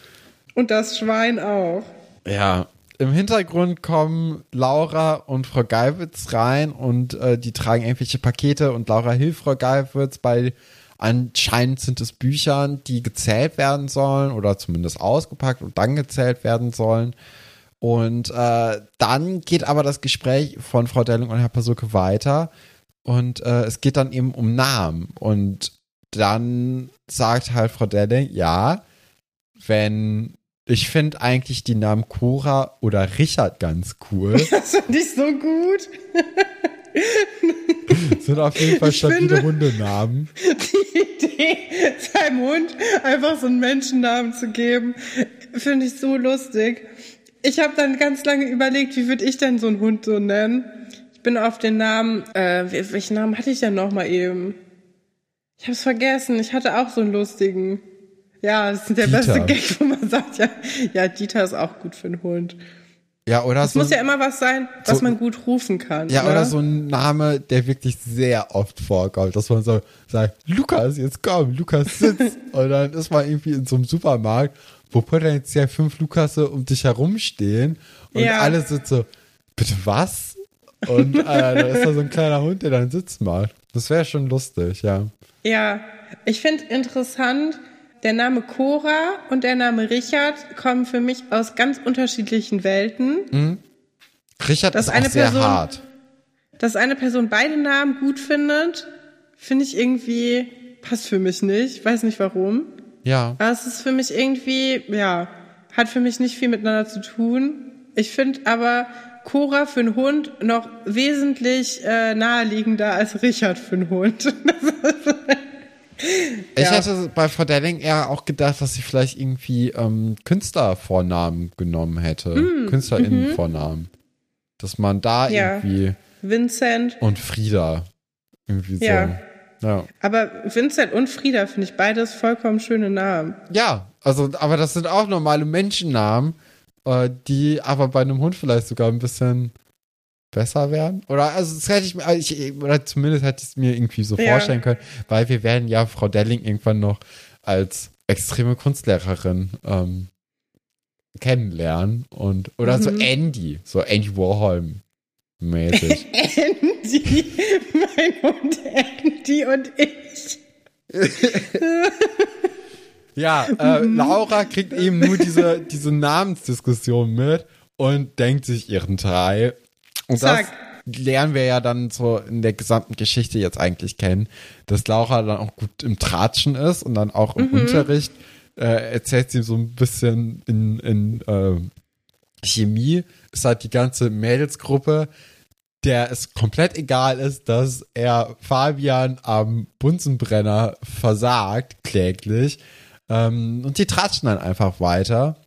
Und das Schwein auch. Ja, im Hintergrund kommen Laura und Frau Geiwitz rein und äh, die tragen irgendwelche Pakete und Laura hilft Frau Geiwitz bei anscheinend sind es Büchern, die gezählt werden sollen oder zumindest ausgepackt und dann gezählt werden sollen. Und äh, dann geht aber das Gespräch von Frau Delling und Herr Pasuke weiter und äh, es geht dann eben um Namen und dann sagt halt Frau Delling, ja, wenn ich finde eigentlich die Namen Cora oder Richard ganz cool. Das finde ich so gut. Sind auf jeden Fall stabile Hundenamen. Die Idee, seinem Hund einfach so einen Menschennamen zu geben, finde ich so lustig. Ich habe dann ganz lange überlegt, wie würde ich denn so einen Hund so nennen? Ich bin auf den Namen, äh, wel- welchen Namen hatte ich denn noch mal eben? Ich habe es vergessen. Ich hatte auch so einen lustigen. Ja, das ist der Dieter. beste Gag, wo man sagt, ja, ja, Dieter ist auch gut für einen Hund. Ja, oder Es so. muss ja immer was sein, was so- man gut rufen kann. ja, ne? oder so ein Name, der wirklich sehr oft vorkommt, dass man so sagt, Lukas, jetzt komm, Lukas sitzt. Und dann ist man irgendwie in so einem Supermarkt, wo potenziell fünf Lukasse um dich herumstehen und Ja. alle sind so, bitte was? Und äh, da ist da so ein kleiner Hund, der dann Sitz macht. Das wäre schon lustig, ja. Ja, ich finde interessant, der Name Cora und der Name Richard kommen für mich aus ganz unterschiedlichen Welten. Richard Das ist eine sehr Person- hart. Dass eine Person beide Namen gut findet, finde ich irgendwie, passt für mich nicht. Weiß nicht warum. Ja. Aber es ist für mich irgendwie, ja, hat für mich nicht viel miteinander zu tun. Ich finde aber Cora für einen Hund noch wesentlich äh, naheliegender als Richard für einen Hund. Ich Ja. hätte bei Frau Delling eher auch gedacht, dass sie vielleicht irgendwie ähm, Künstlervornamen genommen hätte. Künstlerinnenvornamen. Dass man da Hm, mhm. Ja. irgendwie Vincent. und Frieda irgendwie so. Ja. Ja. Aber Vincent und Frieda finde ich beides vollkommen schöne Namen. ja, also, aber das sind auch normale Menschennamen, äh, die aber bei einem Hund vielleicht sogar ein bisschen besser werden. Oder also das hätte ich mir, also ich, oder zumindest hätte ich es mir irgendwie so Ja. vorstellen können, weil wir werden ja Frau Delling irgendwann noch als extreme Kunstlehrerin ähm, kennenlernen und oder Mhm. so Andy, so Andy Warhol mäßig. Andy, mein Hund Andy und ich. ja, äh, Mhm. Laura kriegt eben nur diese, diese Namensdiskussion mit und denkt sich ihren Teil. Und das lernen wir ja dann so in der gesamten Geschichte jetzt eigentlich kennen, dass Laura dann auch gut im Tratschen ist und dann auch im Mhm. Unterricht äh, erzählt sie so ein bisschen in, in äh, Chemie, ist halt die ganze Mädelsgruppe, der es komplett egal ist, dass er Fabian am Bunsenbrenner versagt, kläglich. Ähm, und die tratschen dann einfach weiter.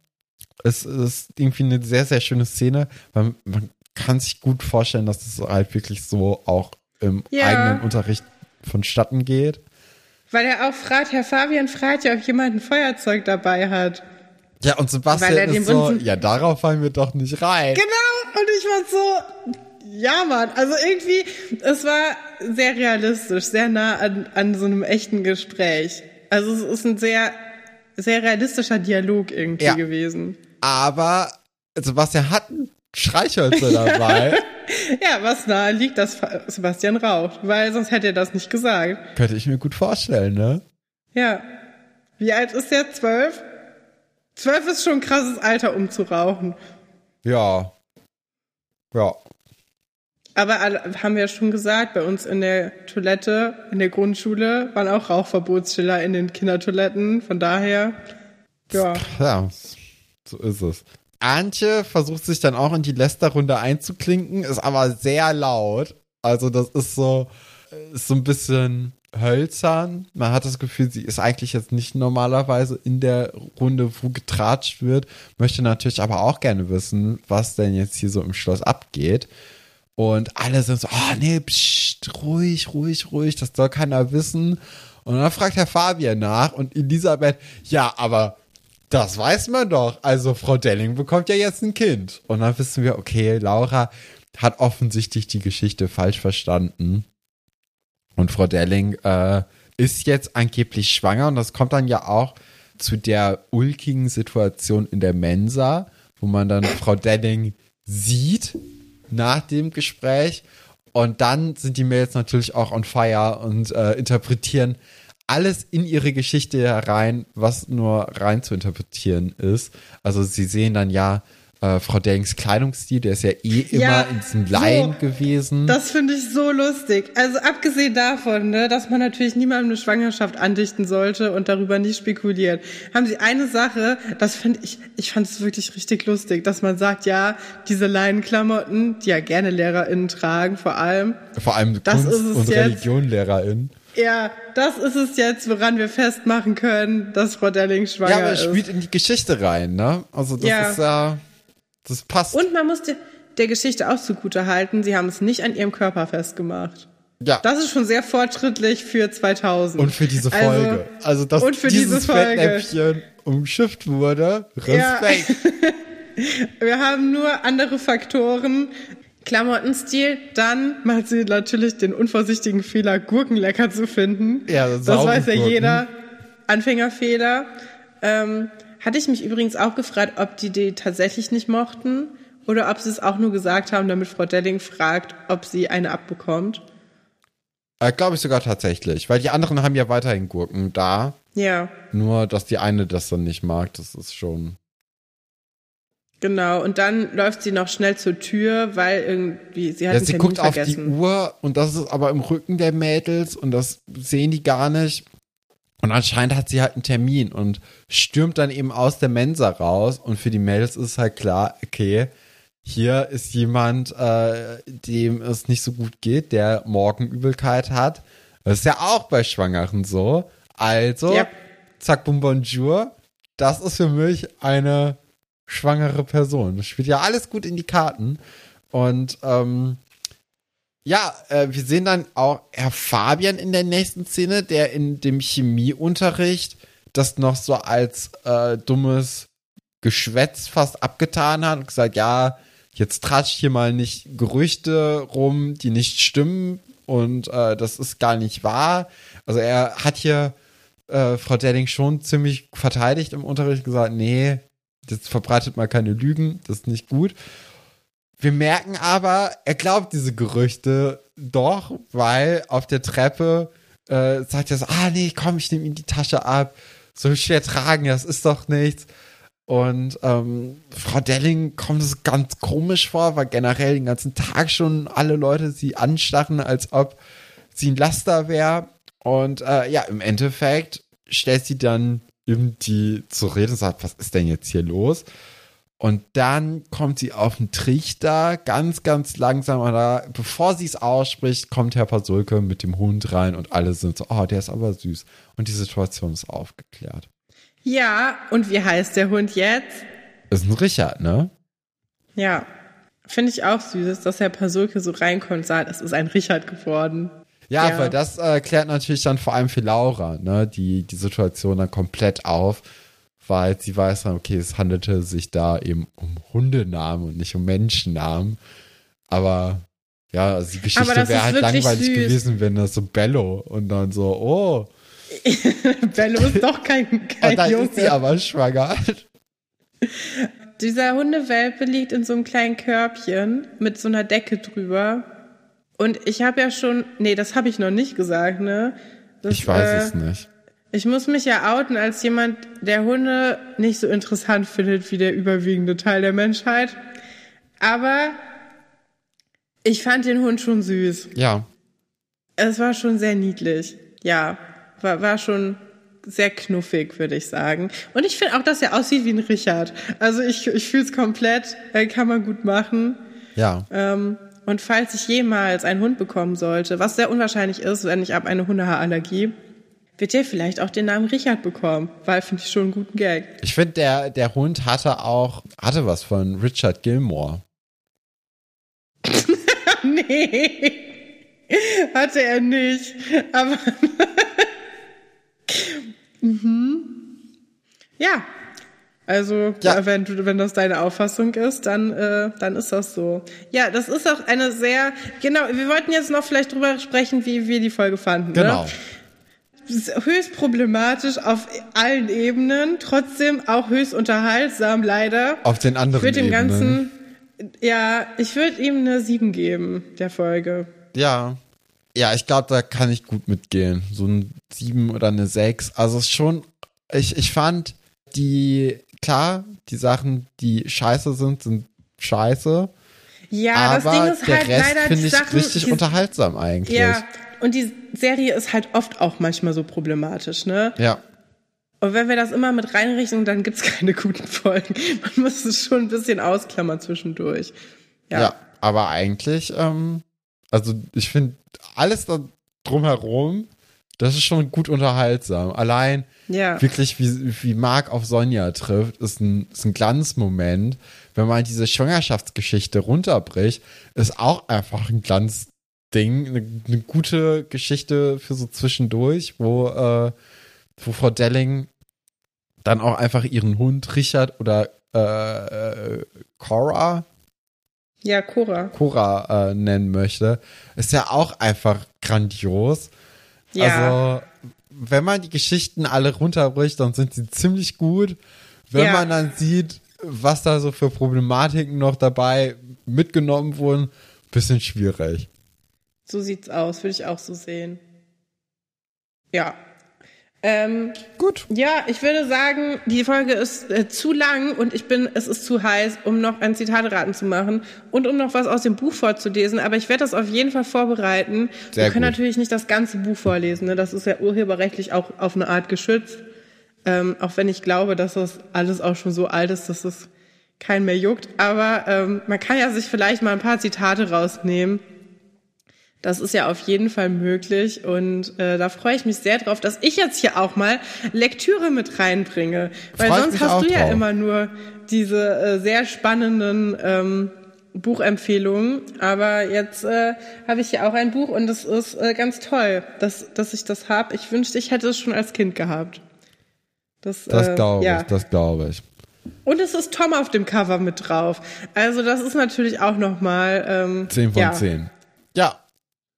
Es ist irgendwie eine sehr, sehr schöne Szene, weil man kann sich gut vorstellen, dass es halt wirklich so auch im Ja. eigenen Unterricht vonstatten geht. Weil er auch fragt, Herr Fabian fragt ja, ob jemand ein Feuerzeug dabei hat. Ja, und Sebastian ist so, ja, darauf fallen wir doch nicht rein. Genau, und ich war so, ja, Mann, also irgendwie, es war sehr realistisch, sehr nah an, an so einem echten Gespräch. Also es ist ein sehr, sehr realistischer Dialog irgendwie Ja. gewesen. Aber Sebastian hat Streichhölzer dabei. Ja, was nahe liegt, dass Sebastian raucht, weil sonst hätte er das nicht gesagt. Könnte ich mir gut vorstellen, ne? Ja. Wie alt ist der? Zwölf? Zwölf ist schon ein krasses Alter, um zu rauchen. Ja. Ja. Aber haben wir ja schon gesagt, bei uns in der Toilette, in der Grundschule, waren auch Rauchverbotsschilder in den Kindertoiletten. Von daher, ja. Ja, so ist es. Antje versucht sich dann auch in die Lästerrunde einzuklinken, ist aber sehr laut. Also das ist so, ist so ein bisschen hölzern. Man hat das Gefühl, sie ist eigentlich jetzt nicht normalerweise in der Runde, wo getratscht wird. Möchte natürlich aber auch gerne wissen, was denn jetzt hier so im Schloss abgeht. Und alle sind so, oh nee, psst, ruhig, ruhig, ruhig, das soll keiner wissen. Und dann fragt Herr Fabian nach und Elisabeth, ja, aber das weiß man doch. Also Frau Delling bekommt ja jetzt ein Kind. Und dann wissen wir, okay, Laura hat offensichtlich die Geschichte falsch verstanden. Und Frau Delling äh, ist jetzt angeblich schwanger und das kommt dann ja auch zu der ulkigen Situation in der Mensa, wo man dann Frau Delling sieht nach dem Gespräch und dann sind die Mails natürlich auch on fire und äh, interpretieren alles in ihre Geschichte herein, was nur rein zu interpretieren ist. Also sie sehen dann ja äh, Frau Dellings Kleidungsstil, der ist ja eh immer in diesem Laien so. gewesen. Das finde ich so lustig. Also abgesehen davon, ne, dass man natürlich niemandem eine Schwangerschaft andichten sollte und darüber nicht spekuliert, haben sie eine Sache, das finde ich, ich fand es wirklich richtig lustig, dass man sagt, ja, diese Leinenklamotten, die ja gerne LehrerInnen tragen, vor allem, Vor allem das Kunst- ist es und jetzt. Religionlehrerin. Ja, das ist es jetzt, woran wir festmachen können, dass Frau Delling schwanger Ja, aber es ist. spielt in die Geschichte rein, ne? Also das Ja. ist ja, das passt. Und man muss der, der Geschichte auch zugute halten, sie haben es nicht an ihrem Körper festgemacht. ja. Das ist schon sehr fortschrittlich für 2000. und für diese Also- Folge. Also, dass und für dieses diese Folge. Fettnäpfchen umschifft wurde. Ja. Respekt. Wir haben nur andere Faktoren. Klamottenstil, dann macht sie natürlich den unvorsichtigen Fehler, Gurken lecker zu finden. Ja, das weiß ja jeder. Anfängerfehler. Ähm, hatte ich mich übrigens auch gefragt, ob die die tatsächlich nicht mochten oder ob sie es auch nur gesagt haben, damit Frau Delling fragt, ob sie eine abbekommt. Äh, Glaube ich sogar tatsächlich. Weil die anderen haben ja weiterhin Gurken da. Ja, Nur, dass die eine das dann nicht mag, das ist schon. Genau. Und dann läuft sie noch schnell zur Tür, weil irgendwie sie hat Ja, einen sie Termin guckt auf vergessen. die Uhr und das ist aber im Rücken der Mädels und das sehen die gar nicht. Und anscheinend hat sie halt einen Termin und stürmt dann eben aus der Mensa raus und für die Mädels ist halt klar, okay, hier ist jemand, äh, dem es nicht so gut geht, der Morgenübelkeit hat. Das ist ja auch bei Schwangeren so. Also, Ja. zack, bum, bonjour. Das ist für mich eine schwangere Person. Das spielt ja alles gut in die Karten. Und ähm, ja, äh, wir sehen dann auch Herr Fabian in der nächsten Szene, der in dem Chemieunterricht das noch so als äh, dummes Geschwätz fast abgetan hat und gesagt, ja, jetzt tratscht hier mal nicht Gerüchte rum, die nicht stimmen und äh, das ist gar nicht wahr. Also er hat hier äh, Frau Delling schon ziemlich verteidigt im Unterricht gesagt, nee, jetzt verbreitet mal keine Lügen, das ist nicht gut. Wir merken aber, er glaubt diese Gerüchte doch, weil auf der Treppe äh, sagt er so, ah nee, komm, ich nehme ihm die Tasche ab. So schwer tragen, das ist doch nichts. Und ähm, Frau Delling kommt es ganz komisch vor, weil generell den ganzen Tag schon alle Leute sie anstarren, als ob sie ein Laster wäre. Und äh, ja, im Endeffekt stellt sie dann eben die zur Rede und sagt, was ist denn jetzt hier los? Und dann kommt sie auf den Trichter, ganz, ganz langsam. Und da, bevor sie es ausspricht, kommt Herr Pasulke mit dem Hund rein und alle sind so, oh, der ist aber süß. Und die Situation ist aufgeklärt. Ja, und wie heißt der Hund jetzt? Ist ein Richard, ne? Ja, finde ich auch süß, dass Herr Pasulke so reinkommt und sagt, es ist ein Richard geworden. Ja, Ja. weil das äh, klärt natürlich dann vor allem für Laura, ne, die, die Situation dann komplett auf, weil sie weiß dann, okay, es handelte sich da eben um Hundenamen und nicht um Menschennamen. Aber ja, also die Geschichte wäre halt langweilig süß. gewesen, wenn das so Bello und dann so, oh. Bello ist doch kein, kein und dann Junge. ist sie aber schwanger. Dieser Hundewelpe liegt in so einem kleinen Körbchen mit so einer Decke drüber. Und ich habe ja schon, nee, das habe ich noch nicht gesagt, ne? Das, ich weiß äh, es nicht. Ich muss mich ja outen als jemand, der Hunde nicht so interessant findet wie der überwiegende Teil der Menschheit. Aber ich fand den Hund schon süß. Ja. Es war schon sehr niedlich. Ja, war, war schon sehr knuffig, würde ich sagen. Und ich finde auch, dass er aussieht wie ein Richard. Also ich, ich fühle es komplett, äh, kann man gut machen. Ja. Ähm, und falls ich jemals einen Hund bekommen sollte, was sehr unwahrscheinlich ist, wenn ich habe eine Hundehaarallergie, wird der vielleicht auch den Namen Richard bekommen, weil finde ich schon einen guten Gag. Ich finde, der, der Hund hatte auch, hatte was von Richard Gilmore. nee, hatte er nicht. Aber mhm. ja, also ja. wenn du, wenn das deine Auffassung ist, dann äh, dann ist das so. Ja, das ist auch eine sehr genau. Wir wollten jetzt noch vielleicht drüber sprechen, wie wir die Folge fanden. Ne? Genau. Ne? höchst problematisch auf allen Ebenen, trotzdem auch höchst unterhaltsam, leider. Auf den anderen ich dem Ebenen. Ganzen, ja, ich würde ihm eine 7 geben, der Folge. Ja. Ja, ich glaube, da kann ich gut mitgehen. So ein 7 oder eine 6. Also schon, ich, ich fand die, klar, die Sachen, die scheiße sind, sind scheiße. Ja, aber das Ding ist der halt Rest leider finde ich Sachen, richtig unterhaltsam eigentlich. Ja, und die Serie ist halt oft auch manchmal so problematisch, ne? Ja. Und wenn wir das immer mit reinrichten, dann gibt's keine guten Folgen. Man muss es schon ein bisschen ausklammern zwischendurch. Ja, ja aber eigentlich, ähm, also ich finde alles da drumherum, das ist schon gut unterhaltsam. Allein ja. wirklich, wie, wie Mark auf Sonja trifft, ist ein, ist ein Glanzmoment. Wenn man diese Schwangerschaftsgeschichte runterbricht, ist auch einfach ein Glanz Ding, eine, eine, gute Geschichte für so zwischendurch, wo, äh, wo Frau Delling dann auch einfach ihren Hund Richard oder äh, äh, Cora ja, Cora. Cora äh, nennen möchte, ist ja auch einfach grandios. Ja. Also, wenn man die Geschichten alle runterbricht, dann sind sie ziemlich gut. Wenn ja. man dann sieht, was da so für Problematiken noch dabei mitgenommen wurden, bisschen schwierig. So sieht's aus, würde ich auch so sehen. Ja. Ähm, Gut. Ja, ich würde sagen, die Folge ist äh, zu lang und ich bin, es ist zu heiß, um noch ein Zitatraten zu machen und um noch was aus dem Buch vorzulesen. Aber ich werde das auf jeden Fall vorbereiten. Sehr Wir können gut. natürlich nicht das ganze Buch vorlesen. Ne? Das ist ja urheberrechtlich auch auf eine Art geschützt. Ähm, auch wenn ich glaube, dass das alles auch schon so alt ist, dass es keinen mehr juckt. Aber ähm, man kann ja sich vielleicht mal ein paar Zitate rausnehmen das ist ja auf jeden Fall möglich und äh, da freue ich mich sehr drauf, dass ich jetzt hier auch mal Lektüre mit reinbringe. Weil Freut sonst hast du ja drauf. immer nur diese äh, sehr spannenden ähm, Buchempfehlungen. Aber jetzt äh, habe ich ja auch ein Buch und es ist äh, ganz toll, dass, dass ich das habe. Ich wünschte, ich hätte es schon als Kind gehabt. Das, das äh, glaube ja. ich, das glaube ich. Und es ist Tom auf dem Cover mit drauf. Also das ist natürlich auch nochmal... Ähm, 10 von ja. 10. Ja,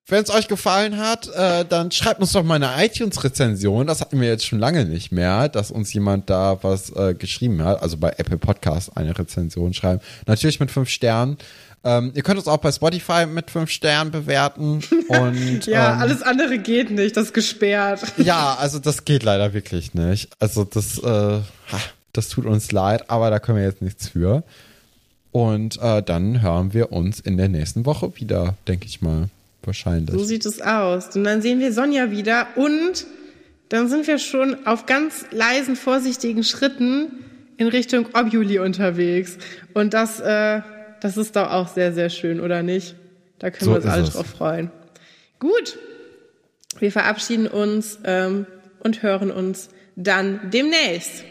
wenn es euch gefallen hat, äh, dann schreibt uns doch mal eine iTunes-Rezension. Das hatten wir jetzt schon lange nicht mehr, dass uns jemand da was äh, geschrieben hat. Also bei Apple Podcast eine Rezension schreiben. Natürlich mit fünf Sternen. Ähm, ihr könnt uns auch bei Spotify mit fünf Sternen bewerten. Und, ja, ähm, alles andere geht nicht, das ist gesperrt. ja, also das geht leider wirklich nicht. Also das, äh, das tut uns leid, aber da können wir jetzt nichts für. Und äh, dann hören wir uns in der nächsten Woche wieder, denke ich mal. Wahrscheinlich. So sieht es aus. Und dann sehen wir Sonja wieder und dann sind wir schon auf ganz leisen, vorsichtigen Schritten in Richtung Objuli unterwegs. Und das, äh, das ist doch auch sehr, sehr schön, oder nicht? Da können so wir uns alle es. drauf freuen. Gut. Wir verabschieden uns ähm, und hören uns dann demnächst.